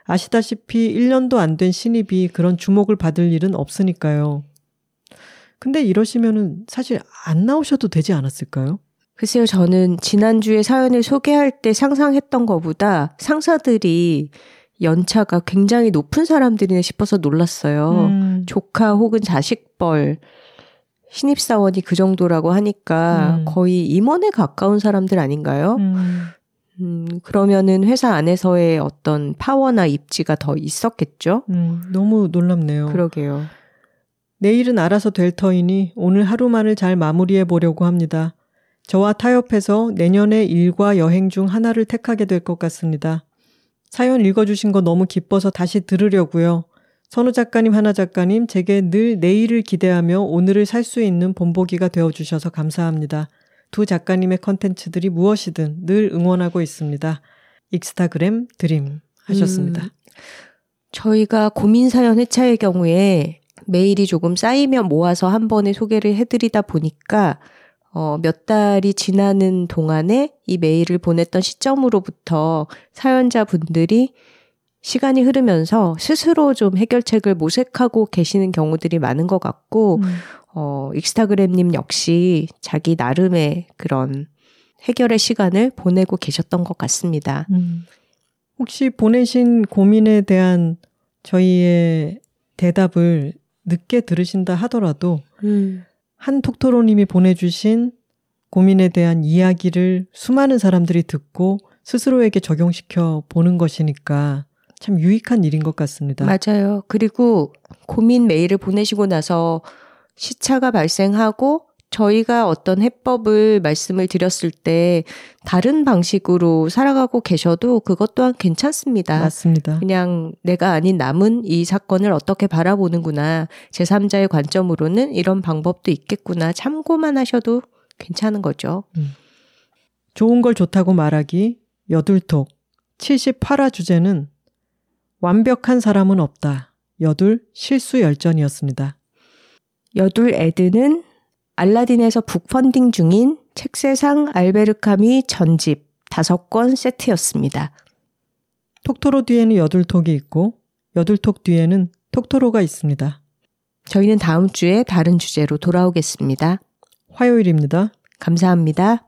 아시다시피 1년도 안 된 신입이 그런 주목을 받을 일은 없으니까요. 근데 이러시면은 사실 안 나오셔도 되지 않았을까요? 글쎄요, 저는 지난주에 사연을 소개할 때 상상했던 것보다 상사들이 연차가 굉장히 높은 사람들이네 싶어서 놀랐어요. 음. 조카 혹은 자식벌 신입사원이 그 정도라고 하니까 음. 거의 임원에 가까운 사람들 아닌가요? 음. 음, 그러면은 회사 안에서의 어떤 파워나 입지가 더 있었겠죠? 음, 너무 놀랍네요. 그러게요. 내일은 알아서 될 터이니 오늘 하루만을 잘 마무리해 보려고 합니다. 저와 타협해서 내년에 일과 여행 중 하나를 택하게 될 것 같습니다. 사연 읽어주신 거 너무 기뻐서 다시 들으려고요. 선우 작가님, 하나 작가님, 제게 늘 내일을 기대하며 오늘을 살 수 있는 본보기가 되어주셔서 감사합니다. 두 작가님의 컨텐츠들이 무엇이든 늘 응원하고 있습니다. 익스타그램 드림 하셨습니다. 음, 저희가 고민 사연 회차의 경우에 메일이 조금 쌓이면 모아서 한 번에 소개를 해드리다 보니까 어, 몇 달이 지나는 동안에 이 메일을 보냈던 시점으로부터 사연자 분들이 시간이 흐르면서 스스로 좀 해결책을 모색하고 계시는 경우들이 많은 것 같고, 음. 어, 익스타그램님 역시 자기 나름의 그런 해결의 시간을 보내고 계셨던 것 같습니다. 음. 혹시 보내신 고민에 대한 저희의 대답을 늦게 들으신다 하더라도 음. 한 톡토로님이 보내주신 고민에 대한 이야기를 수많은 사람들이 듣고 스스로에게 적용시켜 보는 것이니까 참 유익한 일인 것 같습니다. 맞아요. 그리고 고민 메일을 보내시고 나서 시차가 발생하고 저희가 어떤 해법을 말씀을 드렸을 때 다른 방식으로 살아가고 계셔도 그것 또한 괜찮습니다. 맞습니다. 그냥 내가 아닌 남은 이 사건을 어떻게 바라보는구나. 제3자의 관점으로는 이런 방법도 있겠구나. 참고만 하셔도 괜찮은 거죠. 좋은 걸 좋다고 말하기 여둘톡 78화 주제는 완벽한 사람은 없다. 여둘 실수 열전이었습니다. 여둘 애드는 알라딘에서 북펀딩 중인 책세상 알베르카미 전집 다섯 권 세트였습니다. 톡토로 뒤에는 여둘톡이 있고 여둘톡 뒤에는 톡토로가 있습니다. 저희는 다음 주에 다른 주제로 돌아오겠습니다. 화요일입니다. 감사합니다.